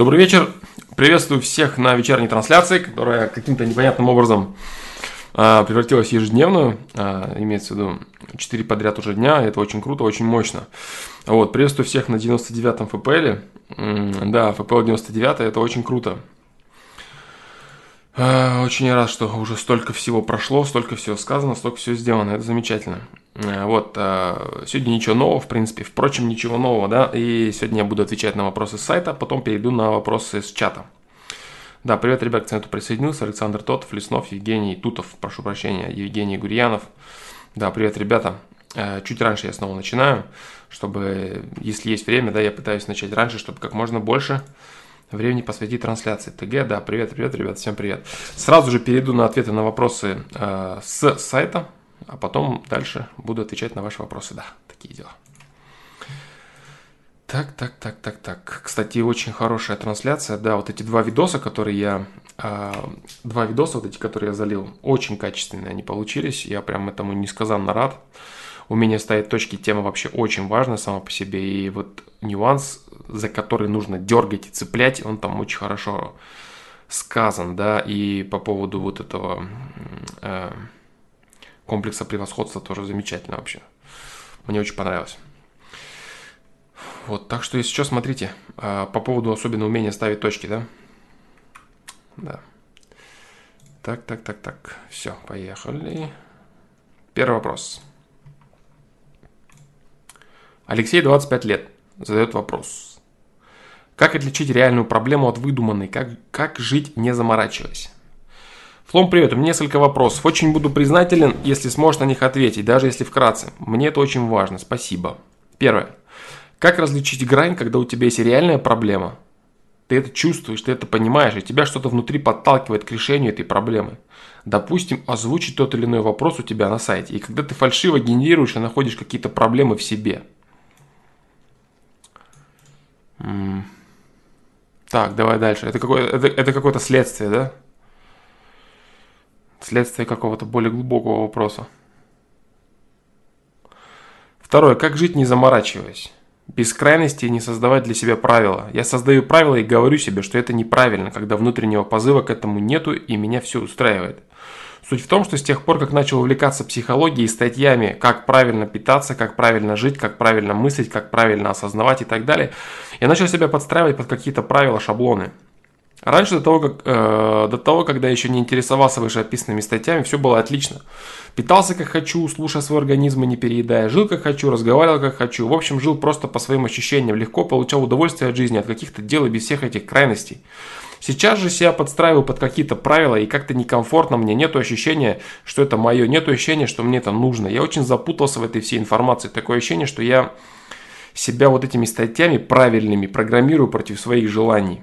Добрый вечер. Приветствую всех на вечерней трансляции, которая каким-то непонятным образом а, превратилась в ежедневную. А, имеется в виду 4 подряд уже дня. Это очень круто, очень мощно. Вот, приветствую всех на 99-м ФПЛ. Да, ФПЛ 99 это очень круто. А, очень рад, что уже столько всего прошло, столько всего сказано, столько всего сделано. Это замечательно. А, вот, а, сегодня ничего нового, в принципе. Впрочем, ничего нового, да. И сегодня я буду отвечать на вопросы с сайта, потом перейду на вопросы с чата. Да, привет, ребят, к центру присоединился. Александр Тотов, Леснов, Евгений Тутов, прошу прощения, Евгений Гурьянов. Да, привет, ребята. Чуть раньше я снова начинаю, чтобы, если есть время, да, я пытаюсь начать раньше, чтобы как можно больше времени посвятить трансляции. ТГ, да, привет, привет, ребят, всем привет. Сразу же перейду на ответы на вопросы э, с сайта, а потом дальше буду отвечать на ваши вопросы. Да, такие дела. Так, так, так, так, так. Кстати, очень хорошая трансляция. Да, вот эти два видоса, которые я... Э, два видоса, вот эти, которые я залил, очень качественные они получились. Я прям этому несказанно рад. Умение ставить точки тема вообще очень важна сама по себе. И вот нюанс, за который нужно дергать и цеплять, он там очень хорошо сказан, да, и по поводу вот этого э, комплекса превосходства тоже замечательно вообще. Мне очень понравилось. Вот, так что если что, смотрите, э, по поводу особенно умения ставить точки, да? Да. Так, так, так, так. Все, поехали. Первый вопрос. Алексей, 25 лет, задает вопрос. Как отличить реальную проблему от выдуманной? Как, как жить, не заморачиваясь? Флом, привет, у меня несколько вопросов. Очень буду признателен, если сможешь на них ответить, даже если вкратце. Мне это очень важно, спасибо. Первое. Как различить грань, когда у тебя есть реальная проблема? Ты это чувствуешь, ты это понимаешь, и тебя что-то внутри подталкивает к решению этой проблемы. Допустим, озвучить тот или иной вопрос у тебя на сайте. И когда ты фальшиво генерируешь и находишь какие-то проблемы в себе – так, давай дальше. Это, какое, это, это какое-то следствие, да? Следствие какого-то более глубокого вопроса. Второе. Как жить не заморачиваясь? Без крайности не создавать для себя правила. Я создаю правила и говорю себе, что это неправильно, когда внутреннего позыва к этому нету и меня все устраивает. Суть в том, что с тех пор, как начал увлекаться психологией и статьями, как правильно питаться, как правильно жить, как правильно мыслить, как правильно осознавать и так далее, я начал себя подстраивать под какие-то правила, шаблоны. Раньше, до того, как, э, до того, когда я еще не интересовался вышеописанными статьями, все было отлично. Питался как хочу, слушая свой организм и не переедая. Жил как хочу, разговаривал как хочу. В общем, жил просто по своим ощущениям. Легко получал удовольствие от жизни, от каких-то дел и без всех этих крайностей. Сейчас же себя подстраиваю под какие-то правила, и как-то некомфортно мне, нету ощущения, что это мое, нету ощущения, что мне это нужно. Я очень запутался в этой всей информации. Такое ощущение, что я себя вот этими статьями правильными программирую против своих желаний.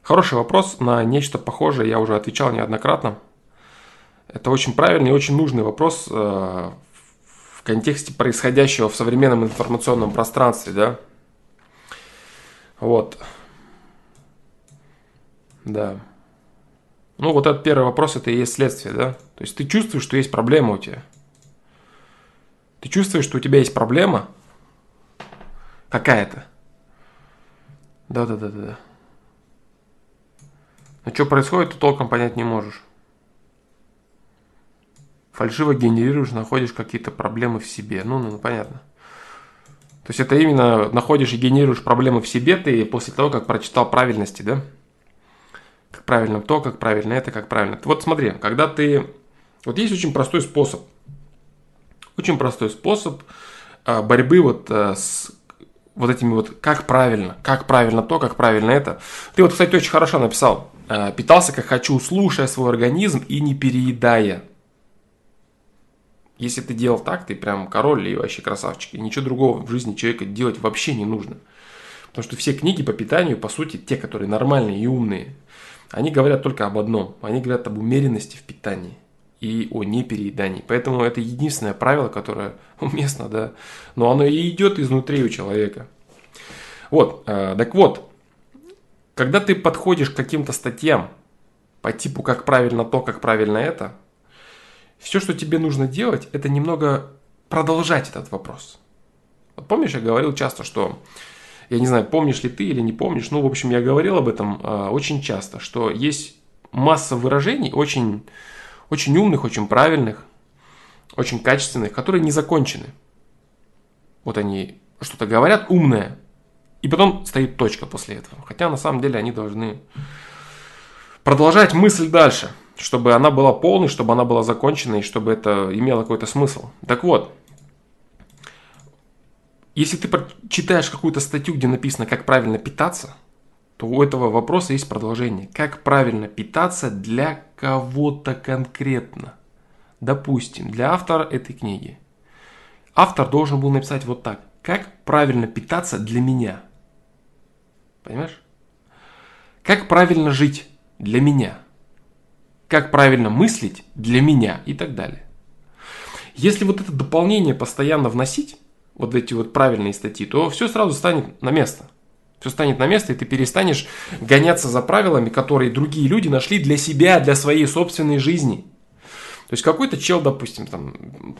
Хороший вопрос на нечто похожее, я уже отвечал неоднократно. Это очень правильный и очень нужный вопрос э, в контексте происходящего в современном информационном пространстве, да. Вот. Да. Ну, вот этот первый вопрос, это и есть следствие, да? То есть ты чувствуешь, что есть проблема у тебя. Ты чувствуешь, что у тебя есть проблема какая-то. Да-да-да-да. Но что происходит, ты толком понять не можешь. Фальшиво генерируешь, находишь какие-то проблемы в себе. Ну, ну, ну понятно. То есть это именно находишь и генерируешь проблемы в себе ты после того, как прочитал правильности, да? Как правильно то, как правильно это, как правильно. Вот смотри, когда ты... Вот есть очень простой способ. Очень простой способ а, борьбы вот а, с вот этими вот, как правильно, как правильно то, как правильно это. Ты вот, кстати, очень хорошо написал. А, питался как хочу, слушая свой организм и не переедая. Если ты делал так, ты прям король и вообще красавчик. И ничего другого в жизни человека делать вообще не нужно. Потому что все книги по питанию, по сути, те, которые нормальные и умные, они говорят только об одном. Они говорят об умеренности в питании и о непереедании. Поэтому это единственное правило, которое уместно, да. Но оно и идет изнутри у человека. Вот, э, так вот, когда ты подходишь к каким-то статьям по типу «как правильно то, как правильно это», все, что тебе нужно делать, это немного продолжать этот вопрос. Вот помнишь, я говорил часто, что Я не знаю, помнишь ли ты или не помнишь, ну, в общем, я говорил об этом э, очень часто, что есть масса выражений, очень, очень умных, очень правильных, очень качественных, которые не закончены. Вот они что-то говорят умное, и потом стоит точка после этого. Хотя на самом деле они должны продолжать мысль дальше, чтобы она была полной, чтобы она была законченной, чтобы это имело какой-то смысл. Так вот, если ты читаешь какую-то статью, где написано, как правильно питаться, то у этого вопроса есть продолжение. Как правильно питаться для кого-то конкретно? Допустим, для автора этой книги. Автор должен был написать вот так. Как правильно питаться для меня? Понимаешь? Как правильно жить для меня? Как правильно мыслить для меня? И так далее. Если вот это дополнение постоянно вносить, вот эти вот правильные статьи, то все сразу станет на место. Все станет на место, и ты перестанешь гоняться за правилами, которые другие люди нашли для себя, для своей собственной жизни. То есть какой-то чел, допустим, там,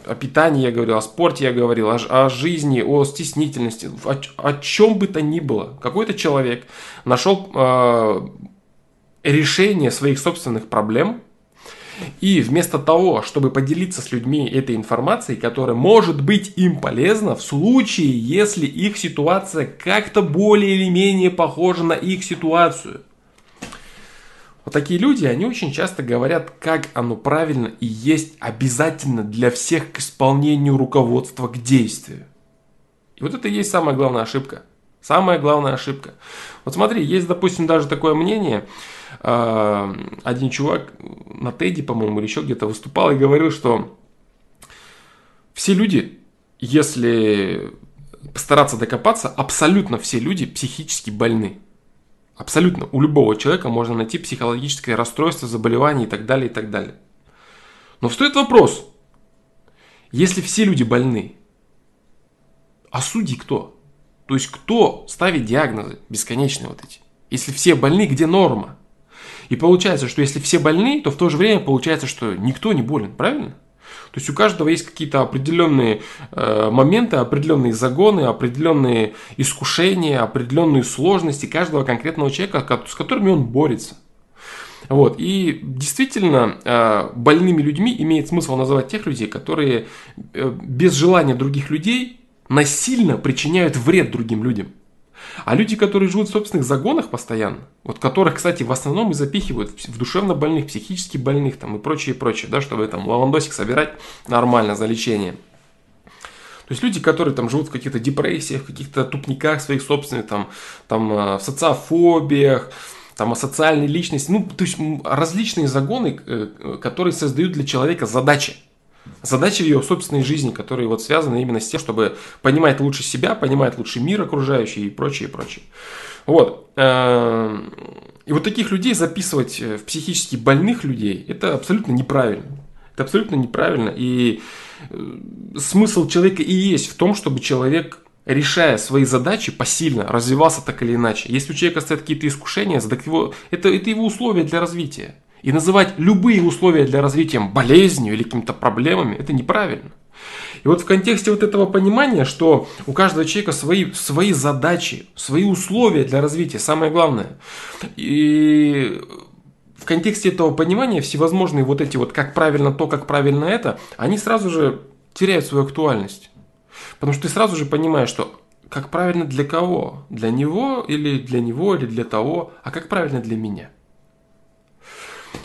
о питании я говорил, о спорте я говорил, о, о жизни, о стеснительности, о, о чем бы то ни было. Какой-то человек нашел э, решение своих собственных проблем – и вместо того, чтобы поделиться с людьми этой информацией, которая может быть им полезна в случае, если их ситуация как-то более или менее похожа на их ситуацию. Вот такие люди, они очень часто говорят, как оно правильно и есть обязательно для всех к исполнению руководства к действию. И вот это и есть самая главная ошибка. Самая главная ошибка. Вот смотри, есть, допустим, даже такое мнение, один чувак на Теди, по-моему, или еще где-то выступал и говорил, что все люди, если постараться докопаться, абсолютно все люди психически больны. Абсолютно. У любого человека можно найти психологическое расстройство, заболевание и так далее, и так далее. Но встает вопрос, если все люди больны, а судьи кто? То есть кто ставит диагнозы бесконечные вот эти? Если все больны, где норма? И получается, что если все больны, то в то же время получается, что никто не болен, правильно? То есть у каждого есть какие-то определенные э, моменты, определенные загоны, определенные искушения, определенные сложности каждого конкретного человека, с которыми он борется. Вот. И действительно, э, больными людьми имеет смысл называть тех людей, которые э, без желания других людей насильно причиняют вред другим людям. А люди, которые живут в собственных загонах постоянно, вот которых, кстати, в основном и запихивают в душевно больных, психически больных там и прочее, прочее, да, чтобы там лавандосик собирать нормально за лечение. То есть люди, которые там живут в каких-то депрессиях, в каких-то тупниках своих собственных, там, там э, в социофобиях, там о социальной личности, ну, то есть различные загоны, э, которые создают для человека задачи задачи ее собственной жизни, которые вот связаны именно с тем, чтобы понимать лучше себя, понимать лучше мир окружающий и прочее, прочее. Вот. Эм, и вот таких людей записывать в психически больных людей, это абсолютно неправильно. Это абсолютно неправильно. И э, смысл человека и есть в том, чтобы человек решая свои задачи посильно, развивался так или иначе. Если у человека стоят какие-то искушения, так его, это, это его условия для развития. И называть любые условия для развития болезнью или какими-то проблемами, это неправильно. И вот в контексте вот этого понимания, что у каждого человека свои, свои задачи, свои условия для развития, самое главное. И в контексте этого понимания всевозможные вот эти вот как правильно то, как правильно это, они сразу же теряют свою актуальность. Потому что ты сразу же понимаешь, что как правильно для кого? Для него или для него или для того, а как правильно для меня?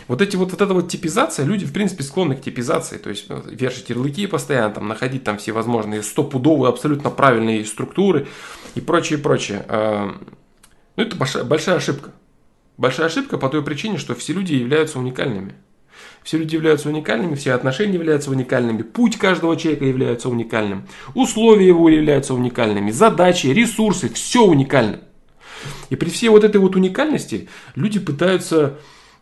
Вот эти вот, вот эта вот типизация, люди, в принципе, склонны к типизации, то есть ну, вешать ярлыки постоянно, там, находить там всевозможные стопудовые, абсолютно правильные структуры и прочее, прочее. А, ну, это большая, большая ошибка. Большая ошибка по той причине, что все люди являются уникальными. Все люди являются уникальными, все отношения являются уникальными, путь каждого человека является уникальным, условия его являются уникальными, задачи, ресурсы, все уникально. И при всей вот этой вот уникальности люди пытаются Э,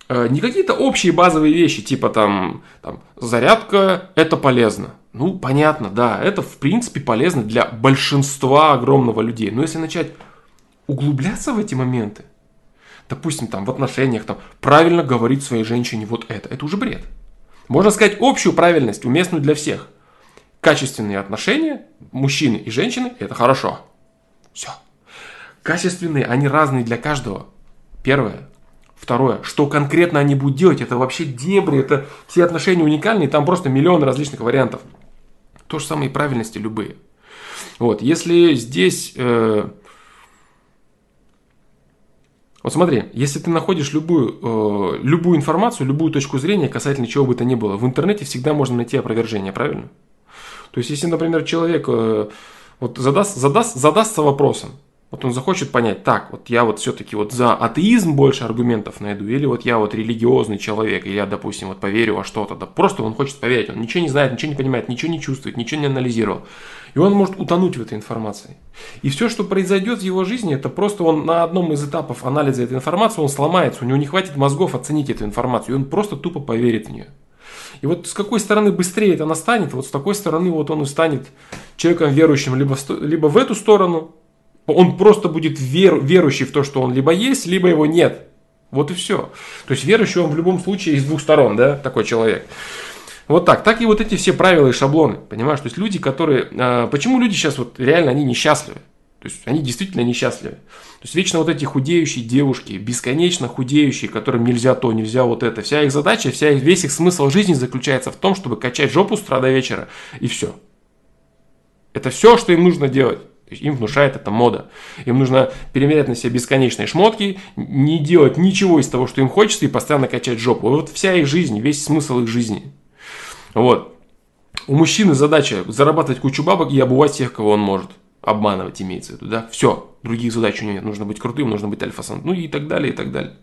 не какие-то общие базовые вещи, типа там, там зарядка это полезно. Ну, понятно, да, это в принципе полезно для большинства огромного людей. Но если начать углубляться в эти моменты, допустим, там в отношениях, там, правильно говорить своей женщине вот это, это уже бред. Можно сказать общую правильность, уместную для всех. Качественные отношения мужчины и женщины – это хорошо. Все. качественные, они разные для каждого. Первое. Второе, что конкретно они будут делать, это вообще дебри, это все отношения уникальные, там просто миллион различных вариантов. То же самое и правильности любые. Вот, если здесь... Э, вот смотри, если ты находишь любую, э, любую информацию, любую точку зрения касательно чего бы то ни было, в интернете всегда можно найти опровержение, правильно? То есть, если, например, человек э, вот задаст, задаст, задастся вопросом, вот он захочет понять, так, вот я вот все-таки вот за атеизм больше аргументов найду, или вот я вот религиозный человек, и я, допустим, вот поверю во что-то, да просто он хочет поверить, он ничего не знает, ничего не понимает, ничего не чувствует, ничего не анализировал. И он может утонуть в этой информации. И все, что произойдет в его жизни, это просто он на одном из этапов анализа этой информации, он сломается, у него не хватит мозгов оценить эту информацию, и он просто тупо поверит в нее. И вот с какой стороны быстрее это настанет, вот с такой стороны вот он и станет человеком верующим либо, либо в эту сторону, он просто будет вер, верующий в то, что он либо есть, либо его нет. Вот и все. То есть верующий он в любом случае из двух сторон, да, такой человек. Вот так. Так и вот эти все правила и шаблоны. Понимаешь? То есть люди, которые... Э, почему люди сейчас вот реально они несчастливы? То есть они действительно несчастливы. То есть вечно вот эти худеющие девушки, бесконечно худеющие, которым нельзя то, нельзя вот это. Вся их задача, вся, весь их смысл жизни заключается в том, чтобы качать жопу с утра до вечера. И все. Это все, что им нужно делать. Им внушает эта мода. Им нужно перемерять на себе бесконечные шмотки, не делать ничего из того, что им хочется, и постоянно качать жопу. Вот вся их жизнь, весь смысл их жизни. Вот. У мужчины задача зарабатывать кучу бабок и обувать тех, кого он может. Обманывать имеется в виду, да? Все. Других задач у него нет. Нужно быть крутым, нужно быть альфа Ну и так далее, и так далее.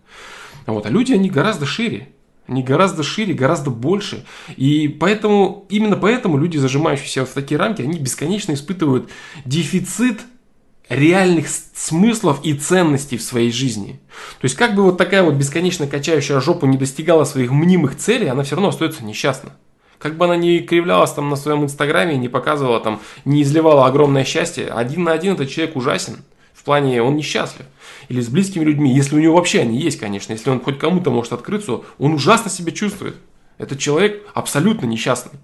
Вот. А люди, они гораздо шире. Они гораздо шире, гораздо больше. И поэтому, именно поэтому люди, зажимающиеся в такие рамки, они бесконечно испытывают дефицит реальных смыслов и ценностей в своей жизни. То есть, как бы вот такая вот бесконечно качающая жопу не достигала своих мнимых целей, она все равно остается несчастна. Как бы она ни кривлялась там на своем инстаграме, не показывала там, не изливала огромное счастье, один на один этот человек ужасен. Плане, он несчастлив или с близкими людьми, если у него вообще они есть, конечно, если он хоть кому-то может открыться, он ужасно себя чувствует. Этот человек абсолютно несчастный.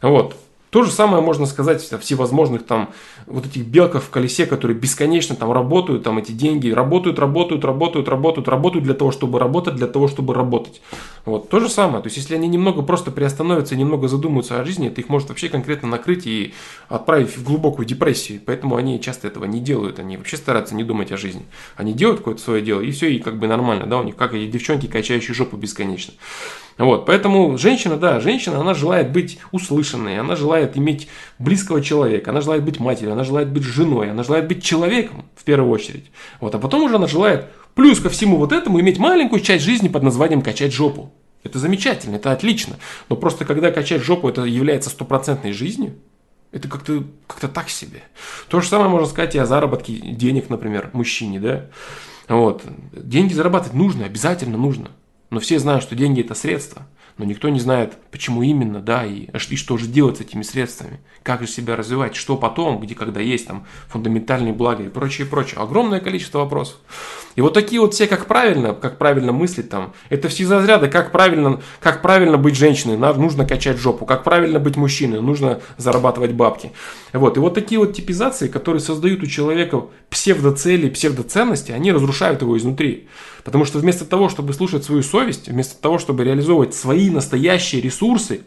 Вот. То же самое можно сказать о всевозможных там вот этих белках в колесе, которые бесконечно там работают, там эти деньги работают, работают, работают, работают, работают для того, чтобы работать, для того, чтобы работать. Вот. То же самое. То есть, если они немного просто приостановятся и немного задумаются о жизни, это их может вообще конкретно накрыть и отправить в глубокую депрессию. Поэтому они часто этого не делают. Они вообще стараются не думать о жизни. Они делают какое-то свое дело, и все, и как бы нормально, да, у них как и девчонки, качающие жопу бесконечно. Вот, поэтому женщина, да, женщина, она желает быть услышанной, она желает иметь близкого человека, она желает быть матерью, она желает быть женой, она желает быть человеком в первую очередь. Вот, а потом уже она желает плюс ко всему вот этому иметь маленькую часть жизни под названием качать жопу. Это замечательно, это отлично. Но просто когда качать жопу это является стопроцентной жизнью, это как-то как так себе. То же самое можно сказать и о заработке денег, например, мужчине, да. Вот. Деньги зарабатывать нужно, обязательно нужно. Но все знают, что деньги это средства но никто не знает, почему именно, да, и, и что же делать с этими средствами, как же себя развивать, что потом, где, когда есть там фундаментальные блага и прочее, прочее. Огромное количество вопросов. И вот такие вот все, как правильно, как правильно мыслить там, это все из разряда, как правильно, как правильно быть женщиной, нужно качать жопу, как правильно быть мужчиной, нужно зарабатывать бабки. Вот, и вот такие вот типизации, которые создают у человека псевдоцели, псевдоценности, они разрушают его изнутри. Потому что вместо того, чтобы слушать свою совесть, вместо того, чтобы реализовывать свои настоящие ресурсы,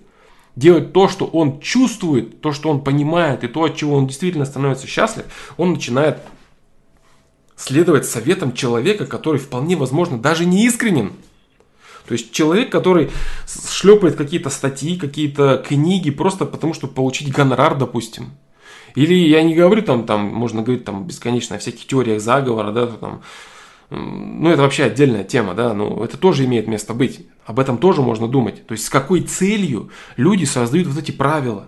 делать то, что он чувствует, то, что он понимает, и то, от чего он действительно становится счастлив, он начинает следовать советам человека, который вполне возможно даже не искренен. То есть человек, который шлепает какие-то статьи, какие-то книги просто потому, чтобы получить гонорар, допустим. Или я не говорю там, там можно говорить там бесконечно о всяких теориях заговора, да, там, ну, это вообще отдельная тема, да, но это тоже имеет место быть. Об этом тоже можно думать. То есть, с какой целью люди создают вот эти правила.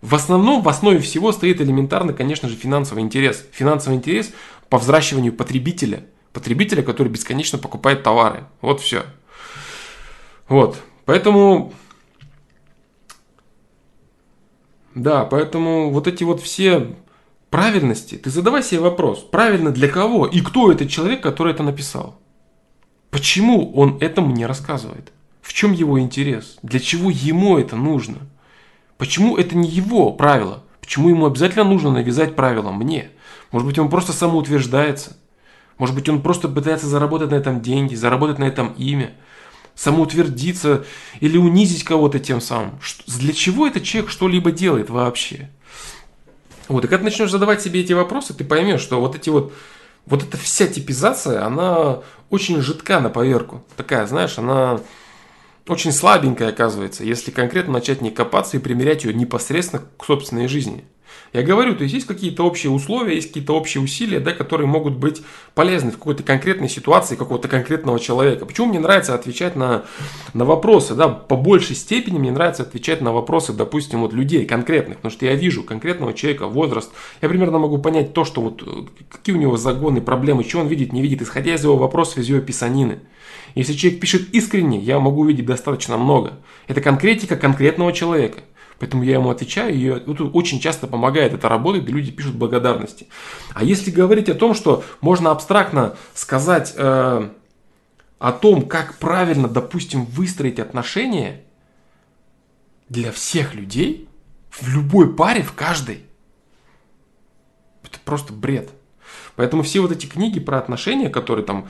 В основном, в основе всего стоит элементарно, конечно же, финансовый интерес. Финансовый интерес по взращиванию потребителя. Потребителя, который бесконечно покупает товары. Вот все. Вот. Поэтому... Да, поэтому вот эти вот все правильности, ты задавай себе вопрос, правильно для кого и кто этот человек, который это написал? Почему он это мне рассказывает? В чем его интерес? Для чего ему это нужно? Почему это не его правило? Почему ему обязательно нужно навязать правила мне? Может быть, он просто самоутверждается. Может быть, он просто пытается заработать на этом деньги, заработать на этом имя, самоутвердиться или унизить кого-то тем самым. Для чего этот человек что-либо делает вообще? Вот, и когда ты начнешь задавать себе эти вопросы, ты поймешь, что вот эти вот, вот эта вся типизация, она очень жидка на поверку. Такая, знаешь, она очень слабенькая оказывается, если конкретно начать не копаться и примерять ее непосредственно к собственной жизни. Я говорю, то есть есть какие-то общие условия, есть какие-то общие усилия, да, которые могут быть полезны в какой-то конкретной ситуации какого-то конкретного человека. Почему мне нравится отвечать на, на вопросы, да, по большей степени мне нравится отвечать на вопросы, допустим, вот людей конкретных, потому что я вижу конкретного человека, возраст, я примерно могу понять то, что вот какие у него загоны, проблемы, что он видит, не видит, исходя из его вопросов, из его писанины. Если человек пишет искренне, я могу увидеть достаточно много. Это конкретика конкретного человека. Поэтому я ему отвечаю, и это очень часто помогает, это работает, и люди пишут благодарности. А если говорить о том, что можно абстрактно сказать э, о том, как правильно, допустим, выстроить отношения для всех людей, в любой паре, в каждой, это просто бред. Поэтому все вот эти книги про отношения, которые там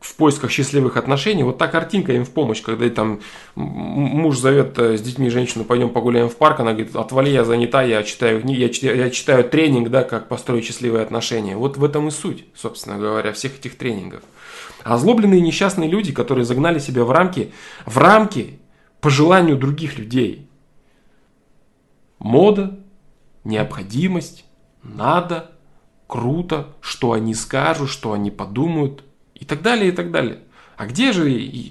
в поисках счастливых отношений, вот та картинка им в помощь, когда там муж зовет э, с детьми женщину, пойдем погуляем в парк, она говорит, отвали, я занята, я читаю я читаю, я читаю тренинг, да, как построить счастливые отношения. Вот в этом и суть, собственно говоря, всех этих тренингов. Озлобленные несчастные люди, которые загнали себя в рамки, в рамки по желанию других людей. Мода, необходимость, надо, круто, что они скажут, что они подумают – и так далее, и так далее. А где же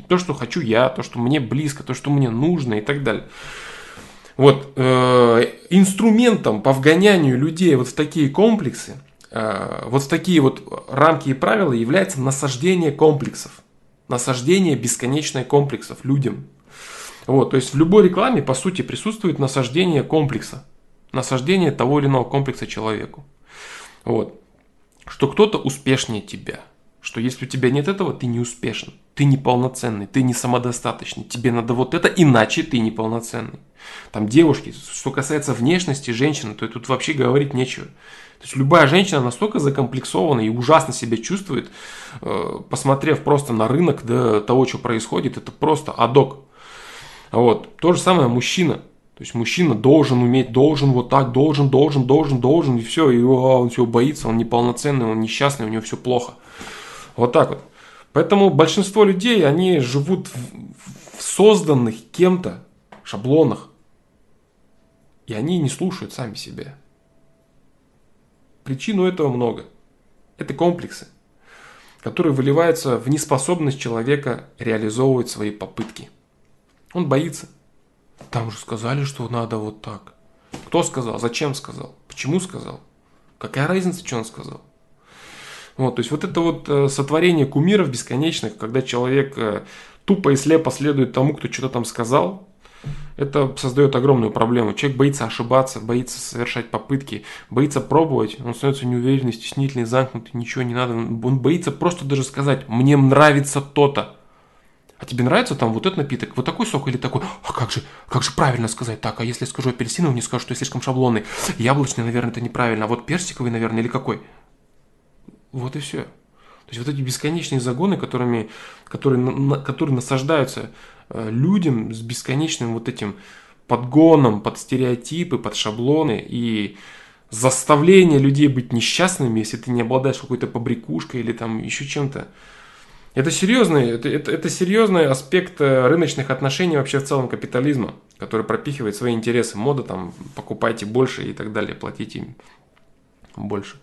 то, что хочу я, то, что мне близко, то, что мне нужно и так далее. Вот э, инструментом по вгонянию людей вот в такие комплексы, э, вот в такие вот рамки и правила является насаждение комплексов, насаждение бесконечной комплексов людям. Вот, то есть в любой рекламе по сути присутствует насаждение комплекса, насаждение того или иного комплекса человеку. Вот, что кто-то успешнее тебя, что если у тебя нет этого, ты не успешен, ты неполноценный, ты не самодостаточный, тебе надо вот это, иначе ты неполноценный. Там девушки, что касается внешности женщины, то тут вообще говорить нечего. То есть любая женщина настолько закомплексована и ужасно себя чувствует, э, посмотрев просто на рынок да, того, что происходит, это просто адок. Вот. То же самое мужчина. То есть мужчина должен уметь, должен вот так, должен, должен, должен, должен, и все, и он все боится, он неполноценный, он несчастный, у него все плохо. Вот так вот. Поэтому большинство людей, они живут в, в созданных кем-то шаблонах. И они не слушают сами себя. Причин у этого много. Это комплексы, которые выливаются в неспособность человека реализовывать свои попытки. Он боится. Там же сказали, что надо вот так. Кто сказал? Зачем сказал? Почему сказал? Какая разница, что он сказал? Вот, то есть вот это вот э, сотворение кумиров бесконечных, когда человек э, тупо и слепо следует тому, кто что-то там сказал, это создает огромную проблему. Человек боится ошибаться, боится совершать попытки, боится пробовать, он становится неуверенный, стеснительный, замкнутый, ничего не надо. Он боится просто даже сказать, мне нравится то-то. А тебе нравится там вот этот напиток, вот такой сок или такой? А как же, как же правильно сказать так? А если скажу апельсиновый, мне скажут, что я слишком шаблонный. Яблочный, наверное, это неправильно. А вот персиковый, наверное, или какой? Вот и все. То есть вот эти бесконечные загоны, которыми, которые, на, которые насаждаются э, людям с бесконечным вот этим подгоном под стереотипы, под шаблоны и заставление людей быть несчастными, если ты не обладаешь какой-то побрякушкой или там еще чем-то. Это серьезный, это, это, это серьезный аспект э, рыночных отношений вообще в целом капитализма, который пропихивает свои интересы. Мода там, покупайте больше и так далее, платите им больше.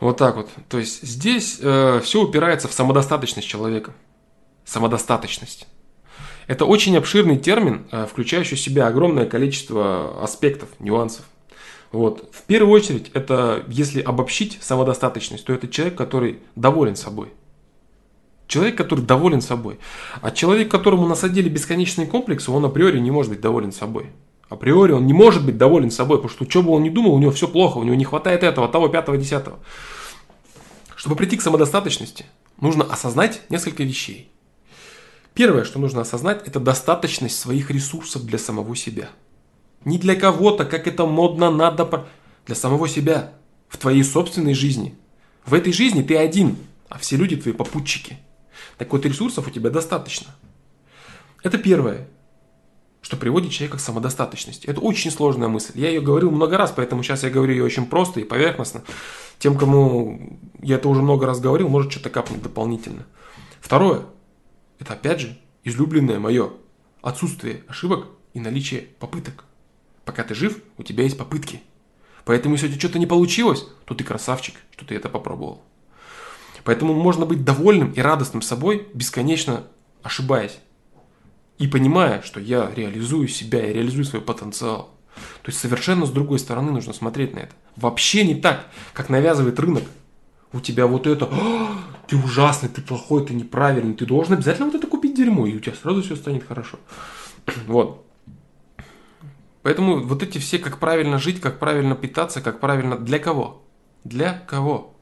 Вот так вот. То есть здесь э, все упирается в самодостаточность человека. Самодостаточность. Это очень обширный термин, э, включающий в себя огромное количество аспектов, нюансов. Вот. В первую очередь, это, если обобщить самодостаточность, то это человек, который доволен собой. Человек, который доволен собой. А человек, которому насадили бесконечные комплексы, он априори не может быть доволен собой. Априори он не может быть доволен собой, потому что что бы он ни думал, у него все плохо, у него не хватает этого, того, пятого, десятого. Чтобы прийти к самодостаточности, нужно осознать несколько вещей. Первое, что нужно осознать, это достаточность своих ресурсов для самого себя. Не для кого-то, как это модно, надо, для самого себя. в твоей собственной жизни. В этой жизни ты один, а все люди твои попутчики. Так вот, ресурсов у тебя достаточно. Это первое, что приводит человека к самодостаточности. Это очень сложная мысль. Я ее говорил много раз, поэтому сейчас я говорю ее очень просто и поверхностно. Тем, кому я это уже много раз говорил, может что-то капнуть дополнительно. Второе, это опять же излюбленное мое отсутствие ошибок и наличие попыток. Пока ты жив, у тебя есть попытки. Поэтому, если у тебя что-то не получилось, то ты красавчик, что ты это попробовал. Поэтому можно быть довольным и радостным собой, бесконечно ошибаясь. И понимая, что я реализую себя, я реализую свой потенциал. То есть совершенно с другой стороны нужно смотреть на это. Вообще не так, как навязывает рынок. У тебя вот это, ты ужасный, ты плохой, ты неправильный, ты должен обязательно вот это купить дерьмо, и у тебя сразу все станет хорошо. Вот. Поэтому вот эти все, как правильно жить, как правильно питаться, как правильно... Для кого? Для кого?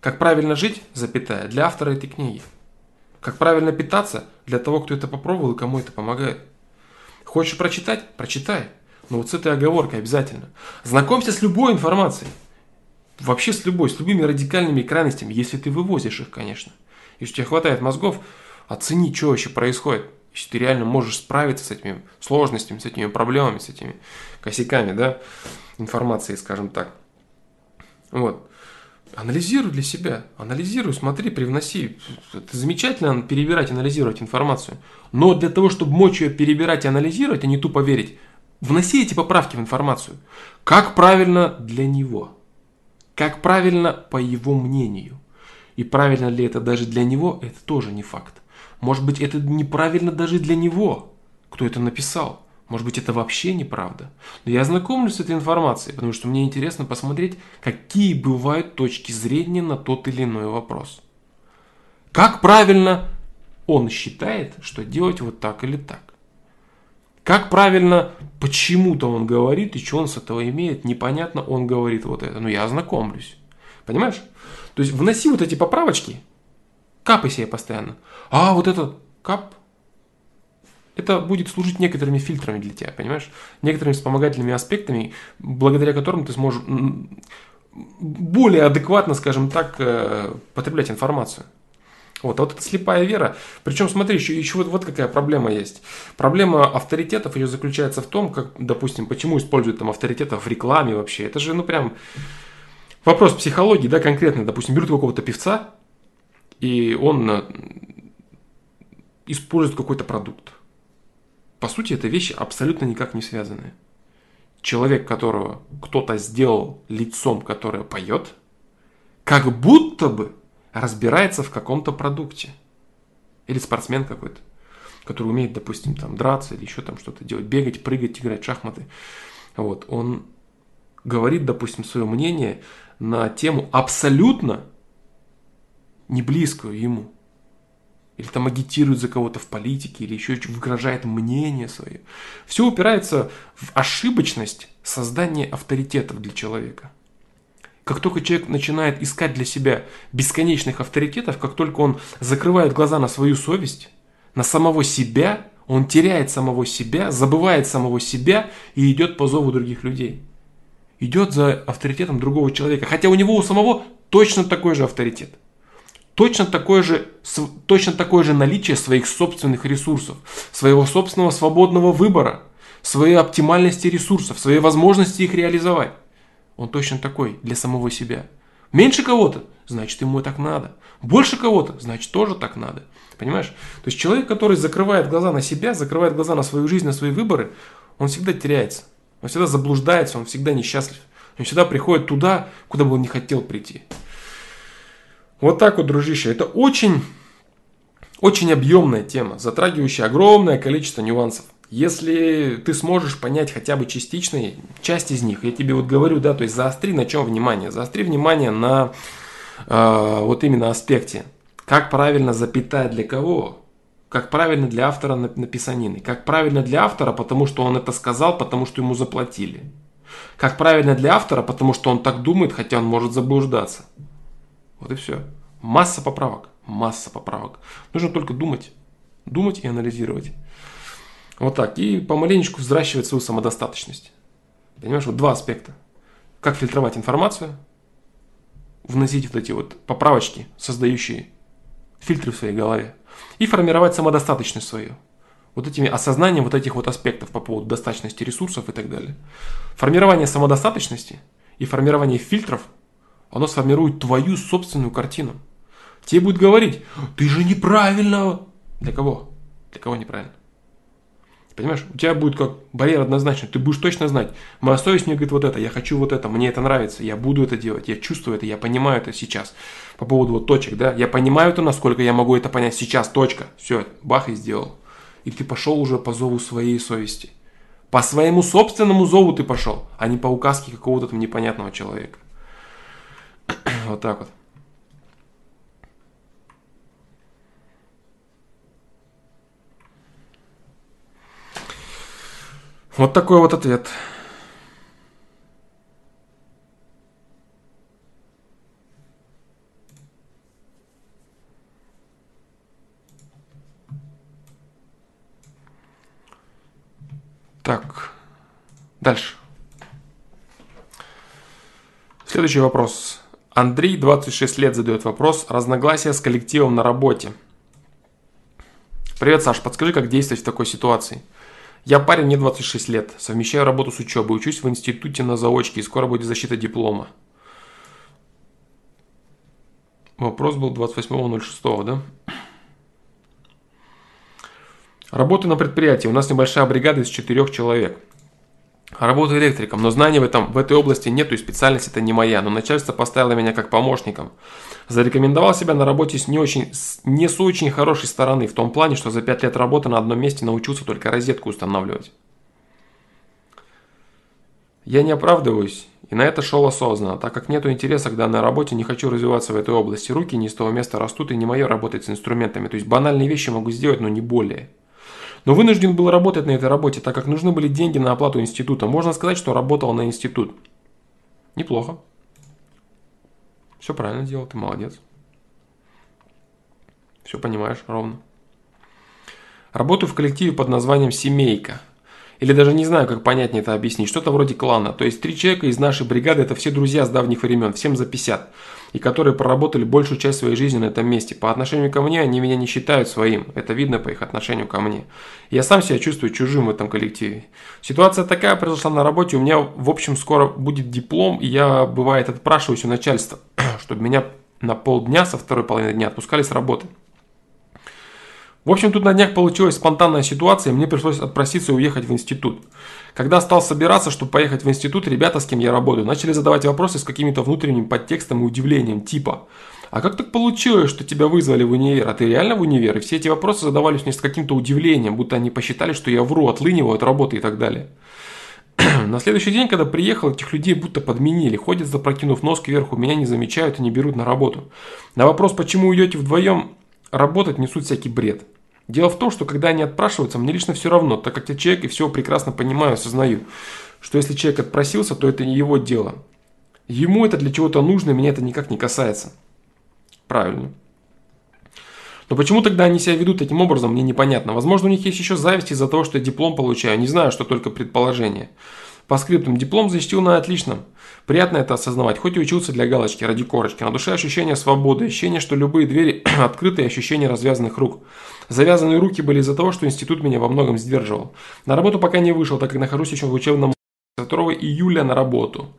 Как правильно жить, запятая, для автора этой книги. Как правильно питаться, для того, кто это попробовал и кому это помогает. Хочешь прочитать? Прочитай. Но вот с этой оговоркой обязательно. Знакомься с любой информацией. Вообще с любой, с любыми радикальными крайностями, если ты вывозишь их, конечно. Если у тебя хватает мозгов, оцени, что вообще происходит если ты реально можешь справиться с этими сложностями, с этими проблемами, с этими косяками, да, информации, скажем так. Вот. Анализируй для себя, анализируй, смотри, привноси. Это замечательно перебирать, анализировать информацию. Но для того, чтобы мочь ее перебирать и анализировать, а не тупо верить, вноси эти поправки в информацию. Как правильно для него? Как правильно по его мнению? И правильно ли это даже для него, это тоже не факт. Может быть, это неправильно даже для него, кто это написал. Может быть, это вообще неправда. Но я знакомлюсь с этой информацией, потому что мне интересно посмотреть, какие бывают точки зрения на тот или иной вопрос. Как правильно он считает, что делать вот так или так. Как правильно почему-то он говорит, и что он с этого имеет, непонятно, он говорит вот это. Но я ознакомлюсь. Понимаешь? То есть вноси вот эти поправочки, капай себе постоянно. А вот этот кап, это будет служить некоторыми фильтрами для тебя, понимаешь? Некоторыми вспомогательными аспектами, благодаря которым ты сможешь более адекватно, скажем так, э, потреблять информацию. Вот, а вот эта слепая вера. Причем, смотри, еще, еще вот, вот какая проблема есть. Проблема авторитетов ее заключается в том, как, допустим, почему используют там авторитетов в рекламе вообще. Это же, ну, прям вопрос психологии, да, конкретно. Допустим, берут какого-то певца, и он э, использует какой-то продукт. По сути, это вещи абсолютно никак не связанные. Человек, которого кто-то сделал лицом, которое поет, как будто бы разбирается в каком-то продукте. Или спортсмен какой-то, который умеет, допустим, там драться или еще там что-то делать, бегать, прыгать, играть в шахматы. Вот, он говорит, допустим, свое мнение на тему абсолютно не близкую ему. Или там агитирует за кого-то в политике, или еще выгрожает мнение свое. Все упирается в ошибочность создания авторитетов для человека. Как только человек начинает искать для себя бесконечных авторитетов, как только он закрывает глаза на свою совесть, на самого себя, он теряет самого себя, забывает самого себя и идет по зову других людей. Идет за авторитетом другого человека, хотя у него у самого точно такой же авторитет точно такое же, точно такое же наличие своих собственных ресурсов, своего собственного свободного выбора, своей оптимальности ресурсов, своей возможности их реализовать. Он точно такой для самого себя. Меньше кого-то, значит ему так надо. Больше кого-то, значит тоже так надо. Понимаешь? То есть человек, который закрывает глаза на себя, закрывает глаза на свою жизнь, на свои выборы, он всегда теряется. Он всегда заблуждается, он всегда несчастлив. Он всегда приходит туда, куда бы он не хотел прийти. Вот так вот, дружище. Это очень, очень объемная тема, затрагивающая огромное количество нюансов. Если ты сможешь понять хотя бы частичные, часть из них, я тебе вот говорю, да, то есть заостри на чем внимание? Заостри внимание на э, вот именно аспекте. Как правильно запятая для кого? Как правильно для автора написанины? Как правильно для автора, потому что он это сказал, потому что ему заплатили? Как правильно для автора, потому что он так думает, хотя он может заблуждаться? Вот и все. Масса поправок. Масса поправок. Нужно только думать. Думать и анализировать. Вот так. И помаленечку взращивать свою самодостаточность. Понимаешь, вот два аспекта. Как фильтровать информацию вносить вот эти вот поправочки, создающие фильтры в своей голове. И формировать самодостаточность свою. Вот этими осознанием вот этих вот аспектов по поводу достаточности ресурсов и так далее. Формирование самодостаточности и формирование фильтров, оно сформирует твою собственную картину. Тебе будет говорить, ты же неправильно. Для кого? Для кого неправильно? Понимаешь, у тебя будет как барьер однозначно, ты будешь точно знать, моя совесть мне говорит вот это, я хочу вот это, мне это нравится, я буду это делать, я чувствую это, я понимаю это сейчас. По поводу вот точек, да, я понимаю это, насколько я могу это понять сейчас, точка, все, бах и сделал. И ты пошел уже по зову своей совести. По своему собственному зову ты пошел, а не по указке какого-то там непонятного человека. Вот так вот. Вот такой вот ответ. Так, дальше. Следующий вопрос. Андрей, 26 лет, задает вопрос. Разногласия с коллективом на работе. Привет, Саш, подскажи, как действовать в такой ситуации? Я парень, мне 26 лет, совмещаю работу с учебой, учусь в институте на заочке и скоро будет защита диплома. Вопрос был 28.06, да? Работаю на предприятии, у нас небольшая бригада из четырех человек – Работаю электриком, но знаний в, этом, в этой области нету и специальность это не моя, но начальство поставило меня как помощником. Зарекомендовал себя на работе с не, очень, с не с очень хорошей стороны, в том плане, что за 5 лет работы на одном месте научился только розетку устанавливать. Я не оправдываюсь, и на это шел осознанно, так как нету интереса к данной работе, не хочу развиваться в этой области. Руки не с того места растут, и не мое работать с инструментами. То есть банальные вещи могу сделать, но не более но вынужден был работать на этой работе, так как нужны были деньги на оплату института. Можно сказать, что работал на институт. Неплохо. Все правильно делал, ты молодец. Все понимаешь ровно. Работаю в коллективе под названием «Семейка». Или даже не знаю, как понятнее это объяснить. Что-то вроде клана. То есть три человека из нашей бригады – это все друзья с давних времен, всем за 50 и которые проработали большую часть своей жизни на этом месте. По отношению ко мне они меня не считают своим, это видно по их отношению ко мне. Я сам себя чувствую чужим в этом коллективе. Ситуация такая произошла на работе, у меня в общем скоро будет диплом, и я бывает отпрашиваюсь у начальства, чтобы меня на полдня со второй половины дня отпускали с работы. В общем, тут на днях получилась спонтанная ситуация, и мне пришлось отпроситься и уехать в институт. Когда стал собираться, чтобы поехать в институт, ребята, с кем я работаю, начали задавать вопросы с каким-то внутренним подтекстом и удивлением, типа «А как так получилось, что тебя вызвали в универ? А ты реально в универ?» И все эти вопросы задавались мне с каким-то удивлением, будто они посчитали, что я вру, отлыниваю от работы и так далее. На следующий день, когда приехал, этих людей будто подменили. Ходят, запрокинув нос кверху, меня не замечают и не берут на работу. На вопрос, почему идете вдвоем работать, несут всякий бред. Дело в том, что когда они отпрашиваются, мне лично все равно, так как я человек и все прекрасно понимаю, осознаю, что если человек отпросился, то это не его дело. Ему это для чего-то нужно, и меня это никак не касается. Правильно. Но почему тогда они себя ведут таким образом, мне непонятно. Возможно, у них есть еще зависть из-за того, что я диплом получаю. Не знаю, что только предположение. По скриптам диплом защитил на отличном. Приятно это осознавать, хоть и учился для галочки, ради корочки. На душе ощущение свободы, ощущение, что любые двери открыты ощущение развязанных рук. Завязанные руки были из-за того, что институт меня во многом сдерживал. На работу пока не вышел, так как нахожусь еще в учебном 2 июля на работу.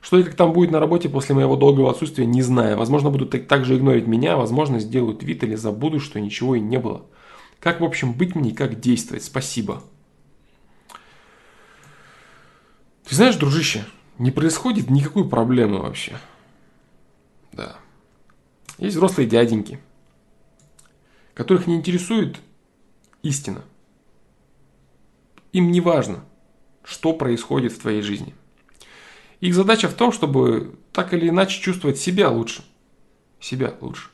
Что и как там будет на работе после моего долгого отсутствия, не знаю. Возможно, будут также игнорить меня, возможно, сделают вид или забудут, что ничего и не было. Как, в общем, быть мне и как действовать? Спасибо. Ты знаешь, дружище, не происходит никакой проблемы вообще. Да. Есть взрослые дяденьки, которых не интересует истина. Им не важно, что происходит в твоей жизни. Их задача в том, чтобы так или иначе чувствовать себя лучше. Себя лучше.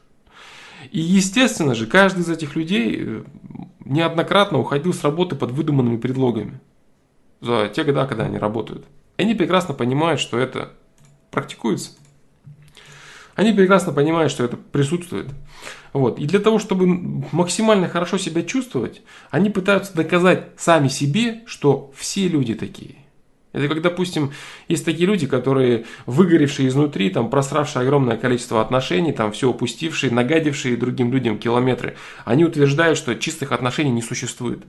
И естественно же, каждый из этих людей э, неоднократно уходил с работы под выдуманными предлогами – за те годы, когда они работают. Они прекрасно понимают, что это практикуется. Они прекрасно понимают, что это присутствует. Вот. И для того, чтобы максимально хорошо себя чувствовать, они пытаются доказать сами себе, что все люди такие. Это как, допустим, есть такие люди, которые выгоревшие изнутри, там, просравшие огромное количество отношений, там, все упустившие, нагадившие другим людям километры. Они утверждают, что чистых отношений не существует.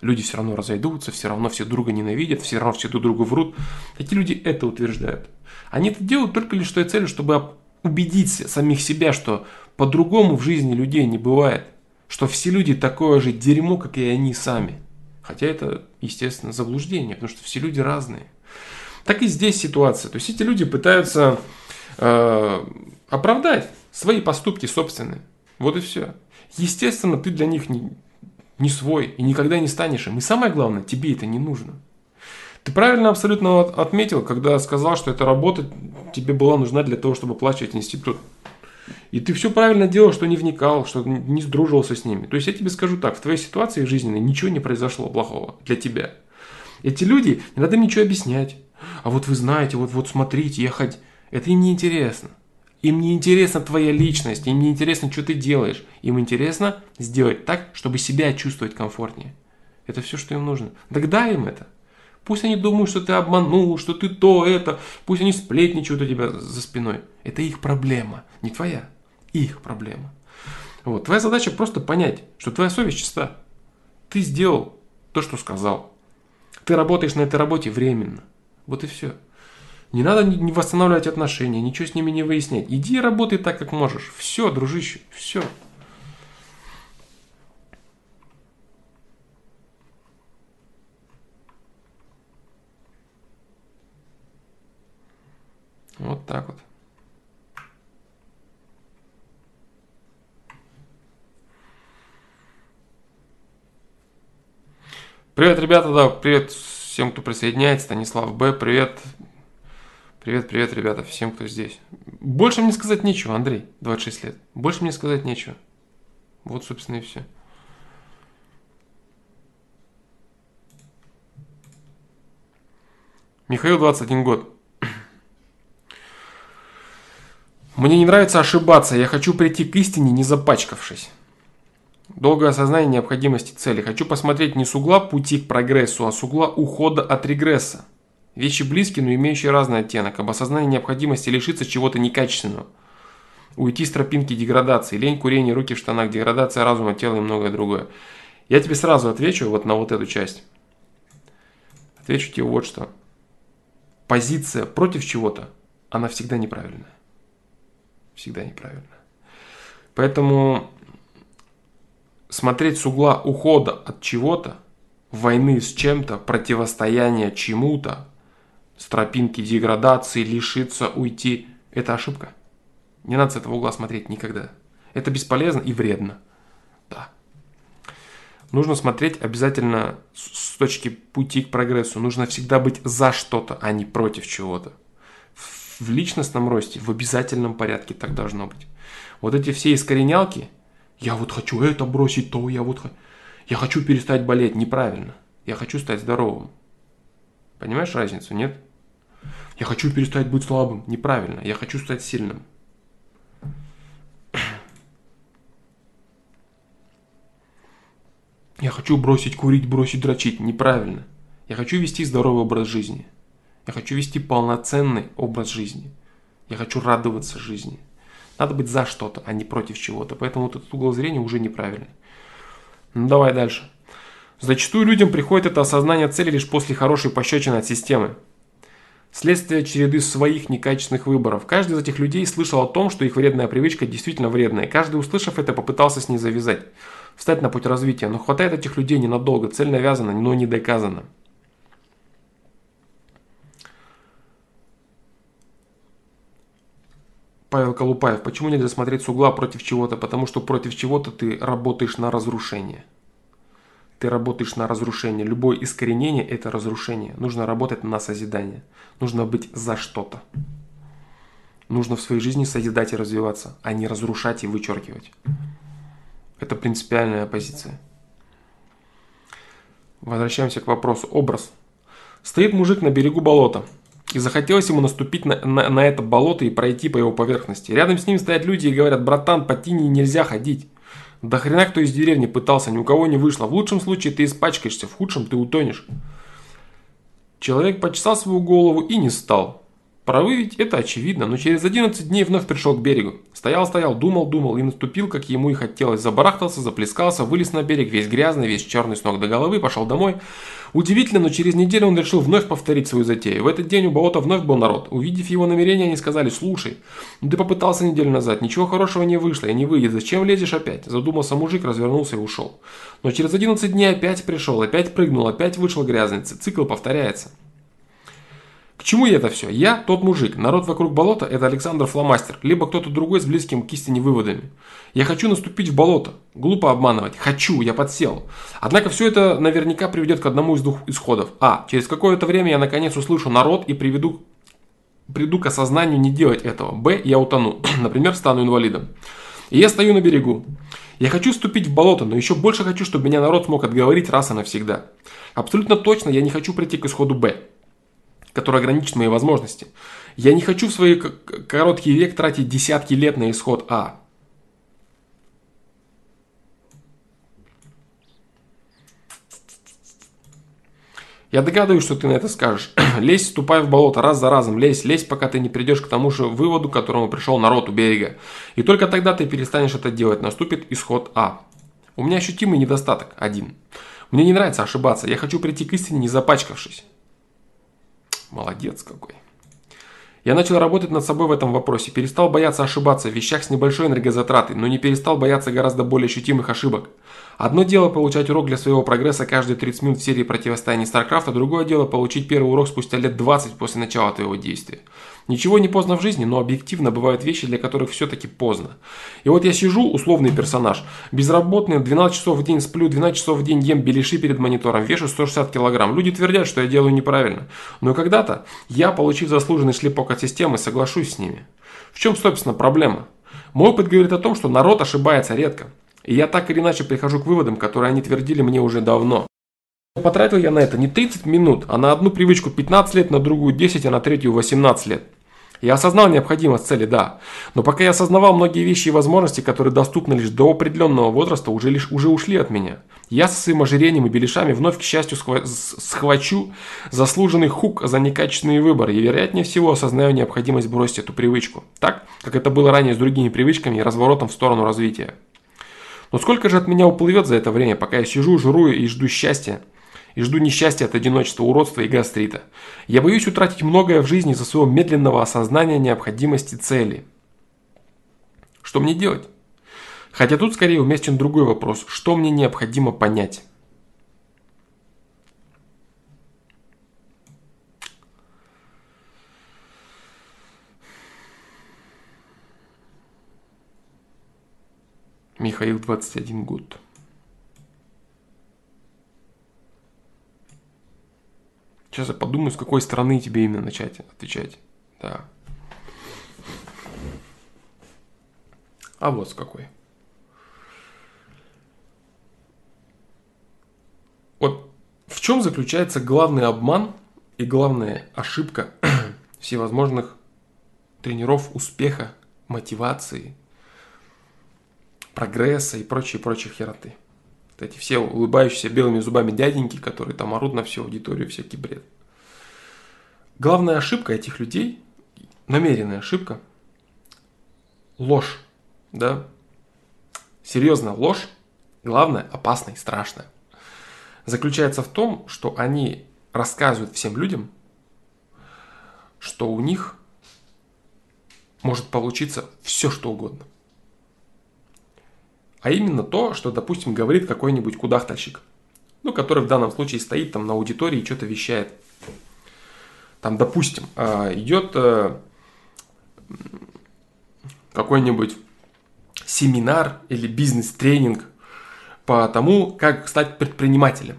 Люди все равно разойдутся, все равно все друга ненавидят, все равно все друг другу врут. Эти люди это утверждают. Они это делают только лишь той целью, чтобы убедить самих себя, что по-другому в жизни людей не бывает. Что все люди такое же дерьмо, как и они сами. Хотя это, естественно, заблуждение, потому что все люди разные. Так и здесь ситуация. То есть эти люди пытаются э, оправдать свои поступки собственные. Вот и все. Естественно, ты для них не, не свой и никогда не станешь им. И самое главное, тебе это не нужно. Ты правильно абсолютно отметил, когда сказал, что эта работа тебе была нужна для того, чтобы оплачивать институт. И ты все правильно делал, что не вникал, что не сдруживался с ними. То есть я тебе скажу так, в твоей ситуации жизненной ничего не произошло плохого для тебя. Эти люди, не надо им ничего объяснять. А вот вы знаете, вот, вот смотрите, я хоть... Это им не интересно. Им не интересна твоя личность, им не интересно, что ты делаешь. Им интересно сделать так, чтобы себя чувствовать комфортнее. Это все, что им нужно. Тогда им это. Пусть они думают, что ты обманул, что ты то, это. Пусть они сплетничают у тебя за спиной. Это их проблема, не твоя. Их проблема. Вот. Твоя задача просто понять, что твоя совесть чиста. Ты сделал то, что сказал. Ты работаешь на этой работе временно. Вот и все. Не надо не восстанавливать отношения, ничего с ними не выяснять. Иди и работай так, как можешь. Все, дружище, все. Вот так вот. Привет, ребята, да, привет всем, кто присоединяется. Станислав Б, привет. Привет, привет, ребята, всем, кто здесь. Больше мне сказать нечего, Андрей, 26 лет. Больше мне сказать нечего. Вот, собственно, и все. Михаил, 21 год. Мне не нравится ошибаться, я хочу прийти к истине, не запачкавшись. Долгое осознание необходимости цели. Хочу посмотреть не с угла пути к прогрессу, а с угла ухода от регресса. Вещи близкие, но имеющие разный оттенок. Об осознании необходимости лишиться чего-то некачественного. Уйти с тропинки деградации. Лень, курение, руки в штанах, деградация разума, тела и многое другое. Я тебе сразу отвечу вот на вот эту часть. Отвечу тебе вот что. Позиция против чего-то, она всегда неправильная всегда неправильно. Поэтому смотреть с угла ухода от чего-то, войны с чем-то, противостояния чему-то, с тропинки деградации, лишиться, уйти – это ошибка. Не надо с этого угла смотреть никогда. Это бесполезно и вредно. Да. Нужно смотреть обязательно с точки пути к прогрессу. Нужно всегда быть за что-то, а не против чего-то в личностном росте в обязательном порядке так должно быть. Вот эти все искоренялки, я вот хочу это бросить, то я вот я хочу перестать болеть, неправильно. Я хочу стать здоровым. Понимаешь разницу, нет? Я хочу перестать быть слабым, неправильно. Я хочу стать сильным. Я хочу бросить курить, бросить дрочить, неправильно. Я хочу вести здоровый образ жизни. Я хочу вести полноценный образ жизни. Я хочу радоваться жизни. Надо быть за что-то, а не против чего-то. Поэтому вот этот угол зрения уже неправильный. Ну давай дальше. Зачастую людям приходит это осознание цели лишь после хорошей пощечины от системы. Следствие череды своих некачественных выборов. Каждый из этих людей слышал о том, что их вредная привычка действительно вредная. Каждый, услышав это, попытался с ней завязать. Встать на путь развития. Но хватает этих людей ненадолго. Цель навязана, но не доказана. Павел Колупаев, почему нельзя смотреть с угла против чего-то? Потому что против чего-то ты работаешь на разрушение. Ты работаешь на разрушение. Любое искоренение – это разрушение. Нужно работать на созидание. Нужно быть за что-то. Нужно в своей жизни созидать и развиваться, а не разрушать и вычеркивать. Это принципиальная позиция. Возвращаемся к вопросу. Образ. Стоит мужик на берегу болота – и захотелось ему наступить на, на, на это болото и пройти по его поверхности. Рядом с ним стоят люди и говорят, братан, по тени нельзя ходить. Да хрена кто из деревни пытался, ни у кого не вышло. В лучшем случае ты испачкаешься, в худшем ты утонешь. Человек почесал свою голову и не стал. Провывить это очевидно, но через 11 дней вновь пришел к берегу. Стоял-стоял, думал-думал и наступил, как ему и хотелось. Забарахтался, заплескался, вылез на берег, весь грязный, весь черный с ног до головы, пошел домой. Удивительно, но через неделю он решил вновь повторить свою затею. В этот день у болота вновь был народ. Увидев его намерение, они сказали, слушай, ну ты попытался неделю назад, ничего хорошего не вышло и не выйдет, зачем лезешь опять? Задумался мужик, развернулся и ушел. Но через 11 дней опять пришел, опять прыгнул, опять вышел грязный. Цикл повторяется. К чему я это все? Я тот мужик. Народ вокруг болота – это Александр Фломастер, либо кто-то другой с близким к истине выводами. Я хочу наступить в болото. Глупо обманывать. Хочу, я подсел. Однако все это наверняка приведет к одному из двух исходов. А. Через какое-то время я наконец услышу народ и приведу, приду к осознанию не делать этого. Б. Я утону. Например, стану инвалидом. И я стою на берегу. Я хочу вступить в болото, но еще больше хочу, чтобы меня народ смог отговорить раз и навсегда. Абсолютно точно я не хочу прийти к исходу Б который ограничит мои возможности. Я не хочу в свой короткий век тратить десятки лет на исход А. Я догадываюсь, что ты на это скажешь. лезь, ступай в болото раз за разом, лезь, лезь, пока ты не придешь к тому же выводу, к которому пришел народ у берега. И только тогда ты перестанешь это делать, наступит исход А. У меня ощутимый недостаток, один. Мне не нравится ошибаться, я хочу прийти к истине, не запачкавшись. Молодец какой. Я начал работать над собой в этом вопросе, перестал бояться ошибаться в вещах с небольшой энергозатратой, но не перестал бояться гораздо более ощутимых ошибок. Одно дело получать урок для своего прогресса каждые 30 минут в серии противостояний StarCraft, а другое дело получить первый урок спустя лет 20 после начала твоего действия. Ничего не поздно в жизни, но объективно бывают вещи, для которых все-таки поздно. И вот я сижу, условный персонаж, безработный, 12 часов в день сплю, 12 часов в день ем беляши перед монитором, вешу 160 килограмм. Люди твердят, что я делаю неправильно. Но когда-то я, получив заслуженный шлепок от системы, соглашусь с ними. В чем, собственно, проблема? Мой опыт говорит о том, что народ ошибается редко. И я так или иначе прихожу к выводам, которые они твердили мне уже давно. Потратил я на это не 30 минут, а на одну привычку 15 лет, на другую 10, а на третью 18 лет. Я осознал необходимость цели, да. Но пока я осознавал многие вещи и возможности, которые доступны лишь до определенного возраста, уже, лишь, уже ушли от меня. Я со своим ожирением и беляшами вновь, к счастью, схвачу заслуженный хук за некачественные выборы и, вероятнее всего, осознаю необходимость бросить эту привычку. Так, как это было ранее с другими привычками и разворотом в сторону развития. Но сколько же от меня уплывет за это время, пока я сижу, жру и жду счастья? и жду несчастья от одиночества, уродства и гастрита. Я боюсь утратить многое в жизни из-за своего медленного осознания необходимости цели. Что мне делать? Хотя тут скорее уместен другой вопрос. Что мне необходимо понять? Михаил, 21 год. Сейчас я подумаю, с какой стороны тебе именно начать отвечать. Да. А вот с какой. Вот в чем заключается главный обман и главная ошибка всевозможных тренеров успеха, мотивации, прогресса и прочие-прочие хероты эти все улыбающиеся белыми зубами дяденьки, которые там орут на всю аудиторию, всякий бред. Главная ошибка этих людей, намеренная ошибка, ложь, да, серьезная ложь, главное, опасная и страшная, заключается в том, что они рассказывают всем людям, что у них может получиться все, что угодно. А именно то, что, допустим, говорит какой-нибудь кудахтальщик. Ну, который в данном случае стоит там на аудитории и что-то вещает. Там, допустим, а, идет э, какой-нибудь семинар или бизнес-тренинг по тому, как стать предпринимателем.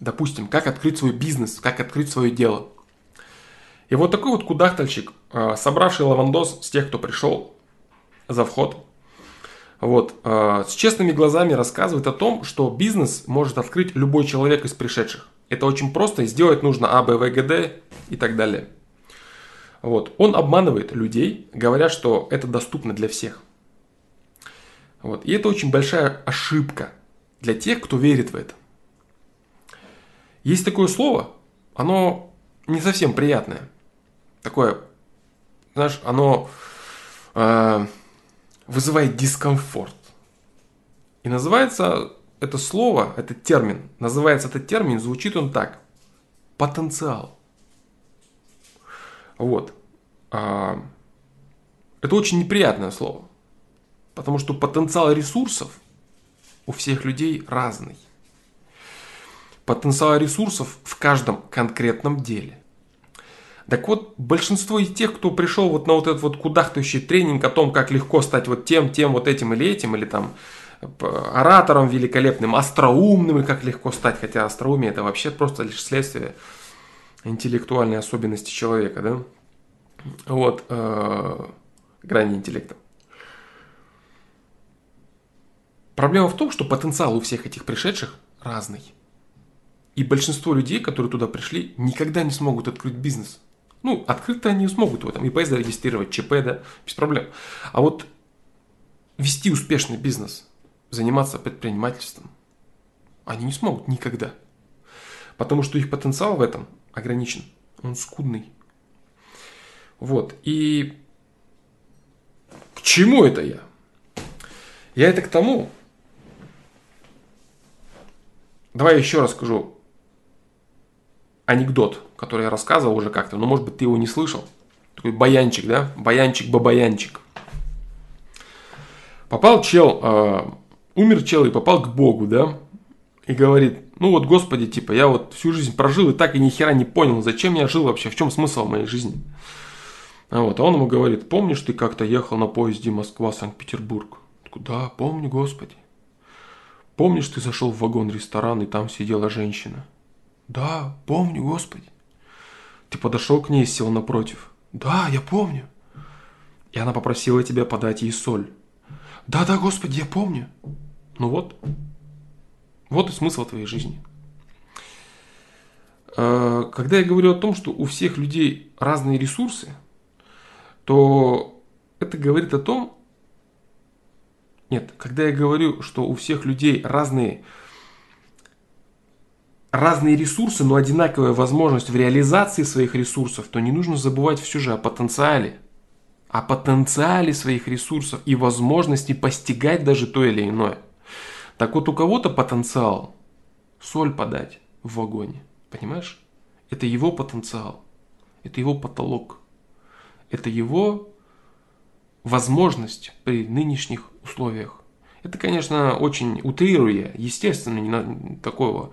Допустим, как открыть свой бизнес, как открыть свое дело. И вот такой вот кудахтальщик, э, собравший лавандос с тех, кто пришел за вход, вот, э, с честными глазами рассказывает о том, что бизнес может открыть любой человек из пришедших. Это очень просто, и сделать нужно А, Б, В, Г, Д и так далее. Вот. Он обманывает людей, говоря, что это доступно для всех. Вот. И это очень большая ошибка для тех, кто верит в это. Есть такое слово, оно не совсем приятное. Такое, знаешь, оно э, вызывает дискомфорт. И называется это слово, этот термин, называется этот термин, звучит он так. Потенциал. Вот. А, это очень неприятное слово. Потому что потенциал ресурсов у всех людей разный. Потенциал ресурсов в каждом конкретном деле. Так вот, большинство из тех, кто пришел вот на вот этот вот кудахтающий тренинг о том, как легко стать вот тем, тем, вот этим или этим, или там оратором великолепным, остроумным, и как легко стать, хотя остроумие это вообще просто лишь следствие интеллектуальной особенности человека, да? Вот, э, грани интеллекта. Проблема в том, что потенциал у всех этих пришедших разный. И большинство людей, которые туда пришли, никогда не смогут открыть бизнес. Ну, открыто они смогут его там ИП зарегистрировать, ЧП, да, без проблем. А вот вести успешный бизнес, заниматься предпринимательством, они не смогут никогда. Потому что их потенциал в этом ограничен. Он скудный. Вот. И к чему это я? Я это к тому. Давай еще расскажу анекдот, который я рассказывал уже как-то, но может быть ты его не слышал. Такой баянчик, да? Баянчик-бабаянчик. Попал чел, э, умер чел и попал к Богу, да? И говорит, ну вот, Господи, типа, я вот всю жизнь прожил и так и ни хера не понял, зачем я жил вообще, в чем смысл моей жизни. А вот, а он ему говорит, помнишь, ты как-то ехал на поезде Москва-Санкт-Петербург? Да, помню, Господи. Помнишь, ты зашел в вагон-ресторан, и там сидела женщина? Да, помню, Господи. Ты подошел к ней и сел напротив. Да, я помню. И она попросила тебя подать ей соль. Да, да, Господи, я помню. Ну вот. Вот и смысл твоей жизни. А, когда я говорю о том, что у всех людей разные ресурсы, то это говорит о том, нет, когда я говорю, что у всех людей разные разные ресурсы, но одинаковая возможность в реализации своих ресурсов, то не нужно забывать все же о потенциале. О потенциале своих ресурсов и возможности постигать даже то или иное. Так вот, у кого-то потенциал соль подать в вагоне. Понимаешь? Это его потенциал. Это его потолок. Это его возможность при нынешних условиях. Это, конечно, очень утрируя, естественно, не такого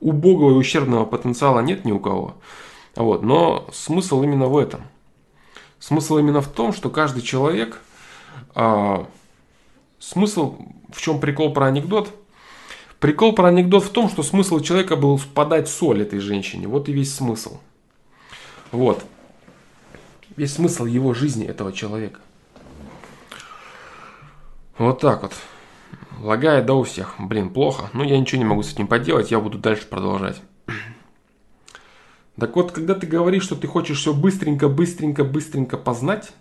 убогого и ущербного потенциала нет ни у кого. Вот. Но смысл именно в этом. Смысл именно в том, что каждый человек... А, смысл, в чем прикол про анекдот? Прикол про анекдот в том, что смысл человека был подать соль этой женщине. Вот и весь смысл. Вот. Весь смысл его жизни этого человека. Вот так вот. Лагает, да, у всех. Блин, плохо. Но я ничего не могу с этим поделать, я буду дальше продолжать. Так вот, когда ты говоришь, что ты хочешь все быстренько, быстренько, быстренько познать,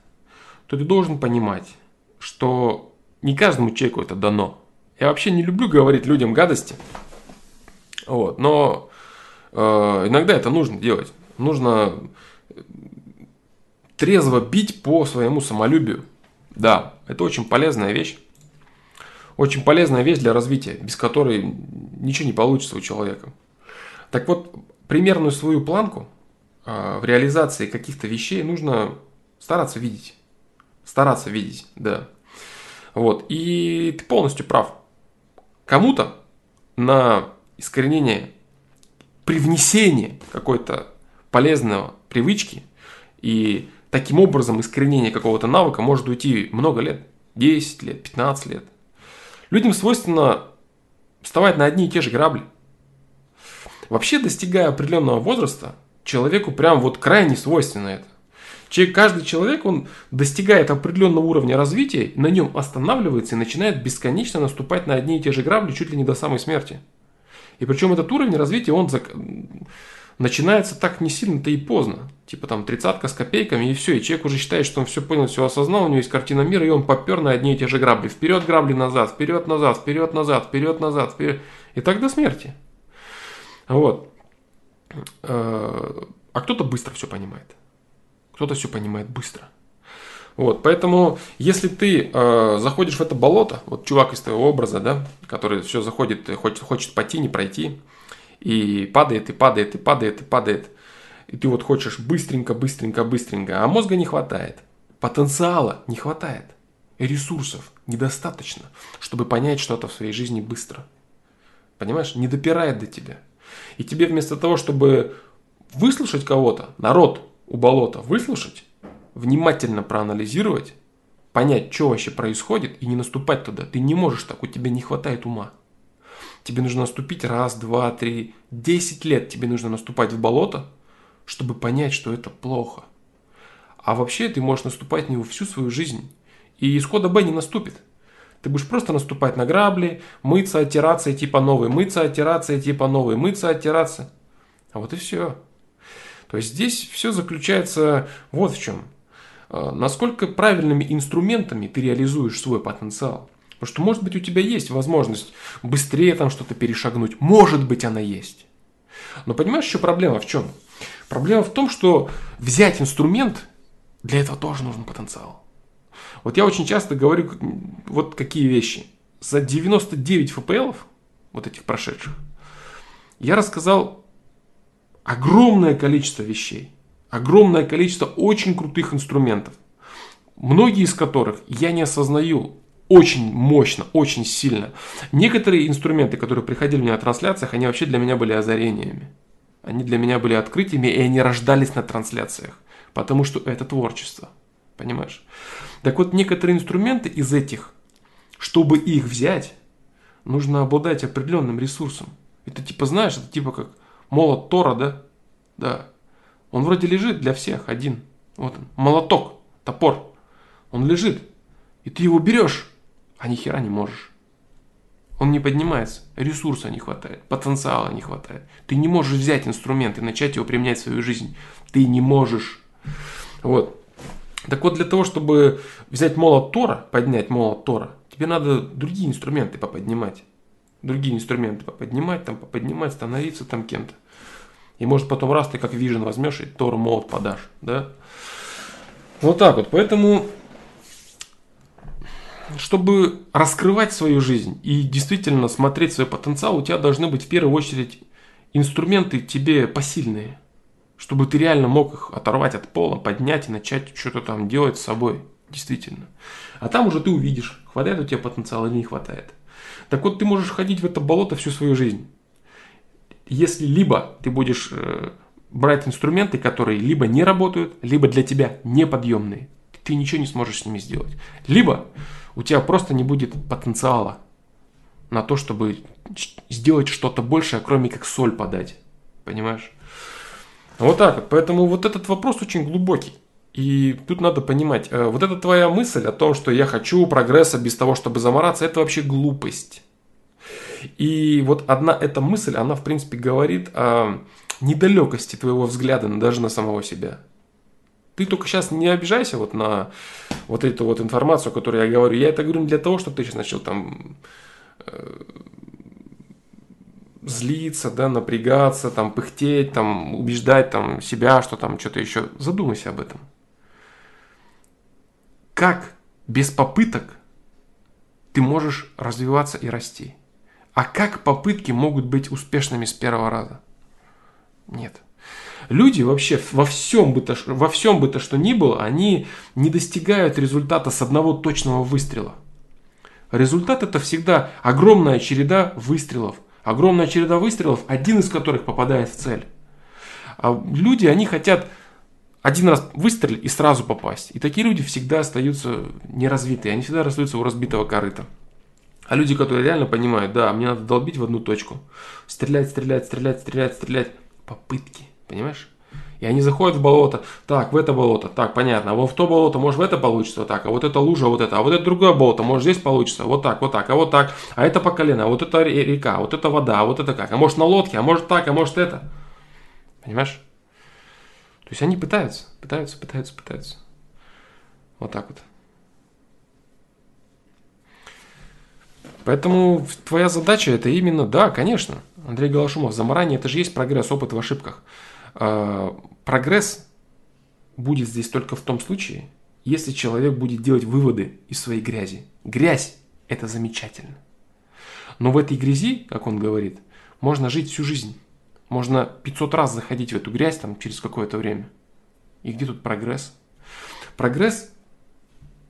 то ты должен понимать, что не каждому человеку это дано. Я вообще не люблю говорить людям гадости. Вот, но э, иногда это нужно делать. Нужно трезво бить по своему самолюбию. Да, это очень полезная вещь. Очень полезная вещь для развития, без которой ничего не получится у человека. Так вот, примерную свою планку э, в реализации каких-то вещей нужно стараться видеть. Стараться видеть, да. Вот. И ты полностью прав. Кому-то на искоренение, привнесение какой-то полезного привычки и таким образом искоренение какого-то навыка может уйти много лет. 10 лет, 15 лет. Людям свойственно вставать на одни и те же грабли. Вообще, достигая определенного возраста, человеку прям вот крайне свойственно это. Каждый человек, он достигает определенного уровня развития, на нем останавливается и начинает бесконечно наступать на одни и те же грабли чуть ли не до самой смерти. И причем этот уровень развития, он начинается так не сильно-то и поздно. Типа там тридцатка с копейками и все. И человек уже считает, что он все понял, все осознал, у него есть картина мира, и он попер на одни и те же грабли. Вперед грабли назад, вперед назад, вперед назад, вперед назад, вперед. И так до смерти. Вот. Э, а кто-то быстро все понимает. Кто-то все понимает быстро. Вот, поэтому, если ты э, заходишь в это болото, вот чувак из твоего образа, да, который все заходит, хочет, хочет пойти, не пройти, и падает, и падает, и падает, и падает, и ты вот хочешь быстренько, быстренько, быстренько, а мозга не хватает, потенциала не хватает, ресурсов недостаточно, чтобы понять что-то в своей жизни быстро. Понимаешь, не допирает до тебя. И тебе вместо того, чтобы выслушать кого-то, народ у болота выслушать, внимательно проанализировать, понять, что вообще происходит и не наступать туда. Ты не можешь так, у тебя не хватает ума. Тебе нужно наступить раз, два, три, десять лет тебе нужно наступать в болото, чтобы понять, что это плохо. А вообще ты можешь наступать него всю свою жизнь. И исхода Б не наступит. Ты будешь просто наступать на грабли, мыться, оттираться, идти по новой, мыться, оттираться, идти по новой, мыться, оттираться. А вот и все. То есть здесь все заключается вот в чем. А, насколько правильными инструментами ты реализуешь свой потенциал. Потому что, может быть, у тебя есть возможность быстрее там что-то перешагнуть. Может быть, она есть. Но понимаешь, еще проблема в чем? Проблема в том, что взять инструмент, для этого тоже нужен потенциал. Вот я очень часто говорю вот какие вещи. За 99 ФПЛов, вот этих прошедших, я рассказал огромное количество вещей огромное количество очень крутых инструментов, многие из которых я не осознаю очень мощно, очень сильно. Некоторые инструменты, которые приходили мне на трансляциях, они вообще для меня были озарениями. Они для меня были открытиями, и они рождались на трансляциях. Потому что это творчество. Понимаешь? Так вот, некоторые инструменты из этих, чтобы их взять, нужно обладать определенным ресурсом. Это типа, знаешь, это типа как молот Тора, да? Да. Он вроде лежит для всех один. Вот он, молоток, топор. Он лежит. И ты его берешь, а ни хера не можешь. Он не поднимается, ресурса не хватает, потенциала не хватает. Ты не можешь взять инструмент и начать его применять в свою жизнь. Ты не можешь. Вот. Так вот, для того, чтобы взять молот Тора, поднять молот Тора, тебе надо другие инструменты поподнимать. Другие инструменты поподнимать, там, поподнимать, становиться там кем-то. И может потом раз ты как вижен возьмешь и Тор молот подашь. Да? Вот так вот. Поэтому, чтобы раскрывать свою жизнь и действительно смотреть свой потенциал, у тебя должны быть в первую очередь инструменты тебе посильные. Чтобы ты реально мог их оторвать от пола, поднять и начать что-то там делать с собой. Действительно. А там уже ты увидишь, хватает у тебя потенциала или не хватает. Так вот, ты можешь ходить в это болото всю свою жизнь если либо ты будешь э, брать инструменты, которые либо не работают, либо для тебя неподъемные, ты ничего не сможешь с ними сделать. Либо у тебя просто не будет потенциала на то, чтобы сделать что-то большее, кроме как соль подать. Понимаешь? Вот так вот. Поэтому вот этот вопрос очень глубокий. И тут надо понимать, э, вот эта твоя мысль о том, что я хочу прогресса без того, чтобы замораться, это вообще глупость. И вот одна эта мысль, она в принципе говорит о недалекости твоего взгляда даже на самого себя. Ты только сейчас не обижайся вот на вот эту вот информацию, которую я говорю. Я это говорю не для того, чтобы ты сейчас начал там э, злиться, да, напрягаться, там, пыхтеть, там, убеждать там, себя, что там что-то еще. Задумайся об этом. Как без попыток ты можешь развиваться и расти? А как попытки могут быть успешными с первого раза? Нет. Люди вообще во всем бы то, во всем бы то что ни было, они не достигают результата с одного точного выстрела. Результат это всегда огромная череда выстрелов. Огромная череда выстрелов, один из которых попадает в цель. А люди, они хотят один раз выстрелить и сразу попасть. И такие люди всегда остаются неразвитые, они всегда остаются у разбитого корыта. А люди, которые реально понимают, да, мне надо долбить в одну точку. Стрелять, стрелять, стрелять, стрелять, стрелять. Попытки, понимаешь? И они заходят в болото, так, в это болото, так, понятно, а вот в то болото, может в это получится, так, а вот это лужа, вот это, а вот это другое болото, может здесь получится, вот так, вот так, а вот так, а это по колено, а вот это река, а вот это вода, а вот это как, а может на лодке, а может так, а может это. Понимаешь? То есть они пытаются, пытаются, пытаются, пытаются. Вот так вот. Поэтому твоя задача это именно, да, конечно, Андрей Галашумов, заморание это же есть прогресс, опыт в ошибках. Э, прогресс будет здесь только в том случае, если человек будет делать выводы из своей грязи. Грязь – это замечательно. Но в этой грязи, как он говорит, можно жить всю жизнь. Можно 500 раз заходить в эту грязь там, через какое-то время. И где тут прогресс? Прогресс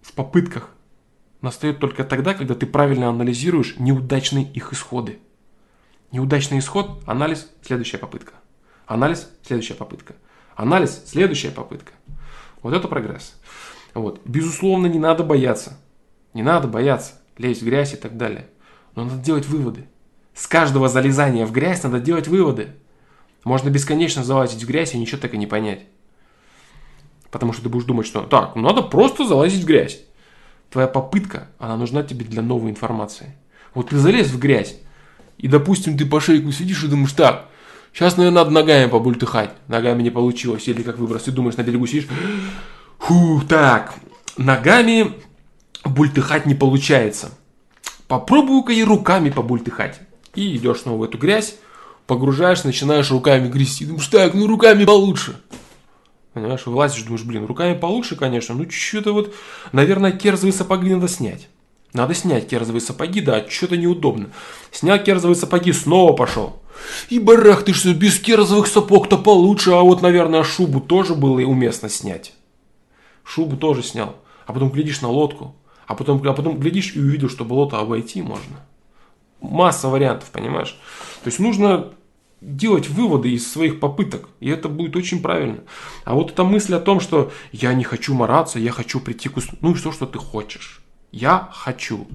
в попытках настает только тогда, когда ты правильно анализируешь неудачные их исходы. Неудачный исход – анализ, следующая попытка. Анализ, следующая попытка. Анализ, следующая попытка. Вот это прогресс. Вот. Безусловно, не надо бояться. Не надо бояться лезть в грязь и так далее. Но надо делать выводы. С каждого залезания в грязь надо делать выводы. Можно бесконечно залазить в грязь и ничего так и не понять. Потому что ты будешь думать, что так, надо просто залазить в грязь. Твоя попытка, она нужна тебе для новой информации. Вот ты залез в грязь, и, допустим, ты по шейку сидишь и думаешь, так, сейчас, наверное, надо ногами побультыхать. Ногами не получилось. Или как выброс, ты думаешь, на берегу сидишь, фу, так, ногами бультыхать не получается. Попробую-ка и руками побультыхать. И идешь снова в эту грязь, погружаешь, начинаешь руками грести. Думаешь, так, ну руками получше. Понимаешь, вылазишь, думаешь, блин, руками получше, конечно, ну что-то вот, наверное, керзовые сапоги надо снять. Надо снять керзовые сапоги, да, что-то неудобно. Снял керзовые сапоги, снова пошел. И барах ты что, без керзовых сапог-то получше, а вот, наверное, шубу тоже было уместно снять. Шубу тоже снял. А потом глядишь на лодку, а потом, а потом глядишь и увидел, что болото обойти можно. Масса вариантов, понимаешь? То есть нужно делать выводы из своих попыток, и это будет очень правильно. А вот эта мысль о том, что я не хочу мараться, я хочу прийти к... Ну и что, что ты хочешь? Я хочу.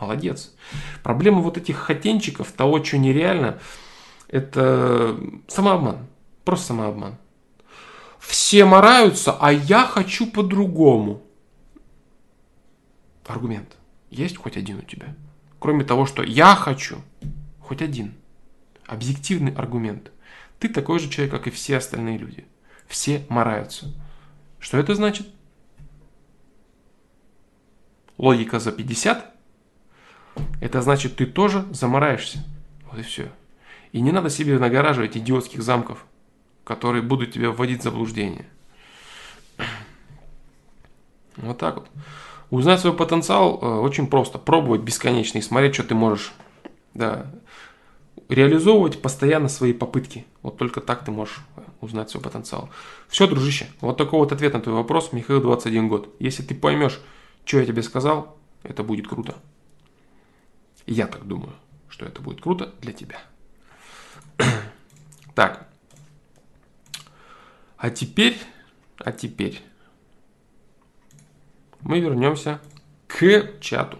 Молодец. Проблема вот этих хотенчиков, того, что нереально, это самообман. Просто самообман. Все мораются, а я хочу по-другому. Аргумент. Есть хоть один у тебя? Кроме того, что я хочу. Хоть один объективный аргумент. Ты такой же человек, как и все остальные люди. Все мораются. Что это значит? Логика за 50? Это значит, ты тоже замораешься. Вот и все. И не надо себе нагораживать идиотских замков, которые будут тебя вводить в заблуждение. Вот так вот. Узнать свой потенциал э, очень просто. Пробовать бесконечно и смотреть, что ты можешь. Да реализовывать постоянно свои попытки. Вот только так ты можешь узнать свой потенциал. Все, дружище, вот такой вот ответ на твой вопрос, Михаил 21 год. Если ты поймешь, что я тебе сказал, это будет круто. Я так думаю, что это будет круто для тебя. так. А теперь, а теперь мы вернемся к чату.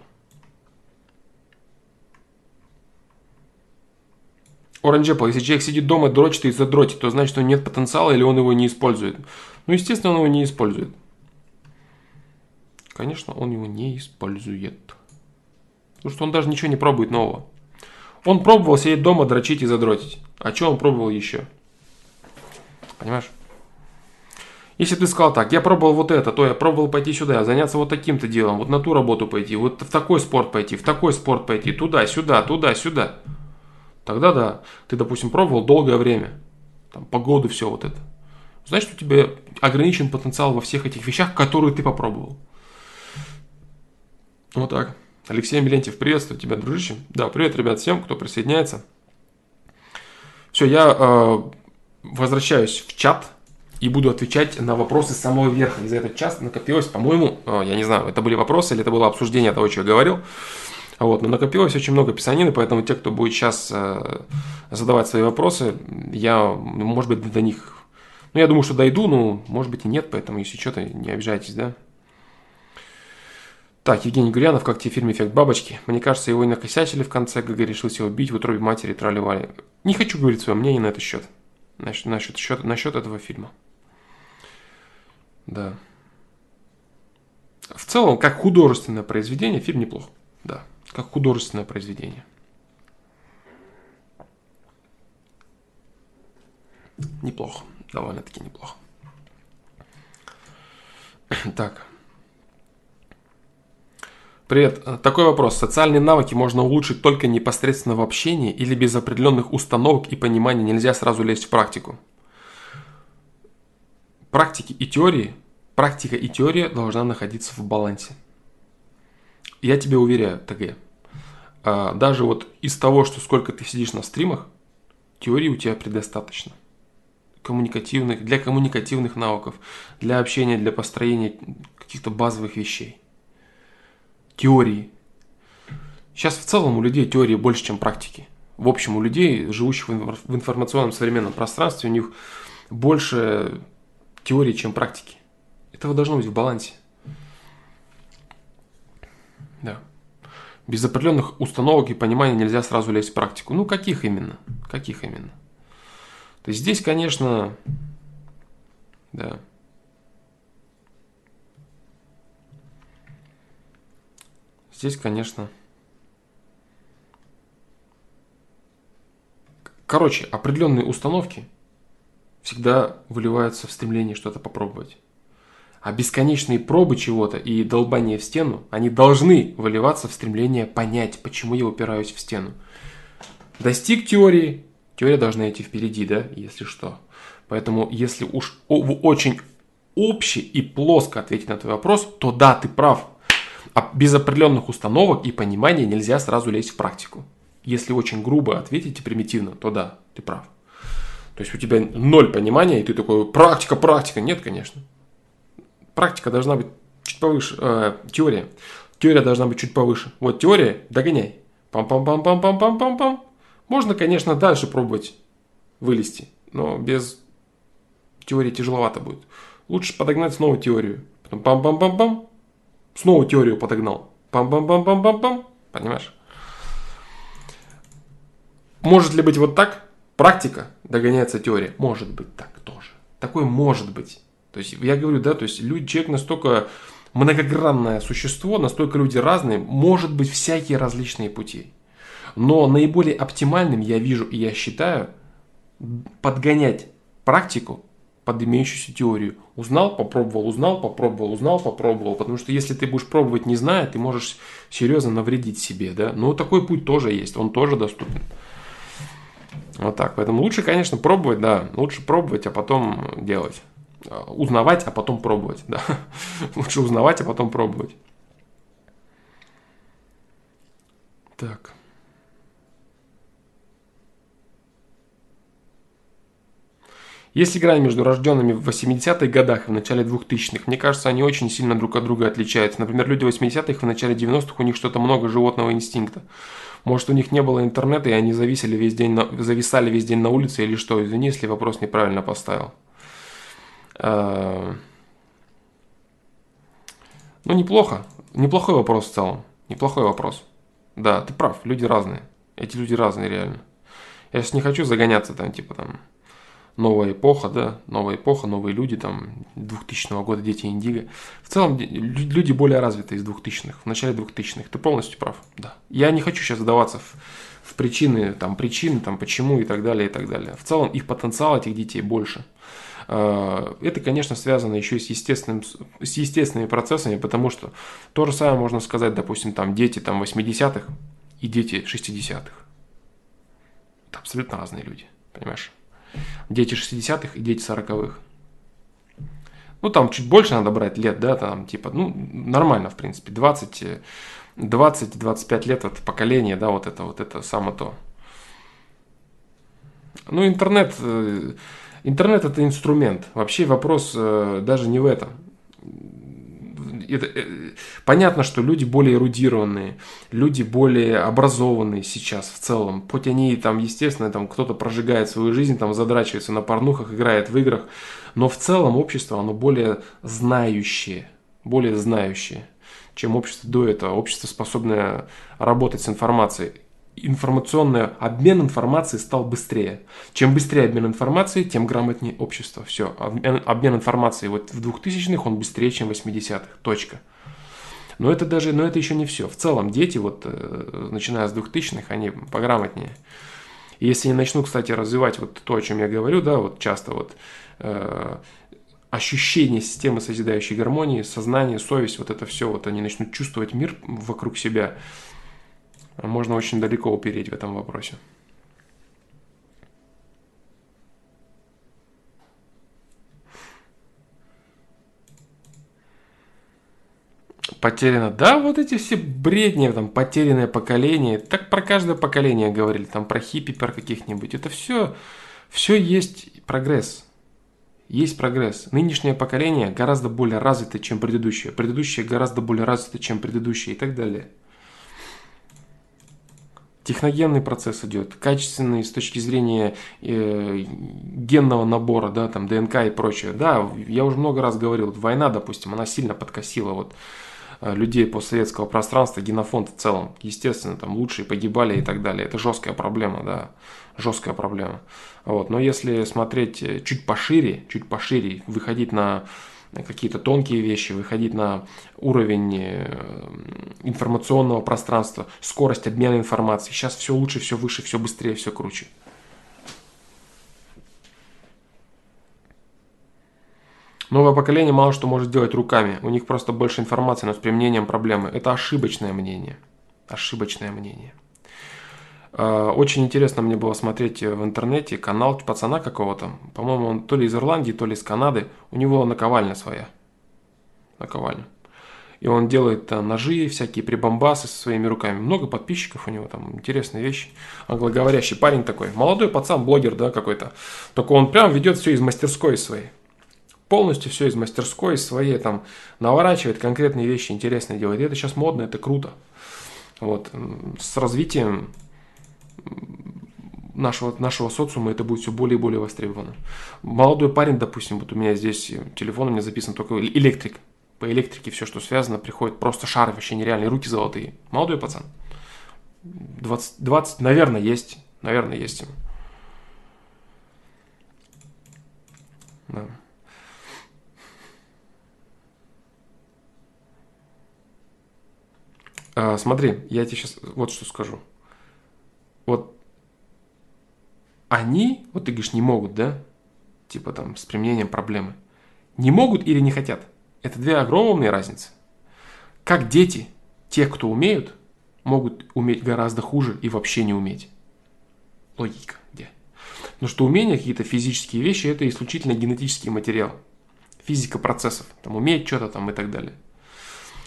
Orange Apple, если человек сидит дома, дрочит и задротит, то значит, что нет потенциала или он его не использует. Ну, естественно, он его не использует. Конечно, он его не использует. Потому что он даже ничего не пробует нового. Он пробовал сидеть дома, дрочить и задротить. А что он пробовал еще? Понимаешь? Если ты сказал так, я пробовал вот это, то я пробовал пойти сюда, заняться вот таким-то делом, вот на ту работу пойти, вот в такой спорт пойти, в такой спорт пойти, туда, сюда, туда, сюда. Тогда да, ты, допустим, пробовал долгое время, там, погоду, все вот это. Значит, у тебя ограничен потенциал во всех этих вещах, которые ты попробовал. Вот так. Алексей Милентьев, приветствую тебя, дружище. Да, привет, ребят, всем, кто присоединяется. Все, я э, возвращаюсь в чат и буду отвечать на вопросы с самого верха. И за этот час накопилось, по-моему, э, я не знаю, это были вопросы или это было обсуждение того, что я говорил. Вот, но накопилось очень много писанины, поэтому те, кто будет сейчас э, задавать свои вопросы, я, может быть, до них, ну, я думаю, что дойду, но, может быть, и нет, поэтому, если что-то, не обижайтесь, да. Так, Евгений Гурьянов, как тебе фильм «Эффект бабочки»? Мне кажется, его и накосячили в конце, ГГ решил себя убить в утробе матери тролливали. Не хочу говорить свое мнение на этот счет. Насчет, насчет, счет, насчет этого фильма. Да. В целом, как художественное произведение, фильм неплох. Да как художественное произведение. Неплохо, довольно-таки неплохо. Так. Привет. Такой вопрос. Социальные навыки можно улучшить только непосредственно в общении или без определенных установок и понимания нельзя сразу лезть в практику? практики и теории, практика и теория должна находиться в балансе. Я тебе уверяю, ТГ, а, даже вот из того, что сколько ты сидишь на стримах, теории у тебя предостаточно. Коммуникативных, для коммуникативных навыков, для общения, для построения каких-то базовых вещей. Теории. Сейчас в целом у людей теории больше, чем практики. В общем, у людей, живущих в информационном современном пространстве, у них больше теории, чем практики. Этого должно быть в балансе. Да. Без определенных установок и понимания нельзя сразу лезть в практику. Ну, каких именно? Каких именно? То есть здесь, конечно, да. Здесь, конечно, короче, определенные установки всегда выливаются в стремление что-то попробовать. А бесконечные пробы чего-то и долбание в стену, они должны выливаться в стремление понять, почему я упираюсь в стену. Достиг теории, теория должна идти впереди, да, если что. Поэтому, если уж очень общий и плоско ответить на твой вопрос, то да, ты прав. А без определенных установок и понимания нельзя сразу лезть в практику. Если очень грубо ответить и примитивно, то да, ты прав. То есть у тебя ноль понимания, и ты такой, практика, практика. Нет, конечно практика должна быть чуть повыше, э, теория. Теория должна быть чуть повыше. Вот теория, догоняй. Пам-пам-пам-пам-пам-пам-пам. Можно, конечно, дальше пробовать вылезти, но без теории тяжеловато будет. Лучше подогнать снова теорию. Потом пам-пам-пам-пам. Снова теорию подогнал. Пам-пам-пам-пам-пам-пам. Понимаешь? Может ли быть вот так? Практика догоняется теория. Может быть так тоже. Такое может быть. То есть я говорю, да, то есть люди, человек настолько многогранное существо, настолько люди разные, может быть всякие различные пути. Но наиболее оптимальным я вижу и я считаю подгонять практику под имеющуюся теорию. Узнал, попробовал, узнал, попробовал, узнал, попробовал. Потому что если ты будешь пробовать не зная, ты можешь серьезно навредить себе. Да? Но такой путь тоже есть, он тоже доступен. Вот так. Поэтому лучше, конечно, пробовать, да. Лучше пробовать, а потом делать. Э, узнавать, а потом пробовать. Да. Лучше узнавать, а потом пробовать. Так. Есть грань между рожденными в 80-х годах и в начале 2000-х. Мне кажется, они очень сильно друг от друга отличаются. Например, люди 80-х и в начале 90-х у них что-то много животного инстинкта. Может, у них не было интернета, и они зависели весь день на... зависали весь день на улице или что? Извини, если вопрос неправильно поставил. Э, ну, неплохо. Неплохой вопрос в целом. Неплохой вопрос. Да, ты прав, люди разные. Эти люди разные реально. Я сейчас не хочу загоняться там, типа там, новая эпоха, да, новая эпоха, новые люди, там, 2000 года, дети Индиго. В целом, люди более развитые из 2000-х, в начале 2000-х. Ты полностью прав, да. Я не хочу сейчас задаваться в, в причины, там, причины, там, почему и так далее, и так далее. В целом, их потенциал этих детей больше. Э, это, конечно, связано еще и с, естественным, с естественными процессами, потому что то же самое можно сказать, допустим, там дети там, 80-х и дети 60-х. Это абсолютно разные люди, понимаешь? Дети 60-х и дети 40-х. Ну, там чуть больше надо брать лет, да, там, типа, ну, нормально, в принципе, 20, 20-25 лет от поколения, да, вот это, вот это самое то. Ну, интернет, э, Интернет это инструмент. Вообще вопрос э, даже не в этом. Это, э, понятно, что люди более эрудированные, люди более образованные сейчас в целом. Хоть они там, естественно, там кто-то прожигает свою жизнь, там задрачивается на порнухах, играет в играх, но в целом общество, оно более знающее, более знающее, чем общество до этого. Общество способное работать с информацией информационный обмен информацией стал быстрее. Чем быстрее обмен информацией, тем грамотнее общество. Все. Обмен, информацией вот в 2000-х он быстрее, чем в 80-х. Точка. Но это даже, но это еще не все. В целом дети, вот, э, начиная с 2000-х, они пограмотнее. И если они начнут, кстати, развивать вот то, о чем я говорю, да, вот часто вот э, ощущение системы созидающей гармонии, сознание, совесть, вот это все, вот они начнут чувствовать мир вокруг себя, можно очень далеко упереть в этом вопросе. потеряно. Да, вот эти все бредни, там, потерянное поколение. Так про каждое поколение говорили, там, про хиппи, про каких-нибудь. Это все, все есть прогресс. Есть прогресс. Нынешнее поколение гораздо более развито, чем предыдущее. Предыдущее гораздо более развито, чем предыдущее и так далее. Техногенный процесс идет, качественный с точки зрения э, генного набора, да, там ДНК и прочее. Да, я уже много раз говорил, война, допустим, она сильно подкосила вот э, людей постсоветского пространства, генофонд в целом. Естественно, там лучшие погибали и так далее. Это жесткая проблема, да, жесткая проблема. Вот. Но если смотреть э, чуть пошире, чуть пошире, выходить на какие-то тонкие вещи, выходить на уровень э, информационного пространства, скорость обмена информацией. Сейчас все лучше, все выше, все быстрее, все круче. Новое поколение мало что может делать руками. У них просто больше информации, но с применением проблемы. Это ошибочное мнение. Ошибочное мнение. А, очень интересно мне было смотреть в интернете канал пацана какого-то. По-моему, он то ли из Ирландии, то ли из Канады. У него наковальня своя. Наковальня. И он делает ножи, всякие прибамбасы со своими руками. Много подписчиков у него там, интересные вещи. Англоговорящий парень такой. Молодой пацан, блогер, да, какой-то. Только он прям ведет все из мастерской своей. Полностью все из мастерской своей, там, наворачивает конкретные вещи, интересные делает. И это сейчас модно, это круто. Вот. С развитием нашего, нашего социума это будет все более и более востребовано. Молодой парень, допустим, вот у меня здесь телефон, у меня записан только электрик. По электрике все, что связано, приходит просто шары вообще нереальные, руки золотые. Молодой пацан. 20, 20 наверное, есть. Наверное, есть. Да. А, смотри, я тебе сейчас вот что скажу вот они, вот ты говоришь, не могут, да? Типа там с применением проблемы. Не могут или не хотят. Это две огромные разницы. Как дети, те, кто умеют, могут уметь гораздо хуже и вообще не уметь. Логика где? Но что умения, какие-то физические вещи, это исключительно генетический материал. Физика процессов. Там уметь что-то там и так далее.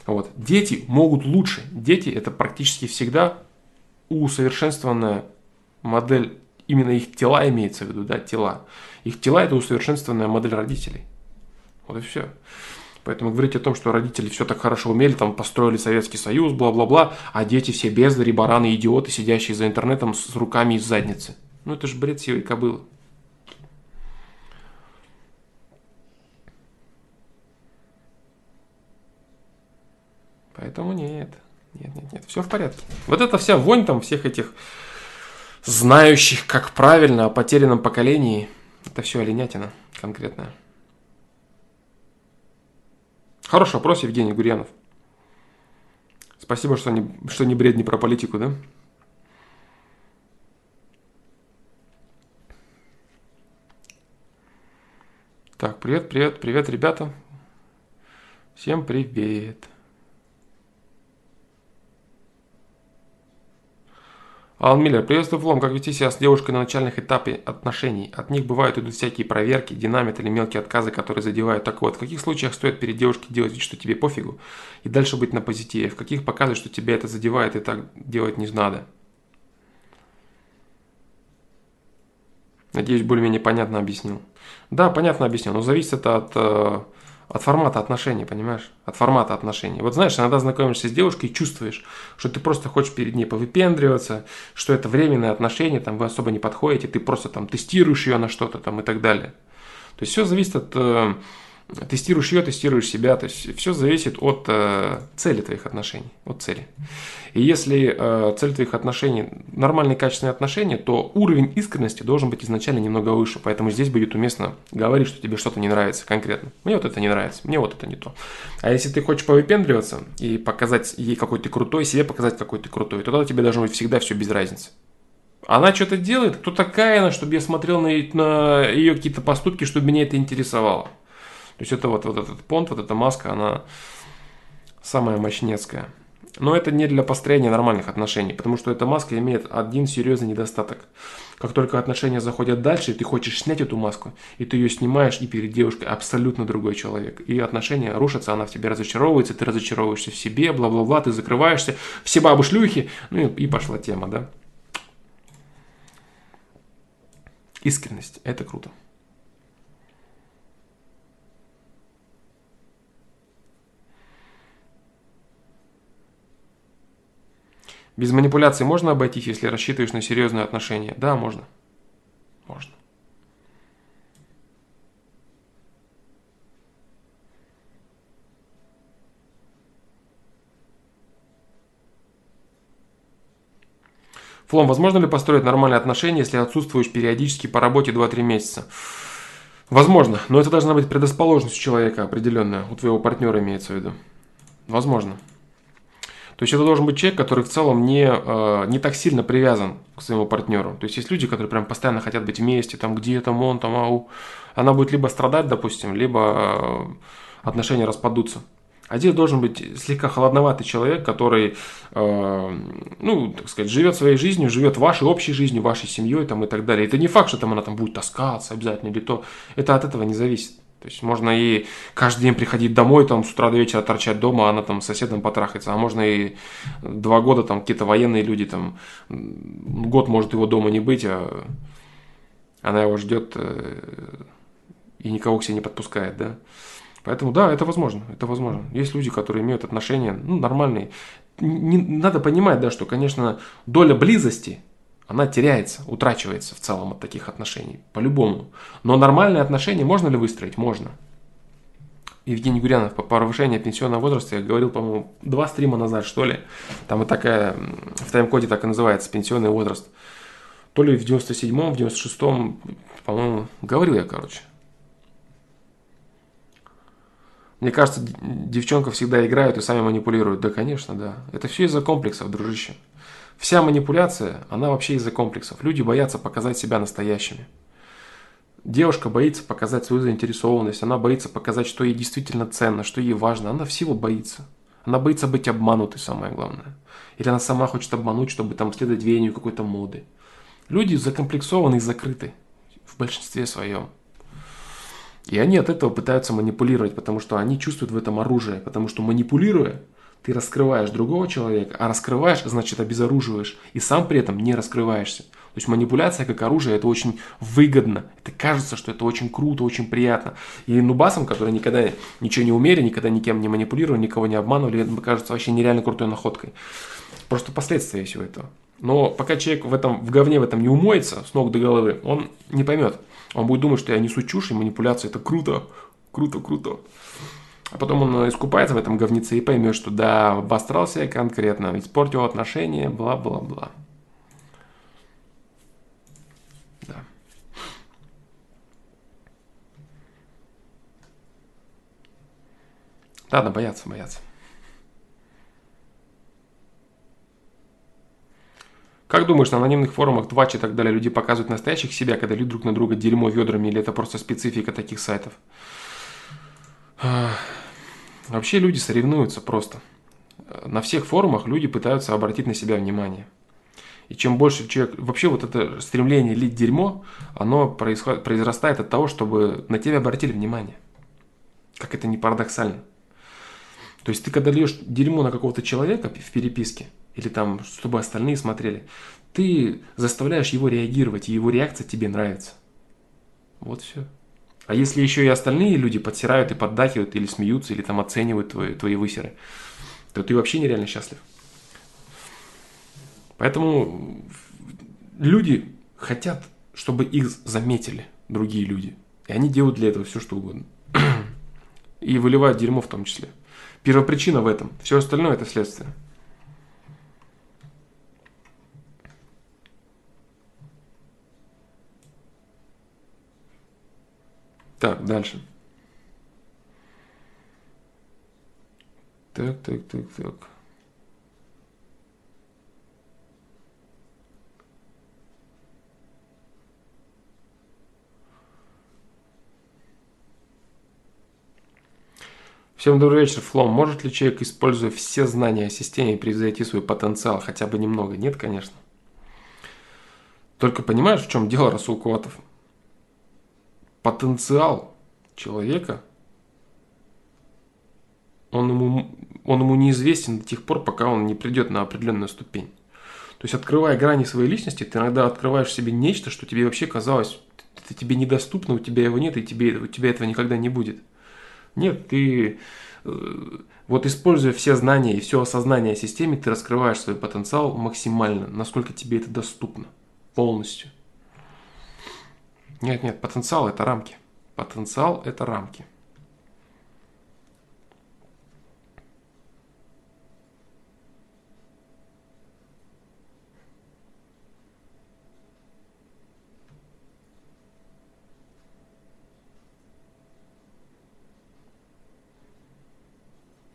Вот. Дети могут лучше. Дети это практически всегда усовершенствованная модель, именно их тела имеется в виду, да, тела. Их тела это усовершенствованная модель родителей. Вот и все. Поэтому говорить о том, что родители все так хорошо умели, там построили Советский Союз, бла-бла-бла, а дети все бездари, бараны, идиоты, сидящие за интернетом с руками из задницы. Ну это же бред сивой кобылы. Поэтому нет. Нет, нет, нет, все в порядке. Вот эта вся вонь там всех этих знающих, как правильно, о потерянном поколении, это все оленятина конкретная. Хороший вопрос, Евгений Гурьянов. Спасибо, что не, что не бред не про политику, да? Так, привет, привет, привет, ребята. Всем привет. Алан Миллер, приветствую, Флом. Как вести себя с девушкой на начальных этапе отношений? От них бывают идут всякие проверки, динамит или мелкие отказы, которые задевают. Так вот, в каких случаях стоит перед девушкой делать вид, что тебе пофигу, и дальше быть на позитиве? В каких показывать, что тебя это задевает и так делать не надо? Надеюсь, более-менее понятно объяснил. Да, понятно объяснил, но зависит это от э, от формата отношений, понимаешь? От формата отношений. Вот знаешь, иногда знакомишься с девушкой и чувствуешь, что ты просто хочешь перед ней повыпендриваться, что это временные отношения, там вы особо не подходите, ты просто там тестируешь ее на что-то там и так далее. То есть все зависит от э, тестируешь ее, тестируешь себя, то есть все зависит от э, цели твоих отношений, от цели. И если э, цель твоих отношений нормальные качественные отношения, то уровень искренности должен быть изначально немного выше, поэтому здесь будет уместно говорить, что тебе что-то не нравится конкретно. Мне вот это не нравится, мне вот это не то. А если ты хочешь повыпендриваться и показать ей какой ты крутой, себе показать какой ты крутой, то тогда тебе должно быть всегда все без разницы. Она что-то делает, кто такая она, чтобы я смотрел на, на ее какие-то поступки, чтобы меня это интересовало. То есть это вот, вот этот понт, вот эта маска, она самая мощнецкая. Но это не для построения нормальных отношений, потому что эта маска имеет один серьезный недостаток. Как только отношения заходят дальше, ты хочешь снять эту маску, и ты ее снимаешь, и перед девушкой абсолютно другой человек. И отношения рушатся, она в тебе разочаровывается, ты разочаровываешься в себе, бла-бла-бла, ты закрываешься, все бабы шлюхи, ну и, и пошла тема, да. Искренность – это круто. Без манипуляций можно обойтись, если рассчитываешь на серьезные отношения? Да, можно. Можно. Флом, возможно ли построить нормальные отношения, если отсутствуешь периодически по работе 2-3 месяца? Возможно, но это должна быть предрасположенность человека определенная, у твоего партнера имеется в виду. Возможно. То есть это должен быть человек, который в целом не, э, не так сильно привязан к своему партнеру. То есть есть люди, которые прям постоянно хотят быть вместе, там где там он, там ау. Она будет либо страдать, допустим, либо э, отношения распадутся. А здесь должен быть слегка холодноватый человек, который, э, ну, так сказать, живет своей жизнью, живет вашей общей жизнью, вашей семьей там, и так далее. Это не факт, что там она там будет таскаться обязательно или то. Это от этого не зависит. То есть можно и каждый день приходить домой, там с утра до вечера торчать дома, а она там с соседом потрахается. А можно и два года там какие-то военные люди, там год может его дома не быть, а она его ждет э, и никого к себе не подпускает, да. Поэтому да, это возможно, это возможно. Есть люди, которые имеют отношения, ну, нормальные. Не, надо понимать, да, что, конечно, доля близости – она теряется, утрачивается в целом от таких отношений, по-любому. Но нормальные отношения можно ли выстроить? Можно. Евгений Гурянов по повышению пенсионного возраста, я говорил, по-моему, два стрима назад, что ли. Там и такая, в тайм-коде так и называется, пенсионный возраст. То ли в 97-м, в 96-м, по-моему, говорил я, короче. Мне кажется, девчонка всегда играют и сами манипулируют. Да, конечно, да. Это все из-за комплексов, дружище. Вся манипуляция, она вообще из-за комплексов. Люди боятся показать себя настоящими. Девушка боится показать свою заинтересованность, она боится показать, что ей действительно ценно, что ей важно. Она всего боится. Она боится быть обманутой, самое главное. Или она сама хочет обмануть, чтобы там следовать веянию какой-то моды. Люди закомплексованы и закрыты в большинстве своем. И они от этого пытаются манипулировать, потому что они чувствуют в этом оружие. Потому что манипулируя, ты раскрываешь другого человека, а раскрываешь, значит обезоруживаешь, и сам при этом не раскрываешься. То есть манипуляция как оружие, это очень выгодно. Это кажется, что это очень круто, очень приятно. И нубасам, которые никогда ничего не умели, никогда никем не манипулировали, никого не обманывали, это кажется вообще нереально крутой находкой. Просто последствия всего этого. Но пока человек в этом, в говне в этом не умоется с ног до головы, он не поймет. Он будет думать, что я несу чушь, и манипуляция это круто, круто, круто. А потом он искупается в этом говнице и поймет, что да, обосрался я конкретно, испортил отношения, бла-бла-бла. Да. Ладно, бояться, бояться. Как думаешь, на анонимных форумах, твач и так далее люди показывают настоящих себя, когда люди друг на друга дерьмо ведрами, или это просто специфика таких сайтов? Вообще люди соревнуются просто. На всех форумах люди пытаются обратить на себя внимание. И чем больше человек... Вообще вот это стремление лить дерьмо, оно происход, произрастает от того, чтобы на тебя обратили внимание. Как это не парадоксально. То есть ты когда льешь дерьмо на какого-то человека в переписке, или там, чтобы остальные смотрели, ты заставляешь его реагировать, и его реакция тебе нравится. Вот все. А если еще и остальные люди подсирают и поддакивают, или смеются, или там оценивают твои, твои высеры, то ты вообще нереально счастлив. Поэтому люди хотят, чтобы их заметили другие люди. И они делают для этого все, что угодно. И выливают дерьмо в том числе. Первопричина в этом. Все остальное это следствие. Так, дальше. Так, так, так, так. Всем добрый вечер, Флом. Может ли человек, используя все знания о системе, превзойти свой потенциал хотя бы немного? Нет, конечно. Только понимаешь, в чем дело, Расул Куатов? Потенциал человека, он ему, он ему неизвестен до тех пор, пока он не придет на определенную ступень. То есть, открывая грани своей личности, ты иногда открываешь себе нечто, что тебе вообще казалось, это тебе недоступно, у тебя его нет, и тебе, у тебя этого никогда не будет. Нет, ты э, вот используя все знания и все осознание о системе, ты раскрываешь свой потенциал максимально, насколько тебе это доступно, полностью. Нет, нет, потенциал это рамки. Потенциал это рамки.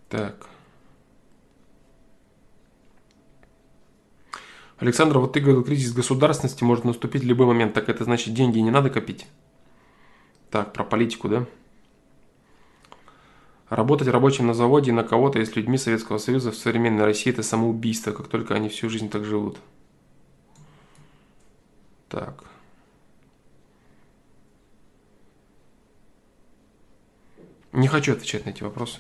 Так. Александр, вот ты говорил, кризис государственности может наступить в любой момент. Так это значит, деньги не надо копить? Так, про политику, да? Работать рабочим на заводе и на кого-то и с людьми Советского Союза в современной России – это самоубийство, как только они всю жизнь так живут. Так. Не хочу отвечать на эти вопросы.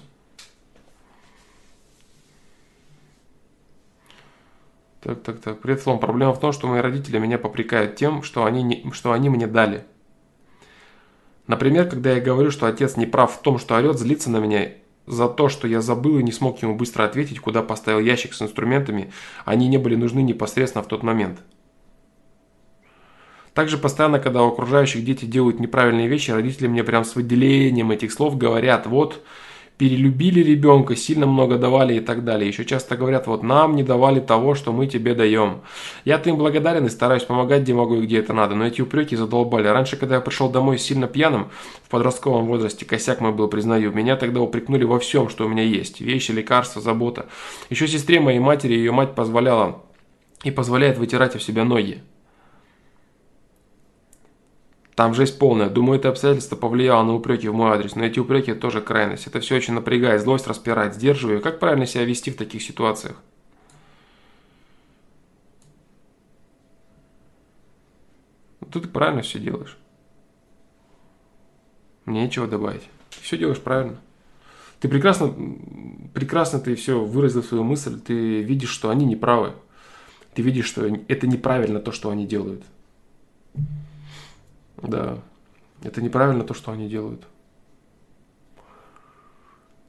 Так, так, так. Привет, Флом. Проблема в том, что мои родители меня попрекают тем, что они, не, что они мне дали. Например, когда я говорю, что отец не прав в том, что орет, злится на меня за то, что я забыл и не смог ему быстро ответить, куда поставил ящик с инструментами, они не были нужны непосредственно в тот момент. Также постоянно, когда у окружающих дети делают неправильные вещи, родители мне прям с выделением этих слов говорят, вот, перелюбили ребенка, сильно много давали и так далее. Еще часто говорят, вот нам не давали того, что мы тебе даем. Я-то им благодарен и стараюсь помогать, где могу и где это надо, но эти упреки задолбали. Раньше, когда я пришел домой сильно пьяным, в подростковом возрасте, косяк мой был, признаю, меня тогда упрекнули во всем, что у меня есть. Вещи, лекарства, забота. Еще сестре моей матери ее мать позволяла и позволяет вытирать у себя ноги. Там жесть полная. Думаю, это обстоятельство повлияло на упреки в мой адрес, но эти упреки тоже крайность. Это все очень напрягает, злость распирает, сдерживаю. Как правильно себя вести в таких ситуациях? Ну, ты правильно все делаешь. Мне нечего добавить. Все делаешь правильно. Ты прекрасно, прекрасно ты все выразил свою мысль, ты видишь, что они неправы. Ты видишь, что это неправильно то, что они делают. Да. Это неправильно то, что они делают.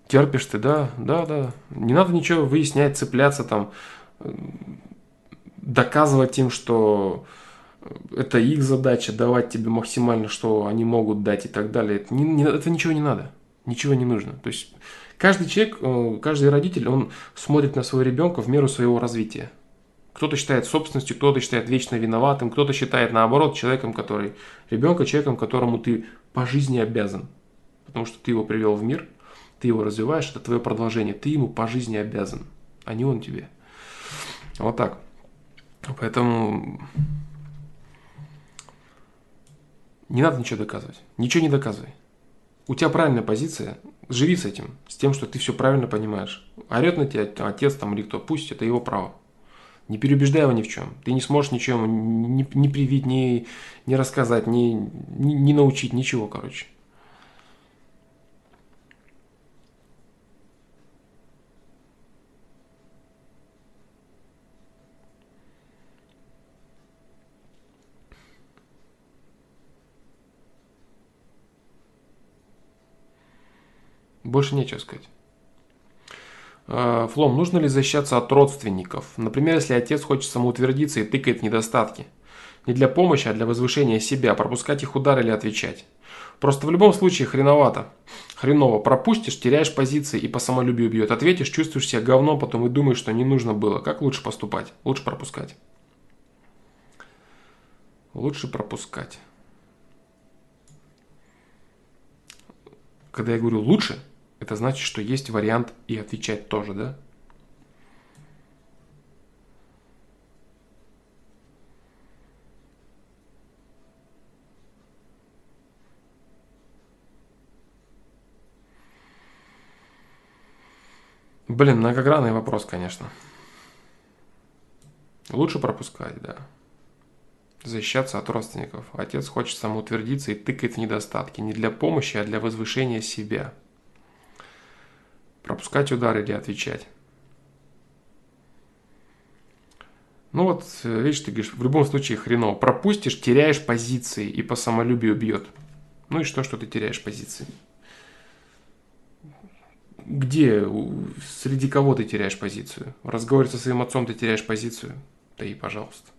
Терпишь ты, да, да, да. Не надо ничего выяснять, цепляться там, доказывать им, что это их задача, давать тебе максимально, что они могут дать и так далее. Это, не, не, это ничего не надо, ничего не нужно. То есть каждый человек, э, каждый родитель, он смотрит на своего ребенка в меру своего развития. Кто-то считает собственностью, кто-то считает вечно виноватым, кто-то считает наоборот человеком, который, ребенка человеком, которому ты по жизни обязан. Потому что ты его привел в мир, ты его развиваешь, это твое продолжение, ты ему по жизни обязан, а не он тебе. Вот так. Поэтому не надо ничего доказывать. Ничего не доказывай. У тебя правильная позиция, живи с этим, с тем, что ты все правильно понимаешь. Орет на тебя отец там или кто, пусть это его право. Не переубеждай его ни в чем. Ты не сможешь ничего ни, ни привить, ни, ни рассказать, ни, ни, ни научить, ничего, короче. Больше нечего сказать. Э, Флом, нужно ли защищаться от родственников? Например, если отец хочет самоутвердиться и тыкает недостатки. Не для помощи, а для возвышения себя. Пропускать их удар или отвечать. Просто в любом случае хреновато. Хреново. Пропустишь, теряешь позиции и по самолюбию бьет. Ответишь, чувствуешь себя говном, потом и думаешь, что не нужно было. Как лучше поступать? Лучше пропускать. Лучше пропускать. Когда я говорю лучше, это значит, что есть вариант и отвечать тоже, да? Блин, многогранный вопрос, конечно. Лучше пропускать, да. Защищаться от родственников. Отец хочет самоутвердиться и тыкает в недостатки. Не для помощи, а для возвышения себя. Пропускать удар или отвечать. Ну вот, видишь, ты говоришь, в любом случае хреново. Пропустишь, теряешь позиции и по самолюбию бьет. Ну и что, что ты теряешь позиции? Где, среди кого ты теряешь позицию? В разговоре со своим отцом ты теряешь позицию? Да и пожалуйста.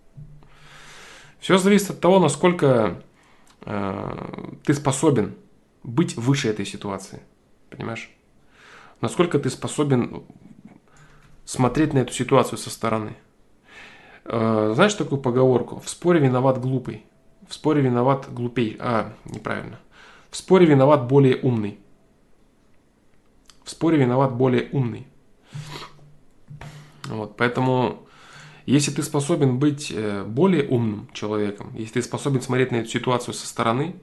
Все зависит от того, насколько э, ты способен быть выше этой ситуации. Понимаешь? Насколько ты способен смотреть на эту ситуацию со стороны. Э, знаешь такую поговорку? В споре виноват глупый. В споре виноват глупей. А, неправильно. В споре виноват более умный. В споре виноват более умный. Вот, поэтому, если ты способен быть э, более умным человеком, если ты способен смотреть на эту ситуацию со стороны,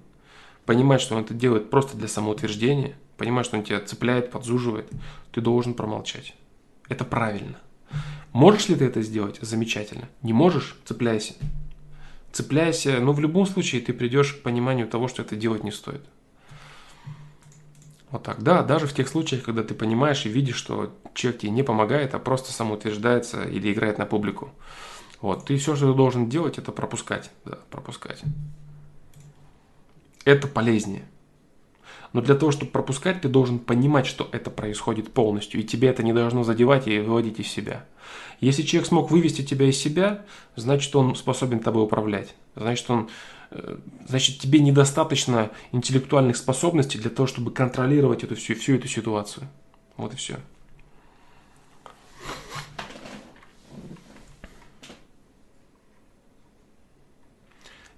понимать, что он это делает просто для самоутверждения, понимать, что он тебя цепляет, подзуживает, ты должен промолчать. Это правильно. Можешь ли ты это сделать? Замечательно. Не можешь? Цепляйся. Цепляйся, но в любом случае ты придешь к пониманию того, что это делать не стоит. Вот так. Да, даже в тех случаях, когда ты понимаешь и видишь, что человек тебе не помогает, а просто самоутверждается или играет на публику. Вот. Ты все, что ты должен делать, это пропускать. Да, пропускать. Это полезнее. Но для того, чтобы пропускать, ты должен понимать, что это происходит полностью, и тебе это не должно задевать и выводить из себя. Если человек смог вывести тебя из себя, значит, он способен тобой управлять. Значит, он, э, значит тебе недостаточно интеллектуальных способностей для того, чтобы контролировать эту всю, всю эту ситуацию. Вот и все.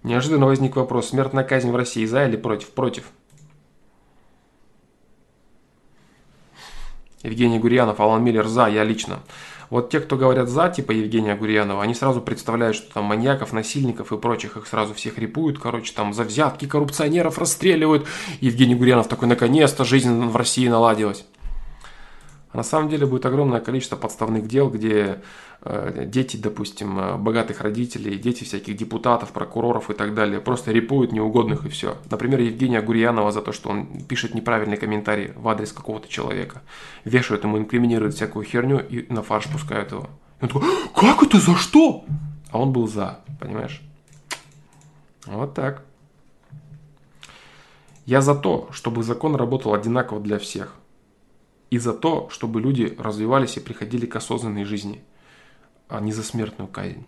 Неожиданно возник вопрос, смертная казнь в России за или против? Против. Евгений Гурьянов, Алан Миллер за, я лично. Вот те, кто говорят за, типа Евгения Гурьянова, они сразу представляют, что там маньяков, насильников и прочих их сразу всех репуют, короче, там за взятки коррупционеров расстреливают. Евгений Гурьянов такой, наконец-то жизнь в России наладилась. А на самом деле будет огромное количество подставных дел, где дети, допустим, э, богатых родителей, дети всяких депутатов, прокуроров и так далее, просто репуют неугодных и все. Например, Евгения Гурьянова за то, что он пишет неправильный комментарий в адрес какого-то человека. Вешают ему, инкриминируют всякую херню и на фарш пускают его. И он такой, как это, за что? А он был за, понимаешь? Вот так. Я за то, чтобы закон работал одинаково для всех – и за то, чтобы люди развивались и приходили к осознанной жизни, а не за смертную казнь.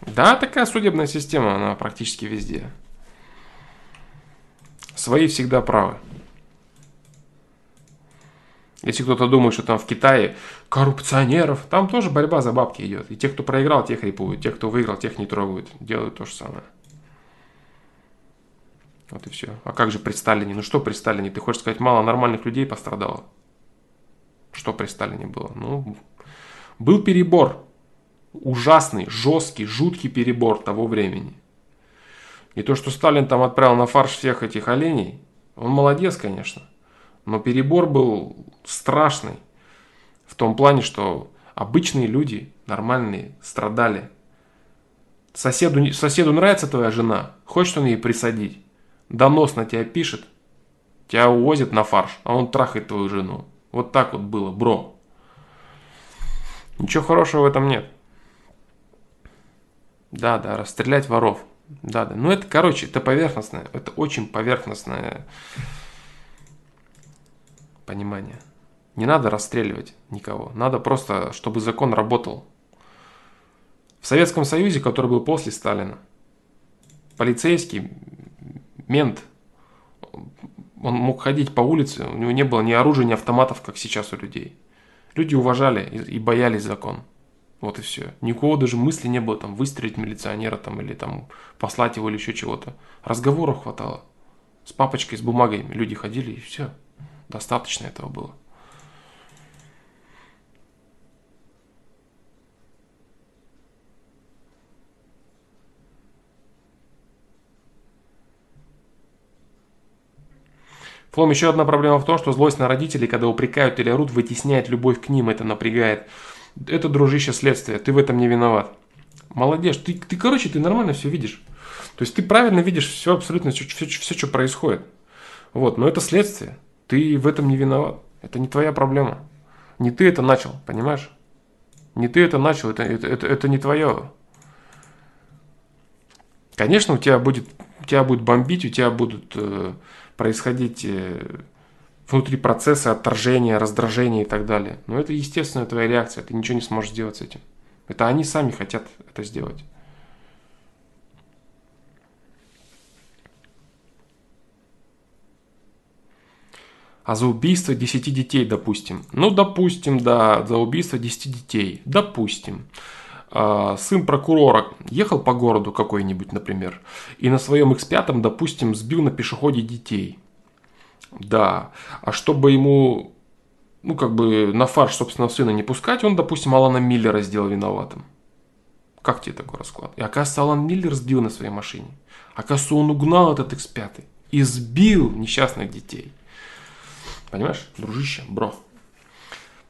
Да, такая судебная система, она практически везде. Свои всегда правы. Если кто-то думает, что там в Китае коррупционеров, там тоже борьба за бабки идет. И те, кто проиграл, тех рипуют, те, кто выиграл, тех не трогают. Делают то же самое. Вот и все. А как же при Сталине? Ну что при Сталине? Ты хочешь сказать, мало нормальных людей пострадало? Что при Сталине было? Ну, был перебор. Ужасный, жесткий, жуткий перебор того времени. И то, что Сталин там отправил на фарш всех этих оленей, он молодец, конечно. Но перебор был страшный. В том плане, что обычные люди, нормальные, страдали. Соседу, соседу нравится твоя жена, хочет он ей присадить. Донос на тебя пишет, тебя увозят на фарш, а он трахает твою жену. Вот так вот было, бро. Ничего хорошего в этом нет. Да, да, расстрелять воров. Да, да. Ну это, короче, это поверхностное. Это очень поверхностное понимание. Не надо расстреливать никого. Надо просто, чтобы закон работал. В Советском Союзе, который был после Сталина, полицейский, мент, он мог ходить по улице, у него не было ни оружия, ни автоматов, как сейчас у людей. Люди уважали и боялись закон. Вот и все. Никого даже мысли не было там выстрелить милиционера там или там послать его или еще чего-то. Разговоров хватало. С папочкой, с бумагами люди ходили и все. Достаточно этого было. Флом, еще одна проблема в том, что злость на родителей, когда упрекают или орут, вытесняет любовь к ним, это напрягает. Это, дружище, следствие, ты в этом не виноват. Молодец, ты, ты короче, ты нормально все видишь. То есть ты правильно видишь все абсолютно, все, все, все, что происходит. Вот, но это следствие. Ты в этом не виноват. Это не твоя проблема. Не ты это начал, понимаешь? Не ты это начал, это, это, это, это не твое. Конечно, у тебя будет, у тебя будет бомбить, у тебя будут э, происходить э, внутри процесса отторжения, раздражения и так далее. Но это естественная твоя реакция, ты ничего не сможешь сделать с этим. Это они сами хотят это сделать. А за убийство 10 детей, допустим. Ну, допустим, да, за убийство 10 детей. Допустим. А, сын прокурора ехал по городу какой-нибудь, например, и на своем X5, допустим, сбил на пешеходе детей. Да. А чтобы ему, ну, как бы на фарш собственного сына не пускать, он, допустим, Алана Миллера сделал виноватым. Как тебе такой расклад? И оказывается, Алан Миллер сбил на своей машине. Оказывается, он угнал этот X5 и сбил несчастных детей. Понимаешь, дружище, бро.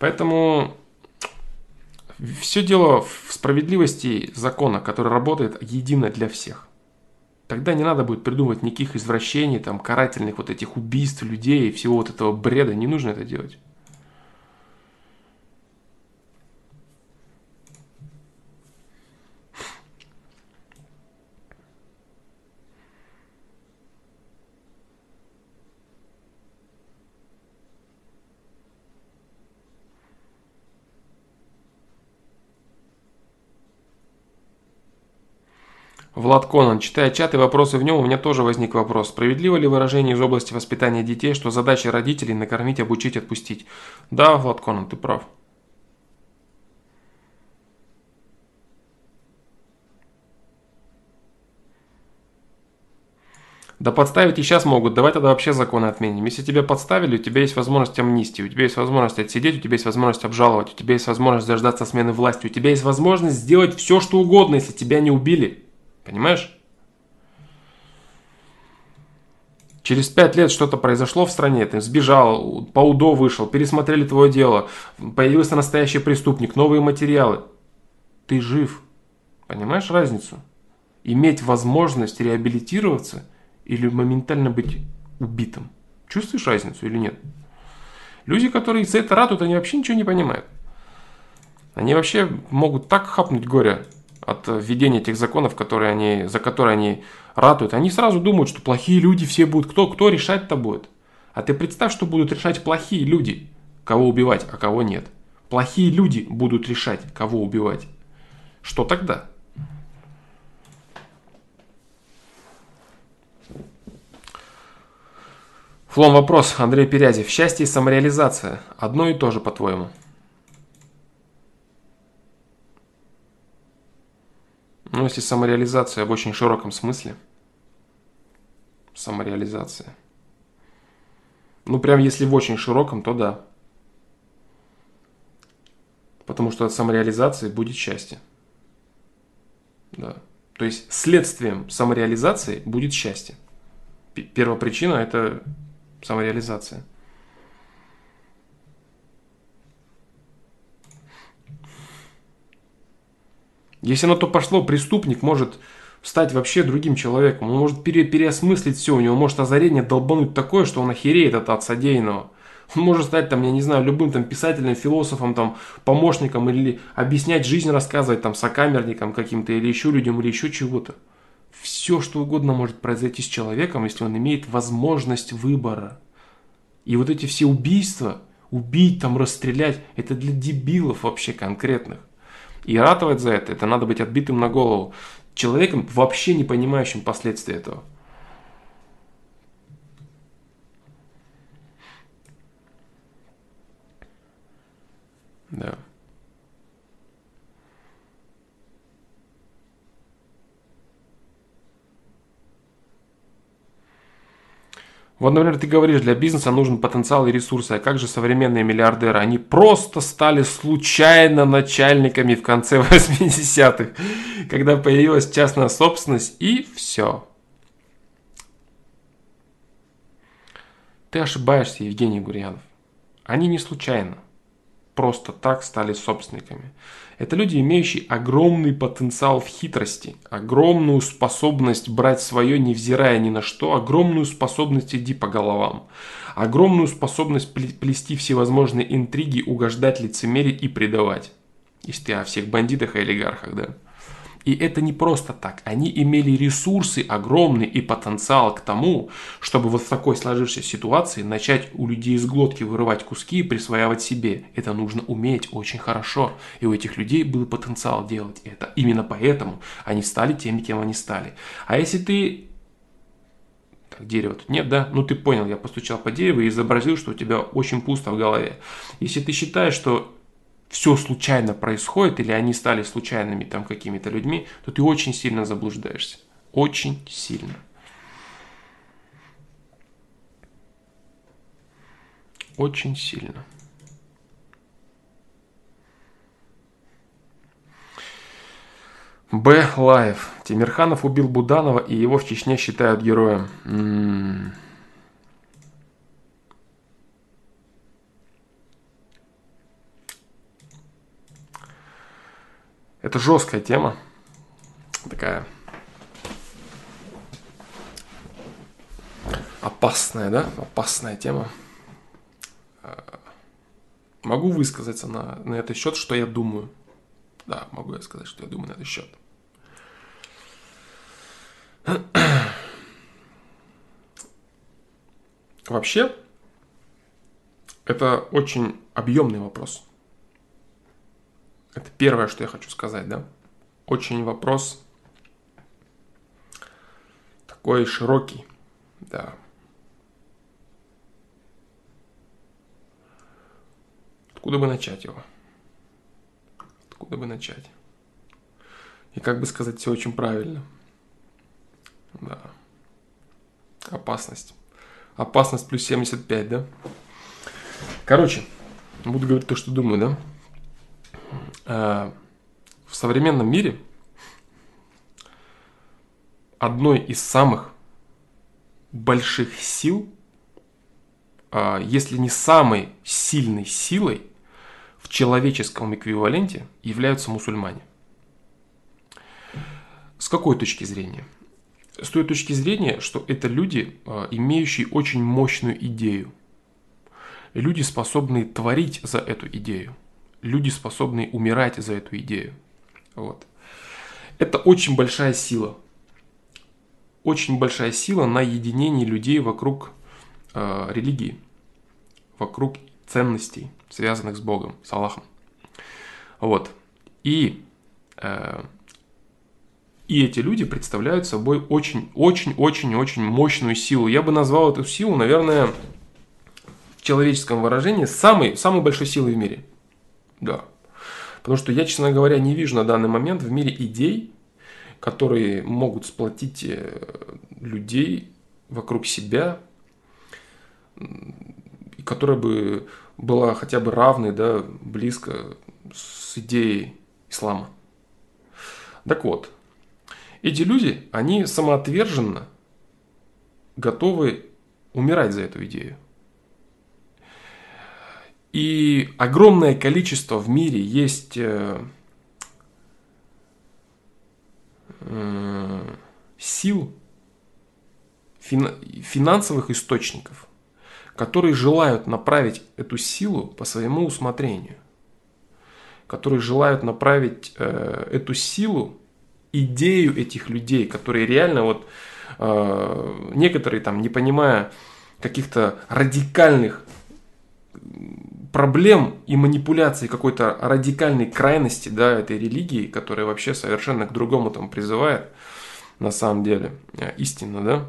Поэтому все дело в справедливости закона, который работает едино для всех. Тогда не надо будет придумывать никаких извращений, там, карательных вот этих убийств людей и всего вот этого бреда. Не нужно это делать. Влад Конан. Читая чат и вопросы в нем, у меня тоже возник вопрос. Справедливо ли выражение из области воспитания детей, что задача родителей накормить, обучить, отпустить? Да, Влад Конан, ты прав. Да подставить и сейчас могут, давай тогда вообще законы отменим. Если тебя подставили, у тебя есть возможность амнистии, у тебя есть возможность отсидеть, у тебя есть возможность обжаловать, у тебя есть возможность дождаться смены власти, у тебя есть возможность сделать все, что угодно, если тебя не убили. Понимаешь? Через пять лет что-то произошло в стране, ты сбежал, по УДО вышел, пересмотрели твое дело, появился настоящий преступник, новые материалы. Ты жив. Понимаешь разницу? Иметь возможность реабилитироваться или моментально быть убитым. Чувствуешь разницу или нет? Люди, которые за это радуют, они вообще ничего не понимают. Они вообще могут так хапнуть горе от введения этих законов, которые они, за которые они ратуют, они сразу думают, что плохие люди все будут. Кто, кто решать-то будет? А ты представь, что будут решать плохие люди, кого убивать, а кого нет. Плохие люди будут решать, кого убивать. Что тогда? Флом вопрос, Андрей Перязев. Счастье и самореализация. Одно и то же, по-твоему? Ну, если самореализация в очень широком смысле. Самореализация. Ну, прям если в очень широком, то да. Потому что от самореализации будет счастье. Да. То есть следствием самореализации будет счастье. Первопричина – это самореализация. Если на то пошло, преступник может стать вообще другим человеком. Он может пере переосмыслить все, у него может озарение долбануть такое, что он охереет это от содеянного. Он может стать там, я не знаю, любым там писателем, философом, там, помощником или объяснять жизнь, рассказывать там сокамерникам каким-то или еще людям, или еще чего-то. Все, что угодно может произойти с человеком, если он имеет возможность выбора. И вот эти все убийства, убить, там, расстрелять, это для дебилов вообще конкретных. И ратовать за это, это надо быть отбитым на голову. Человеком, вообще не понимающим последствий этого. Да. Вот, например, ты говоришь, для бизнеса нужен потенциал и ресурсы, а как же современные миллиардеры? Они просто стали случайно начальниками в конце 80-х, когда появилась частная собственность и все. Ты ошибаешься, Евгений Гурьянов. Они не случайно просто так стали собственниками. Это люди, имеющие огромный потенциал в хитрости, огромную способность брать свое, невзирая ни на что, огромную способность идти по головам, огромную способность плести всевозможные интриги, угождать, лицемерить и предавать. Если ты о всех бандитах и олигархах, да. И это не просто так. Они имели ресурсы огромные и потенциал к тому, чтобы вот в такой сложившейся ситуации начать у людей из глотки вырывать куски и присваивать себе. Это нужно уметь очень хорошо. И у этих людей был потенциал делать это. Именно поэтому они стали теми, кем они стали. А если ты так, дерева тут нет, да? Ну ты понял, я постучал по дереву и изобразил, что у тебя очень пусто в голове. Если ты считаешь, что все случайно происходит, или они стали случайными там какими-то людьми, то ты очень сильно заблуждаешься. Очень сильно. Очень сильно. Б. Лайв. Тимирханов убил Буданова, и его в Чечне считают героем. М-м-м. Это жесткая тема. Такая опасная, да? Опасная тема. А, могу высказаться на, на этот счет, что я думаю. Да, могу я сказать, что я думаю на этот счет. Вообще, это очень объемный вопрос. Это первое, что я хочу сказать, да. Очень вопрос такой широкий, да. Откуда бы начать его? Откуда бы начать? И как бы сказать все очень правильно. Да. Опасность. Опасность плюс 75, да? Короче, буду говорить то, что думаю, да? Э, в современном мире одной из самых больших сил, э, если не самой сильной силой в человеческом эквиваленте являются мусульмане. С какой точки зрения? С той точки зрения, что это люди, э, имеющие очень мощную идею. Люди, способные творить за эту идею люди способны умирать за эту идею. Вот. Это очень большая сила. Очень большая сила на единении людей вокруг э, религии, вокруг ценностей, связанных с Богом, с Аллахом. Вот. И, э, и эти люди представляют собой очень-очень-очень-очень мощную силу. Я бы назвал эту силу, наверное, в человеческом выражении самой, самой большой силой в мире – да. Потому что я, честно говоря, не вижу на данный момент в мире идей, которые могут сплотить э, людей вокруг себя, которая бы была хотя бы равной, да, близко с идеей ислама. Так вот, эти люди, они самоотверженно готовы умирать за эту идею. И огромное количество в мире есть э, э, сил, финансовых источников, которые желают направить эту силу по своему усмотрению, которые желают направить э, эту силу, идею этих людей, которые реально вот некоторые там, не понимая каких-то радикальных проблем и манипуляций какой-то радикальной крайности, да, этой религии, которая вообще совершенно к другому там призывает, на самом деле, э, истинно, да,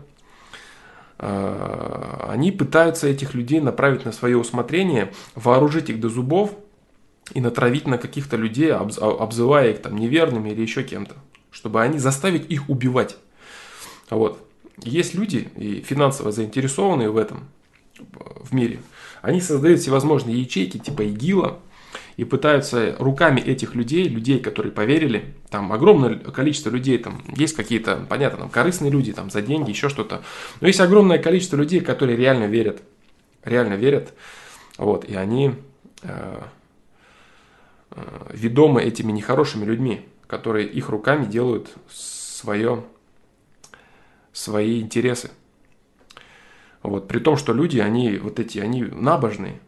э, они пытаются этих людей направить на свое усмотрение, вооружить их до зубов и натравить на каких-то людей, обзывая их там неверными или еще кем-то, чтобы они заставить их убивать. Вот. Есть люди и финансово заинтересованные в этом в мире – они создают всевозможные ячейки типа ИГИЛа и пытаются руками этих людей, людей, которые поверили, там огромное количество людей, там есть какие-то, понятно, там корыстные люди, там за деньги, еще что-то. Но есть огромное количество людей, которые реально верят реально верят, вот, и они э, э, ведомы этими нехорошими людьми, которые их руками делают свое, свои интересы. Вот, при том, что люди, они вот эти, они набожные.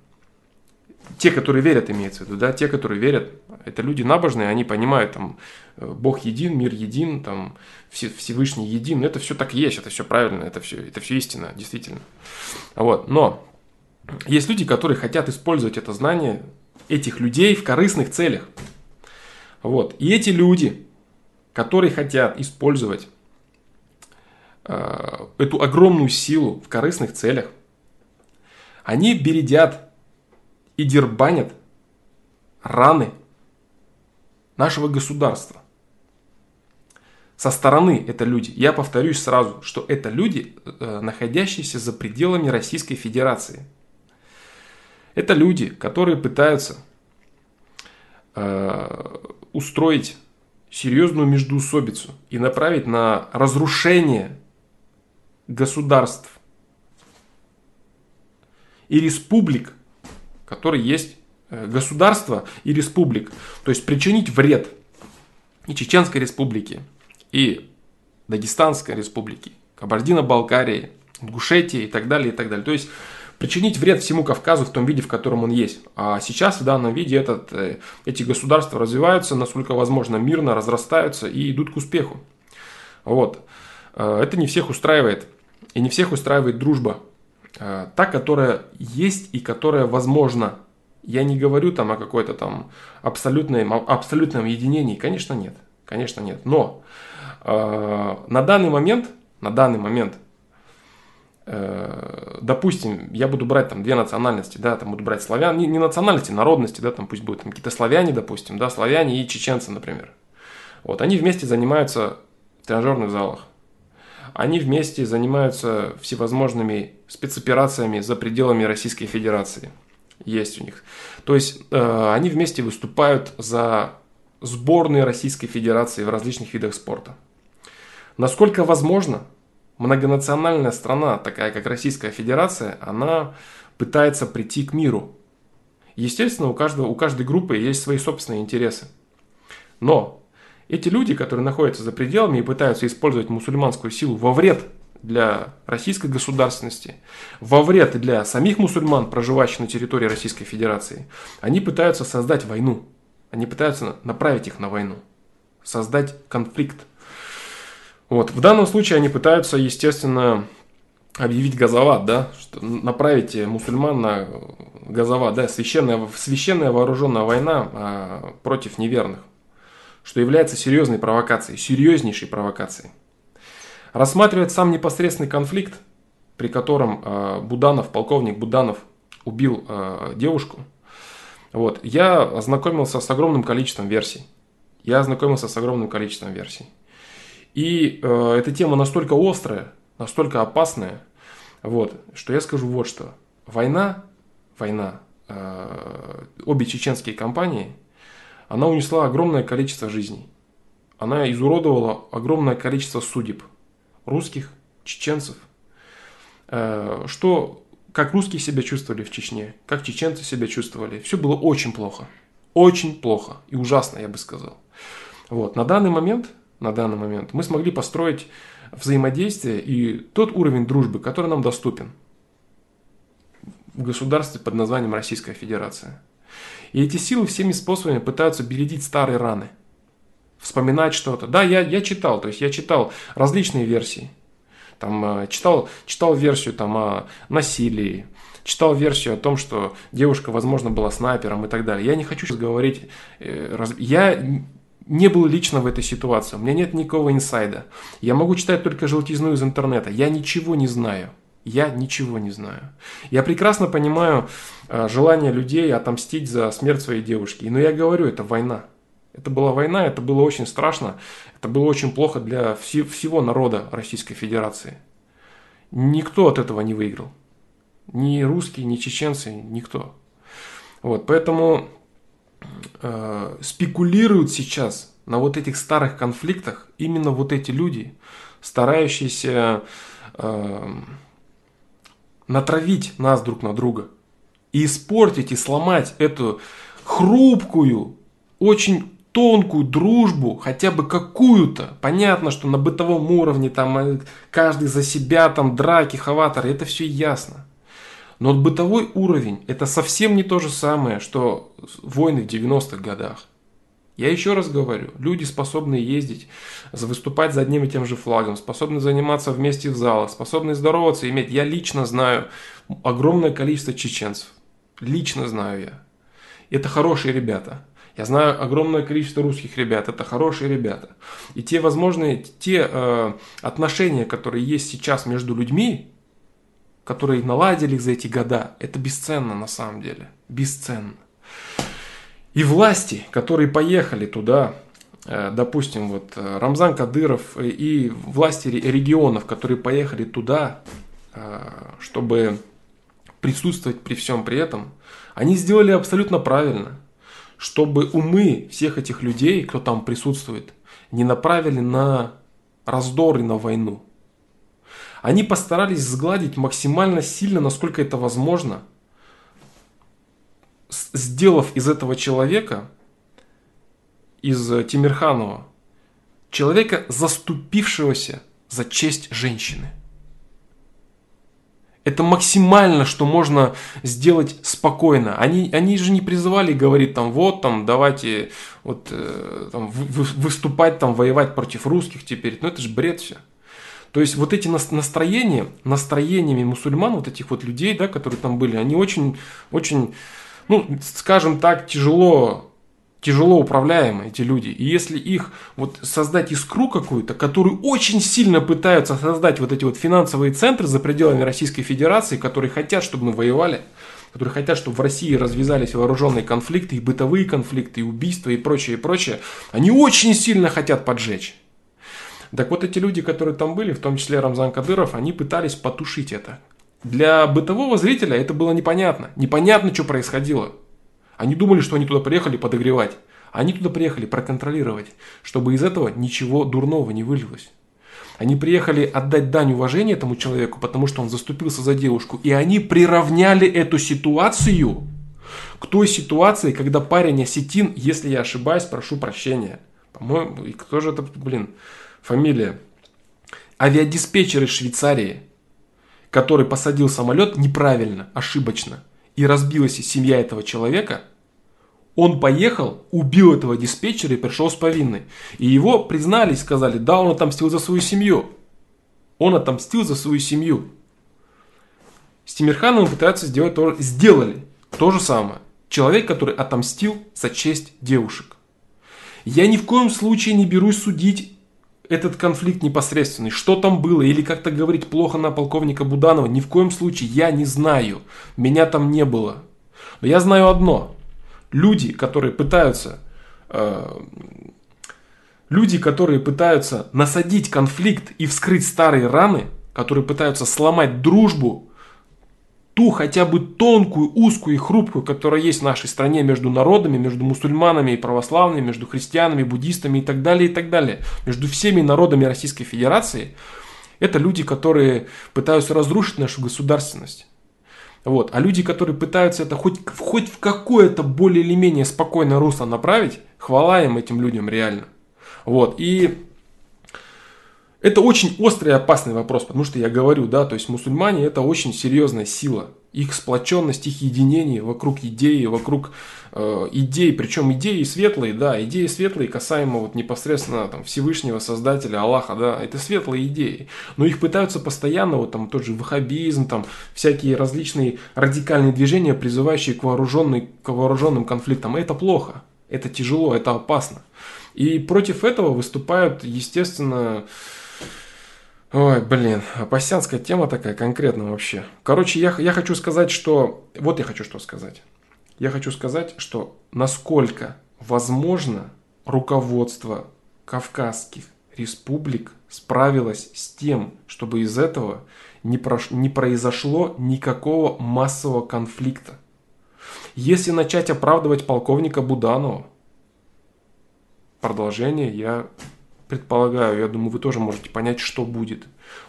Те, которые верят, имеется в виду, да, те, которые верят, это люди набожные, они понимают, там, э, Бог един, мир един, там, Всевышний един, это все так есть, это все правильно, это все, это все истина, действительно. Вот, но есть люди, которые хотят использовать это знание этих людей в корыстных целях. Вот, и эти люди, которые хотят использовать эту огромную силу в корыстных целях, они бередят и дербанят раны нашего государства. Со стороны это люди. Я повторюсь сразу, что это люди, э, находящиеся за пределами Российской Федерации. Это люди, которые пытаются э, устроить серьезную междуусобицу и направить на разрушение государств и республик, которые есть э, государства и республик. То есть причинить вред и Чеченской республике, и Дагестанской республике, Кабардино-Балкарии, Ингушетии и так далее, и так далее. То есть причинить вред всему Кавказу в том виде, в котором он есть. А сейчас в данном виде этот, э, эти государства развиваются, насколько возможно, мирно, разрастаются и идут к успеху. Вот. Э, это не всех устраивает. И не всех устраивает дружба. А, та, которая есть и которая возможна. Я не говорю там о какой-то там абсолютном, абсолютном единении. Конечно, нет. Конечно, нет. Но э, на данный момент, на данный момент, э, допустим, я буду брать там две национальности, да, там буду брать славян, не, не национальности, народности, да, там пусть будут там какие-то славяне, допустим, да, славяне и чеченцы, например. Вот, они вместе занимаются в тренажерных залах. Они вместе занимаются всевозможными спецоперациями за пределами Российской Федерации. Есть у них. То есть э, они вместе выступают за сборные Российской Федерации в различных видах спорта. Насколько возможно, многонациональная страна, такая как Российская Федерация, она пытается прийти к миру. Естественно, у, каждого, у каждой группы есть свои собственные интересы. Но эти люди, которые находятся за пределами и пытаются использовать мусульманскую силу во вред для российской государственности, во вред для самих мусульман, проживающих на территории Российской Федерации, они пытаются создать войну. Они пытаются направить их на войну, создать конфликт. Вот. В данном случае они пытаются, естественно, объявить газоват, да, что направить мусульман на газоват, да, священная, священная вооруженная война а, против неверных что является серьезной провокацией, серьезнейшей провокацией. Рассматривает сам непосредственный конфликт, при котором э, Буданов, полковник Буданов убил э, девушку, вот, я ознакомился с огромным количеством версий. Я ознакомился с огромным количеством версий. И э, эта тема настолько острая, настолько опасная, вот, что я скажу вот что. Война, война, э, обе чеченские компании – она унесла огромное количество жизней. Она изуродовала огромное количество судеб. Русских, чеченцев. Э, что, как русские себя чувствовали в Чечне, как чеченцы себя чувствовали. Все было очень плохо. Очень плохо и ужасно, я бы сказал. Вот. На данный момент, на данный момент мы смогли построить взаимодействие и тот уровень дружбы, который нам доступен в государстве под названием Российская Федерация. И эти силы всеми способами пытаются бередить старые раны. Вспоминать что-то. Да, я, я читал, то есть я читал различные версии. Там, э, читал, читал версию там, о насилии, читал версию о том, что девушка, возможно, была снайпером и так далее. Я не хочу сейчас говорить, э, я не был лично в этой ситуации, у меня нет никакого инсайда. Я могу читать только желтизну из интернета, я ничего не знаю. Я ничего не знаю. Я прекрасно понимаю э, желание людей отомстить за смерть своей девушки. Но я говорю, это война. Это была война, это было очень страшно, это было очень плохо для вси- всего народа Российской Федерации. Никто от этого не выиграл. Ни русские, ни чеченцы, никто. Вот, поэтому э, спекулируют сейчас на вот этих старых конфликтах именно вот эти люди, старающиеся э, натравить нас друг на друга. И испортить и сломать эту хрупкую, очень тонкую дружбу, хотя бы какую-то. Понятно, что на бытовом уровне там э, каждый за себя, там драки, хаваторы, это все ясно. Но бытовой уровень это совсем не то же самое, что войны в 90-х годах. Я еще раз говорю, люди способны ездить, выступать за одним и тем же флагом, способны заниматься вместе в залах, способны здороваться, иметь. Я лично знаю огромное количество чеченцев. Лично знаю я. Это хорошие ребята. Я знаю огромное количество русских ребят, это хорошие ребята. И те возможные, те э, отношения, которые есть сейчас между людьми, которые наладили за эти года, это бесценно на самом деле. Бесценно. И власти, которые поехали туда, э, допустим, вот э, Рамзан Кадыров и власти регионов, которые поехали туда, э, чтобы присутствовать при всем при этом, они сделали абсолютно правильно, чтобы умы всех этих людей, кто там присутствует, не направили на раздор и на войну. Они постарались сгладить максимально сильно, насколько это возможно – сделав из этого человека, из э, Тимирханова, человека, заступившегося за честь женщины. Это максимально, что можно сделать спокойно. Они, они же не призывали говорить там, вот там, давайте вот, э, там, вы, выступать там, воевать против русских теперь. Ну это же бред все. То есть вот эти настроения, настроениями мусульман, вот этих вот людей, да, которые там были, они очень, очень ну, скажем так, тяжело тяжело управляемы эти люди. И если их вот создать искру какую-то, которую очень сильно пытаются создать вот эти вот финансовые центры за пределами Российской Федерации, которые хотят, чтобы мы воевали, которые хотят, чтобы в России развязались вооруженные конфликты, и бытовые конфликты, и убийства, и прочее, и прочее, они очень сильно хотят поджечь. Так вот эти люди, которые там были, в том числе Рамзан Кадыров, они пытались потушить это. Для бытового зрителя это было непонятно. Непонятно, что происходило. Они думали, что они туда приехали подогревать. Они туда приехали проконтролировать, чтобы из этого ничего дурного не вылилось. Они приехали отдать дань уважения этому человеку, потому что он заступился за девушку. И они приравняли эту ситуацию к той ситуации, когда парень осетин, если я ошибаюсь, прошу прощения. По-моему, и кто же это, блин, фамилия? Авиадиспетчер из Швейцарии – который посадил самолет неправильно, ошибочно, и разбилась семья этого человека, он поехал, убил этого диспетчера и пришел с повинной. И его признали и сказали, да, он отомстил за свою семью. Он отомстил за свою семью. С Тимирхановым пытаются сделать то сделали то же самое. Человек, который отомстил за честь девушек. Я ни в коем случае не берусь судить этот конфликт непосредственный, что там было, или как-то говорить плохо на полковника Буданова, ни в коем случае я не знаю. Меня там не было. Но я знаю одно. Люди, которые пытаются... Э, люди, которые пытаются насадить конфликт и вскрыть старые раны, которые пытаются сломать дружбу, ту хотя бы тонкую, узкую и хрупкую, которая есть в нашей стране между народами, между мусульманами и православными, между христианами, буддистами и так далее, и так далее, между всеми народами Российской Федерации, это люди, которые пытаются разрушить нашу государственность. Вот. А люди, которые пытаются это хоть, хоть в какое-то более или менее спокойное русло направить, хвала им этим людям реально. Вот. И это очень острый и опасный вопрос, потому что я говорю, да, то есть мусульмане это очень серьезная сила. Их сплоченность, их единение вокруг идеи, вокруг э, идей, причем идеи светлые, да, идеи светлые касаемо вот непосредственно там, Всевышнего Создателя, Аллаха, да, это светлые идеи. Но их пытаются постоянно, вот там тот же ваххабизм, там всякие различные радикальные движения, призывающие к, вооруженной, к вооруженным конфликтам. Это плохо, это тяжело, это опасно. И против этого выступают, естественно, Ой, блин, апассианская тема такая конкретная вообще. Короче, я, я хочу сказать, что... Вот я хочу что сказать. Я хочу сказать, что насколько возможно руководство Кавказских республик справилось с тем, чтобы из этого не, прош... не произошло никакого массового конфликта. Если начать оправдывать полковника Буданова, продолжение я предполагаю, я думаю, вы тоже можете понять, что будет.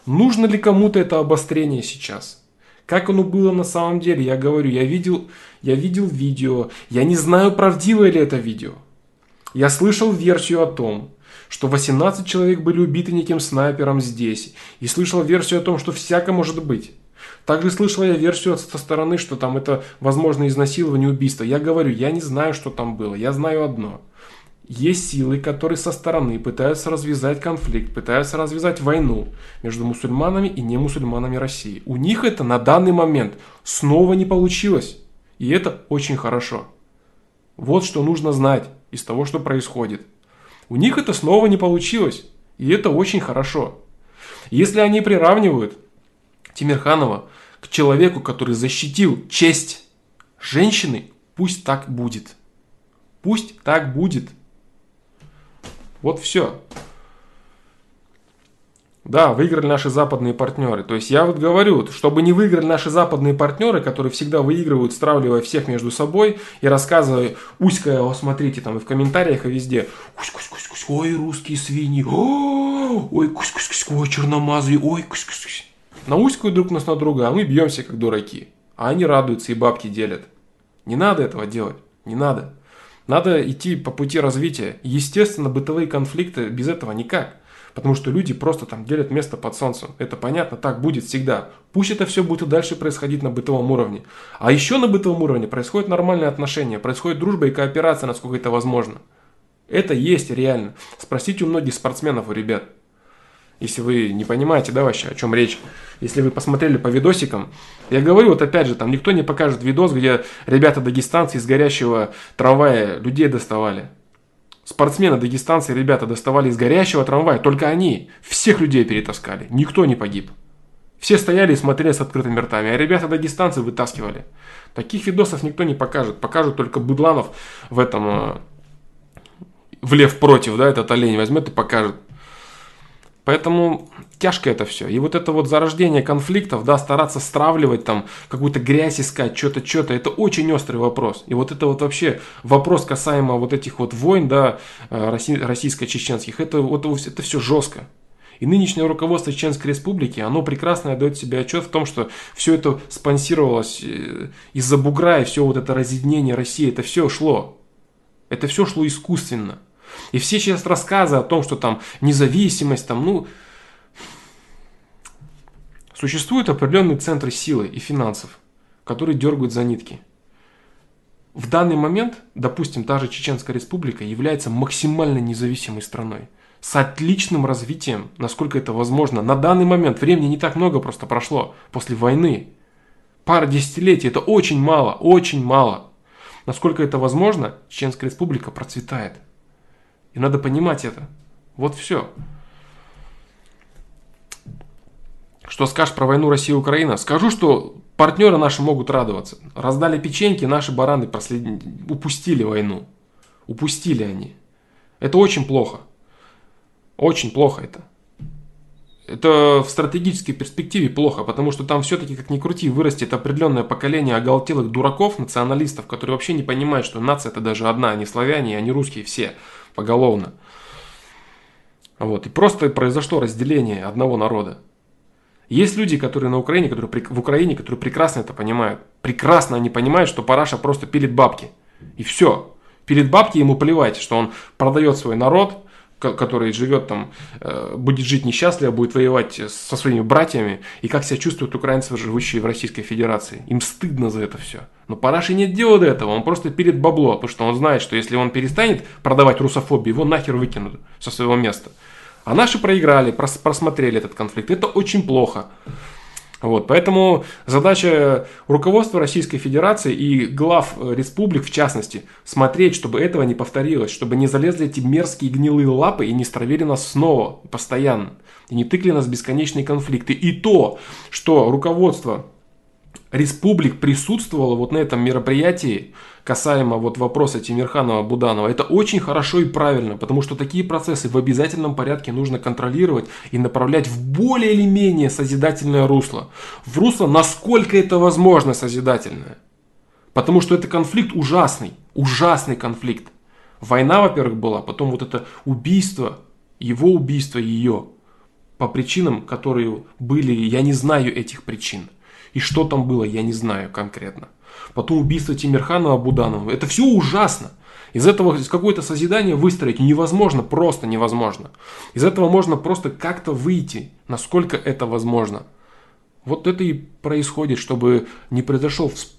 Нужно ли кому-то это обострение сейчас? Как оно было на самом деле? Я говорю, я видел, я видел видео, я не знаю, правдиво ли это видео. Я слышал версию о том, что 18 человек были убиты неким снайпером здесь. И слышал версию о том, что всяко может быть. Также слышал я версию со стороны, что там это возможно изнасилование, убийство. Я говорю, я не знаю, что там было. Я знаю одно. Есть силы, которые со стороны пытаются развязать конфликт, пытаются развязать войну между мусульманами и немусульманами России. У них это на данный момент снова не получилось. И это очень хорошо. Вот что нужно знать из того, что происходит. У них это снова не получилось. И это очень хорошо. Если они приравнивают Тимирханова к человеку, который защитил честь женщины, пусть так будет. Пусть так будет. Вот все. Да, выиграли наши западные партнеры. То есть я вот говорю, чтобы не выиграли наши западные партнеры, которые всегда выигрывают, стравливая всех между собой и рассказывая узкое, о, смотрите, там и в комментариях, и везде. Кусь, кусь, кусь, кусь, ой, русские свиньи, о, ой, кусь, кусь, кусь, ой, черномазые, ой, кусь, кусь, кусь. Науськают друг нас на друга, а мы бьемся как дураки. А они радуются и бабки делят. Не надо этого делать, не надо. Надо идти по пути развития. Естественно, бытовые конфликты без этого никак. Потому что люди просто там делят место под солнцем. Это понятно, так будет всегда. Пусть это все будет и дальше происходить на бытовом уровне. А еще на бытовом уровне происходят нормальные отношения, происходит дружба и кооперация, насколько это возможно. Это есть реально. Спросите у многих спортсменов, у ребят. Если вы не понимаете, да, вообще, о чем речь. Если вы посмотрели по видосикам, я говорю, вот опять же, там никто не покажет видос, где ребята дагестанцы из горящего трамвая людей доставали. Спортсмены дагестанцы, ребята, доставали из горящего трамвая, только они всех людей перетаскали, никто не погиб. Все стояли и смотрели с открытыми ртами, а ребята дагестанцы вытаскивали. Таких видосов никто не покажет, покажут только Быдланов в этом, э, в лев против, да, этот олень возьмет и покажет. Поэтому тяжко это все. И вот это вот зарождение конфликтов, да, стараться стравливать там, какую-то грязь искать, что-то, что-то, это очень острый вопрос. И вот это вот вообще вопрос касаемо вот этих вот войн, да, э, российско-чеченских, это вот это все жестко. И нынешнее руководство Чеченской Республики, оно прекрасно отдает себе отчет в том, что все это спонсировалось э, из-за бугра, и все вот это разъединение России, это все шло. Это все шло искусственно. И все сейчас рассказы о том, что там независимость, там, ну, существуют определенные центры силы и финансов, которые дергают за нитки. В данный момент, допустим, та же Чеченская республика является максимально независимой страной. С отличным развитием, насколько это возможно. На данный момент времени не так много просто прошло после войны. Пара десятилетий, это очень мало, очень мало. Насколько это возможно, Чеченская республика процветает. И надо понимать это. Вот все. Что скажешь про войну Россия Украина? Скажу, что партнеры наши могут радоваться. Раздали печеньки, наши бараны послед... упустили войну. Упустили они. Это очень плохо. Очень плохо это. Это в стратегической перспективе плохо, потому что там все-таки, как ни крути, вырастет определенное поколение оголтелых дураков, националистов, которые вообще не понимают, что нация это даже одна, они славяне, они русские все поголовно. Вот. И просто произошло разделение одного народа. Есть люди, которые на Украине, которые в Украине, которые прекрасно это понимают. Прекрасно они понимают, что Параша просто пилит бабки. И все. Пилит бабки, ему плевать, что он продает свой народ, который живет там, э, будет жить несчастливо, будет воевать со своими братьями, и как себя чувствуют украинцы, живущие в Российской Федерации. Им стыдно за это все. Но Параши дела до этого, он просто пилит бабло, потому что он знает, что если он перестанет продавать русофобию, его нахер выкинут со своего места. А наши проиграли, просмотрели этот конфликт. Это очень плохо. Вот, поэтому задача руководства Российской Федерации и глав э, республик, в частности, смотреть, чтобы этого не повторилось, чтобы не залезли эти мерзкие гнилые лапы и не стравили нас снова, постоянно, и не тыкли нас в бесконечные конфликты. И то, что руководство республик присутствовало вот на этом мероприятии, касаемо вот вопроса Тимирханова Буданова, это очень хорошо и правильно, потому что такие процессы в обязательном порядке нужно контролировать и направлять в более или менее созидательное русло. В русло, насколько это возможно, созидательное. Потому что это конфликт ужасный, ужасный конфликт. Война, во-первых, была, потом вот это убийство, его убийство ее, по причинам, которые были, я не знаю этих причин. И что там было, я не знаю конкретно. Потом убийство Тимирханова Буданова. Это все ужасно. Из этого какое-то созидание выстроить невозможно, просто невозможно. Из этого можно просто как-то выйти, насколько это возможно. Вот это и происходит, чтобы не произошел всплеск,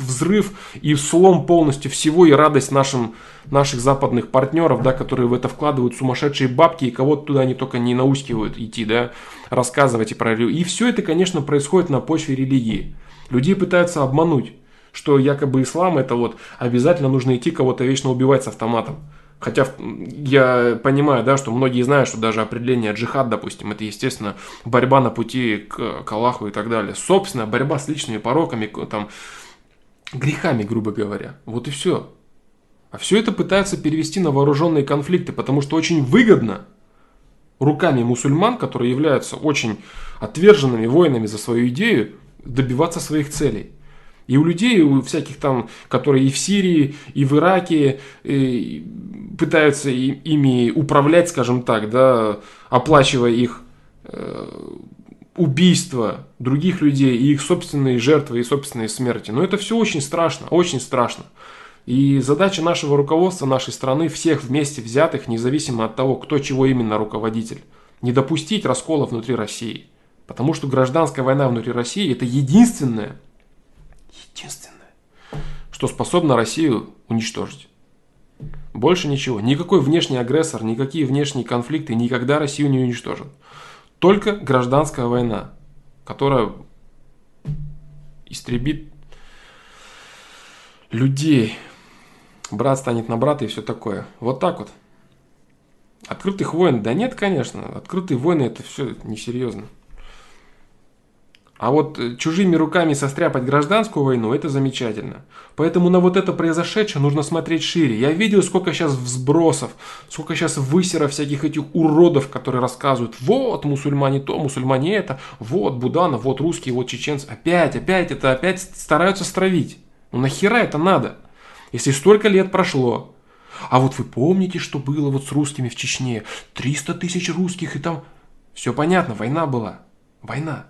взрыв и слом полностью всего и радость нашим, наших западных партнеров, да, которые в это вкладывают сумасшедшие бабки и кого-то туда они только не наускивают идти, да, рассказывать и про И все это, конечно, происходит на почве религии. Людей пытаются обмануть, что якобы ислам это вот обязательно нужно идти кого-то вечно убивать с автоматом. Хотя я понимаю, да, что многие знают, что даже определение джихад, допустим, это, естественно, борьба на пути к, к Аллаху и так далее. Собственно, борьба с личными пороками, там, грехами, грубо говоря. Вот и все. А все это пытаются перевести на вооруженные конфликты, потому что очень выгодно руками мусульман, которые являются очень отверженными воинами за свою идею, добиваться своих целей. И у людей, у всяких там, которые и в Сирии, и в Ираке и пытаются ими управлять, скажем так, да, оплачивая их э, убийства других людей и их собственные жертвы и собственные смерти. Но это все очень страшно, очень страшно. И задача нашего руководства, нашей страны, всех вместе взятых, независимо от того, кто чего именно руководитель, не допустить раскола внутри России. Потому что гражданская война внутри России это единственное, единственное, что способно Россию уничтожить. Больше ничего. Никакой внешний агрессор, никакие внешние конфликты никогда Россию не уничтожат. Только гражданская война, которая истребит людей. Брат станет на брата и все такое. Вот так вот. Открытых войн? Да нет, конечно. Открытые войны это все несерьезно. А вот э, чужими руками состряпать гражданскую войну – это замечательно. Поэтому на вот это произошедшее нужно смотреть шире. Я видел, сколько сейчас взбросов, сколько сейчас высеров всяких этих уродов, которые рассказывают, вот мусульмане то, мусульмане это, вот Будана, вот русские, вот чеченцы. Опять, опять, это опять стараются стравить. Ну нахера это надо? Если столько лет прошло. А вот вы помните, что было вот с русскими в Чечне? 300 тысяч русских и там... Все понятно, война была. Война.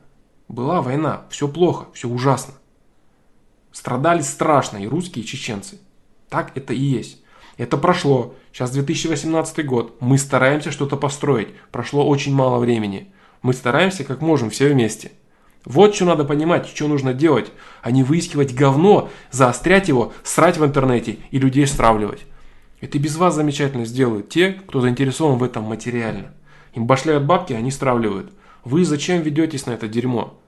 Была война, все плохо, все ужасно. Страдали страшно и русские, и чеченцы. Так это и есть. Это прошло. Сейчас 2018 год. Мы стараемся что-то построить. Прошло очень мало времени. Мы стараемся как можем все вместе. Вот что надо понимать, что нужно делать, а не выискивать говно, заострять его, срать в интернете и людей стравливать. Это без вас замечательно сделают те, кто заинтересован в этом материально. Им башляют бабки, они стравливают. Вы зачем ведетесь на это дерьмо?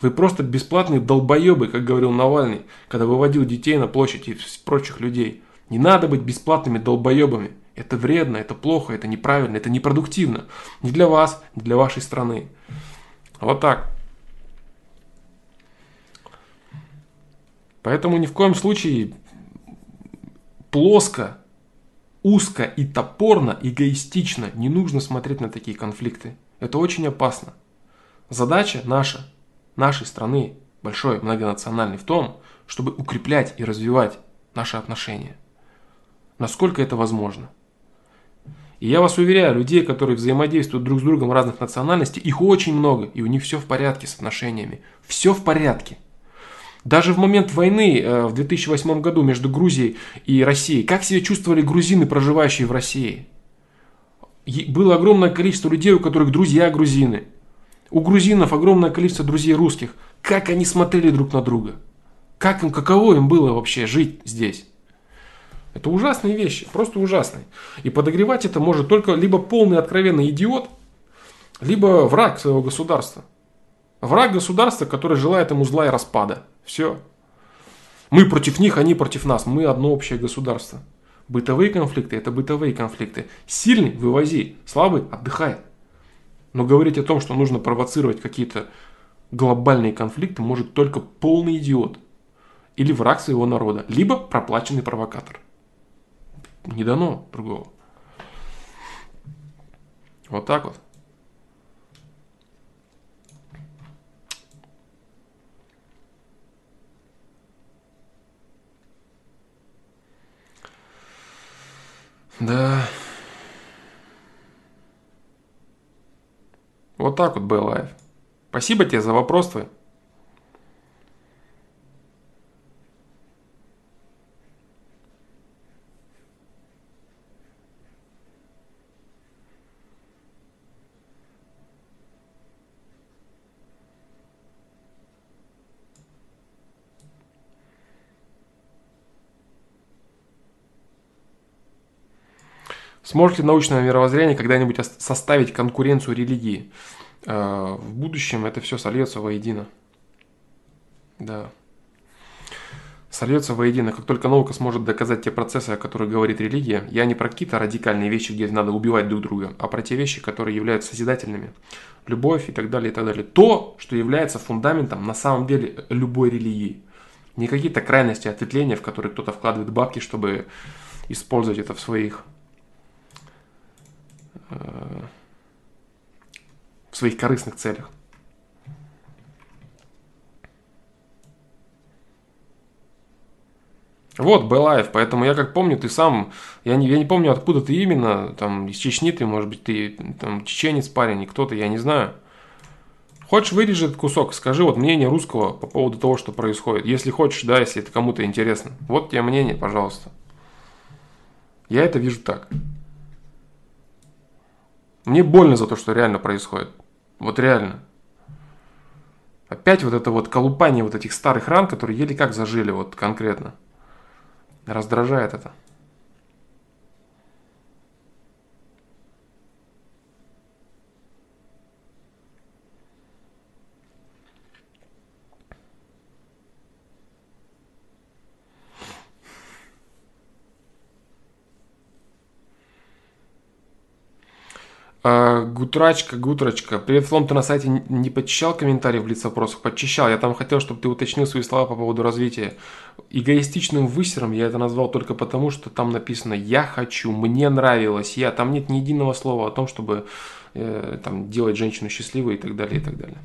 Вы просто бесплатные долбоебы, как говорил Навальный, когда выводил детей на площадь и прочих людей. Не надо быть бесплатными долбоебами. Это вредно, это плохо, это неправильно, это непродуктивно. Не для вас, не для вашей страны. Вот так. Поэтому ни в коем случае плоско, узко и топорно, эгоистично не нужно смотреть на такие конфликты. Это очень опасно. Задача наша, нашей страны, большой, многонациональной, в том, чтобы укреплять и развивать наши отношения. Насколько это возможно. И я вас уверяю, людей, которые взаимодействуют друг с другом разных национальностей, их очень много, и у них все в порядке с отношениями. Все в порядке. Даже в момент войны э, в 2008 году между Грузией и Россией, как себя чувствовали грузины, проживающие в России? было огромное количество людей, у которых друзья грузины. У грузинов огромное количество друзей русских. Как они смотрели друг на друга? Как им, каково им было вообще жить здесь? Это ужасные вещи, просто ужасные. И подогревать это может только либо полный откровенный идиот, либо враг своего государства. Враг государства, который желает ему зла и распада. Все. Мы против них, они против нас. Мы одно общее государство. Бытовые конфликты – это бытовые конфликты. Сильный – вывози, слабый – отдыхай. Но говорить о том, что нужно провоцировать какие-то глобальные конфликты, может только полный идиот. Или враг своего народа. Либо проплаченный провокатор. Не дано другого. Вот так вот. Да. Вот так вот, Бэлайф. Спасибо тебе за вопрос твой. Сможет ли научное мировоззрение когда-нибудь составить конкуренцию религии? Э, в будущем это все сольется воедино. Да. Сольется воедино. Как только наука сможет доказать те процессы, о которых говорит религия, я не про какие-то радикальные вещи, где надо убивать друг друга, а про те вещи, которые являются созидательными. Любовь и так далее, и так далее. То, что является фундаментом на самом деле любой религии. Не какие-то крайности ответвления, в которые кто-то вкладывает бабки, чтобы использовать это в своих в своих корыстных целях. Вот, Белаев, поэтому я как помню, ты сам, я не, я не помню, откуда ты именно, там, из Чечни ты, может быть, ты там чеченец парень, кто-то, я не знаю. Хочешь, вырежи этот кусок, скажи вот мнение русского по поводу того, что происходит. Если хочешь, да, если это кому-то интересно. Вот тебе мнение, пожалуйста. Я это вижу так. Мне больно за то, что реально происходит. Вот реально. Опять вот это вот колупание вот этих старых ран, которые еле как зажили вот конкретно. Раздражает это. Гутрачка, Гутрачка. Привет, Флом, ты на сайте не подчищал комментарии в лиц вопросах? Подчищал. Я там хотел, чтобы ты уточнил свои слова по поводу развития. Эгоистичным высером я это назвал только потому, что там написано «я хочу», «мне нравилось», «я». Там нет ни единого слова о том, чтобы э, там, делать женщину счастливой и так далее, и так далее.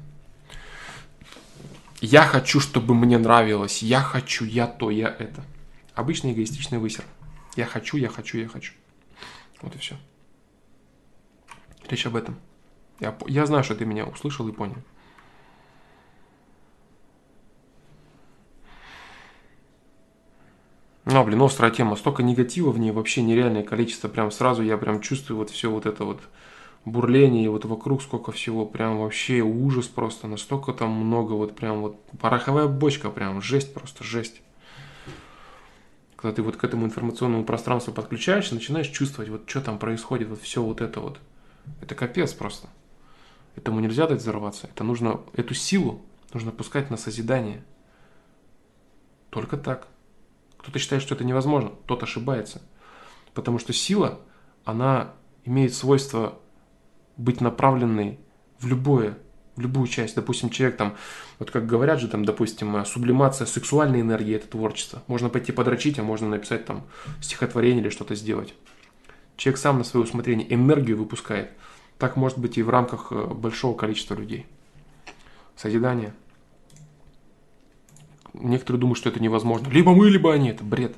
Я хочу, чтобы мне нравилось. Я хочу, я то, я это. Обычный эгоистичный высер. Я хочу, я хочу, я хочу. Вот и все. Речь об этом. Я, я знаю, что ты меня услышал и понял. Ну, блин, острая тема. Столько негатива в ней, вообще нереальное количество. Прям сразу я прям чувствую вот все вот это вот бурление, и вот вокруг сколько всего. Прям вообще ужас просто. Настолько там много вот прям вот пороховая бочка прям. Жесть просто, жесть. Когда ты вот к этому информационному пространству подключаешься, начинаешь чувствовать вот что там происходит, вот все вот это вот. Это капец просто. Этому нельзя дать взорваться. Это нужно, эту силу нужно пускать на созидание. Только так. Кто-то считает, что это невозможно, тот ошибается. Потому что сила, она имеет свойство быть направленной в любое, в любую часть. Допустим, человек там, вот как говорят же, там, допустим, сублимация сексуальной энергии – это творчество. Можно пойти подрочить, а можно написать там стихотворение или что-то сделать. Человек сам на свое усмотрение энергию выпускает. Так может быть и в рамках э, большого количества людей. Созидание. Некоторые думают, что это невозможно. Либо мы, либо они. Это бред.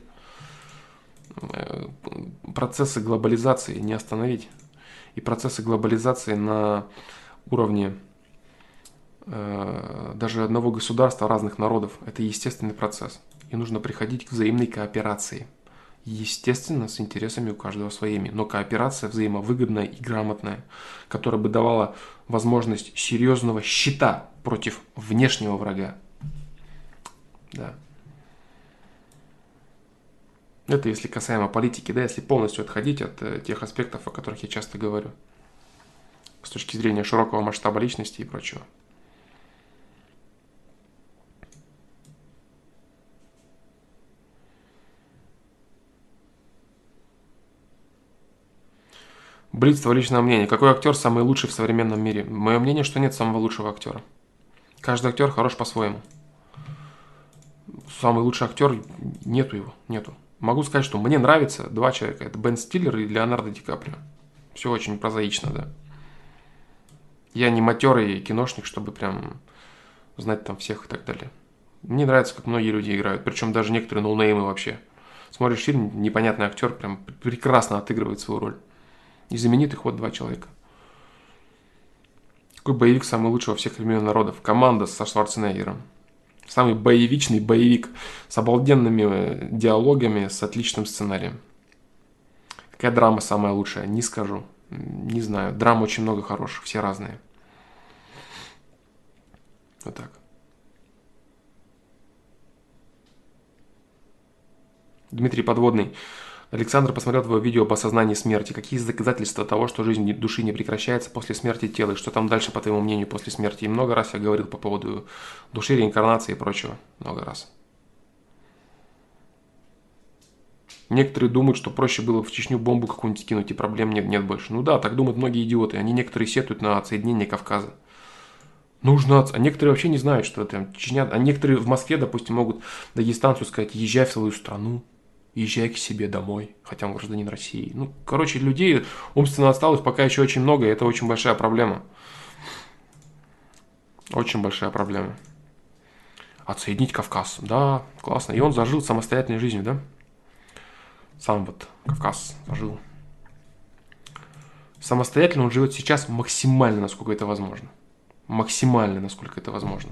Э, процессы глобализации не остановить. И процессы глобализации на уровне э, даже одного государства, разных народов, это естественный процесс. И нужно приходить к взаимной кооперации – естественно, с интересами у каждого своими, но кооперация взаимовыгодная и грамотная, которая бы давала возможность серьезного щита против внешнего врага. Да. Это если касаемо политики, да, если полностью отходить от э, тех аспектов, о которых я часто говорю, с точки зрения широкого масштаба личности и прочего. Блиц, твое личное мнение. Какой актер самый лучший в современном мире? Мое мнение, что нет самого лучшего актера. Каждый актер хорош по-своему. Самый лучший актер, нету его, нету. Могу сказать, что мне нравится два человека. Это Бен Стиллер и Леонардо Ди Каприо. Все очень прозаично, да. Я не матерый киношник, чтобы прям знать там всех и так далее. Мне нравится, как многие люди играют. Причем даже некоторые ноунеймы вообще. Смотришь фильм, непонятный актер прям прекрасно отыгрывает свою роль. И знаменитых вот два человека. Какой боевик самый лучший во всех времен народов? Команда со Шварценеггером. Самый боевичный боевик с обалденными э, диалогами, с отличным сценарием. Какая драма самая лучшая? Не скажу. Не знаю. Драм очень много хороших, все разные. Вот так. Дмитрий Подводный. Александр посмотрел твое видео об осознании смерти. Какие доказательства того, что жизнь души не прекращается после смерти тела? И что там дальше, по твоему мнению, после смерти? И много раз я говорил по поводу души, реинкарнации и прочего. Много раз. Некоторые думают, что проще было в Чечню бомбу какую-нибудь скинуть, и проблем нет, нет больше. Ну да, так думают многие идиоты. Они некоторые сетуют на отсоединение Кавказа. Нужно, а некоторые вообще не знают, что это Чечня. А некоторые в Москве, допустим, могут дагестанцу сказать, езжай в свою страну, езжай к себе домой, хотя он гражданин России. Ну, короче, людей умственно отсталых пока еще очень много, и это очень большая проблема. Очень большая проблема. Отсоединить Кавказ. Да, классно. И он зажил самостоятельной жизнью, да? Сам вот Кавказ зажил. Самостоятельно он живет сейчас максимально, насколько это возможно максимально, насколько это возможно.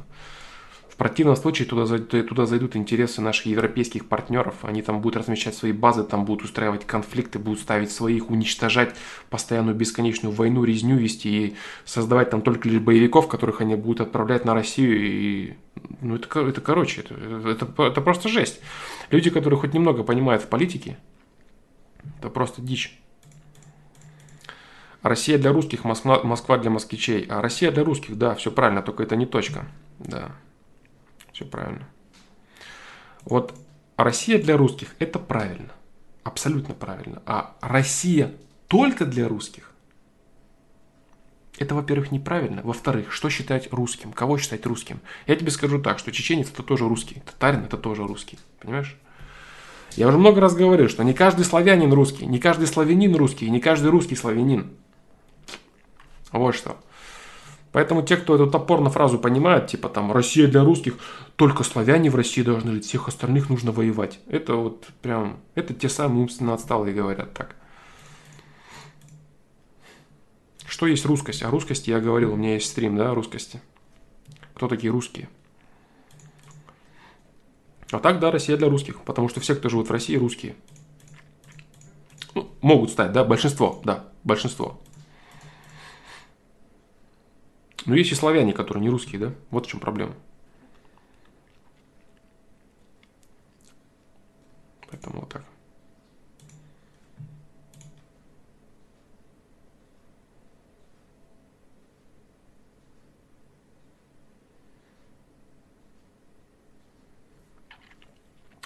В противном случае туда, туда зайдут интересы наших европейских партнеров, они там будут размещать свои базы, там будут устраивать конфликты, будут ставить своих, уничтожать постоянную бесконечную войну, резню вести и создавать там только лишь боевиков, которых они будут отправлять на Россию. И, ну, это, это короче, это, это, это просто жесть. Люди, которые хоть немного понимают в политике, это просто дичь. Россия для русских, Москва, для москвичей. А Россия для русских, да, все правильно, только это не точка. Да, все правильно. Вот Россия для русских – это правильно. Абсолютно правильно. А Россия только для русских – это, во-первых, неправильно. Во-вторых, что считать русским? Кого считать русским? Я тебе скажу так, что чеченец – это тоже русский. Татарин – это тоже русский. Понимаешь? Я уже много раз говорил, что не каждый славянин русский, не каждый славянин русский, не каждый русский славянин. Вот что. Поэтому те, кто эту топорно фразу понимает, типа там «Россия для русских», только славяне в России должны жить, всех остальных нужно воевать. Это вот прям, это те самые умственно отсталые говорят так. Что есть русскость? О русскости я говорил, у меня есть стрим, да, о русскости. Кто такие русские? А так, да, Россия для русских, потому что все, кто живут в России, русские. Ну, могут стать, да, большинство, да, большинство. Но есть и славяне, которые не русские, да? Вот в чем проблема. Поэтому вот так.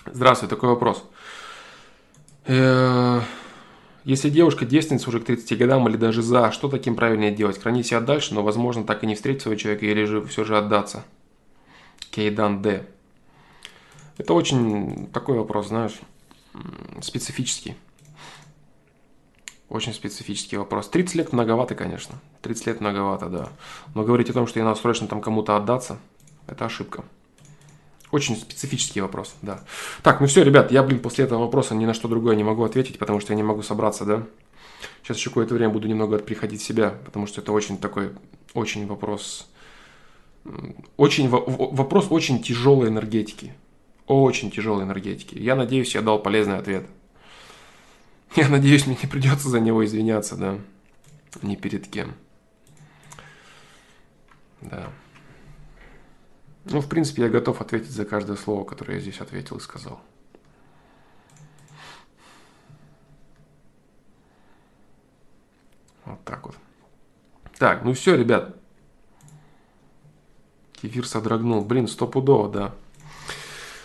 Здравствуй, такой вопрос. Если девушка девственница уже к 30 годам или даже за, что таким правильнее делать? Хранить себя дальше, но возможно так и не встретить своего человека или же все же отдаться? Кейдан Д. Это очень такой вопрос, знаешь, специфический. Очень специфический вопрос. 30 лет многовато, конечно. 30 лет многовато, да. Но говорить о том, что я надо срочно там кому-то отдаться, это ошибка. Очень специфический вопрос, да. Так, ну все, ребят, я, блин, после этого вопроса ни на что другое не могу ответить, потому что я не могу собраться, да. Сейчас еще какое-то время буду немного приходить в себя, потому что это очень такой, очень вопрос, очень, вопрос очень тяжелой энергетики. Очень тяжелой энергетики. Я надеюсь, я дал полезный ответ. Я надеюсь, мне не придется за него извиняться, да. Ни перед кем. Да. Ну, в принципе, я готов ответить за каждое слово, которое я здесь ответил и сказал. Вот так вот. Так, ну все, ребят. Кефир содрогнул. Блин, стопудово, да.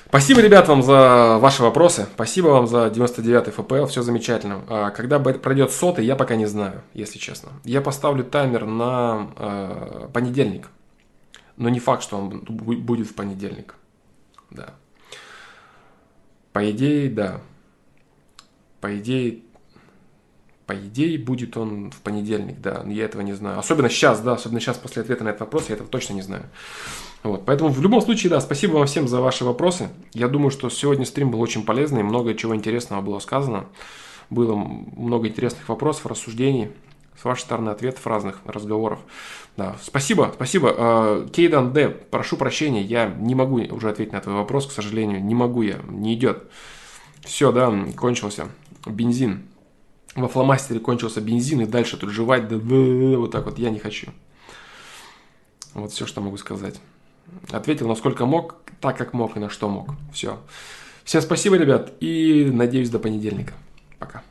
Спасибо, ребят, вам за ваши вопросы. Спасибо вам за 99 ФПЛ. Все замечательно. А когда пройдет сотый, я пока не знаю, если честно. Я поставлю таймер на э, понедельник. Но не факт, что он будет в понедельник. Да. По идее, да. По идее, по идее, будет он в понедельник, да, я этого не знаю. Особенно сейчас, да, особенно сейчас после ответа на этот вопрос, я этого точно не знаю. Вот, поэтому в любом случае, да, спасибо вам всем за ваши вопросы. Я думаю, что сегодня стрим был очень полезный, много чего интересного было сказано. Было много интересных вопросов, рассуждений, с вашей стороны ответов разных разговоров. Да, спасибо, спасибо. А, Кейдан Д, прошу прощения, я не могу уже ответить на твой вопрос, к сожалению, не могу я, не идет. Все, да, кончился бензин. Во фломастере кончился бензин, и дальше тут жевать, да, вот так вот я не хочу. Вот все, что могу сказать. Ответил, насколько мог, так как мог и на что мог. Все. Всем спасибо, ребят, и надеюсь до понедельника. Пока.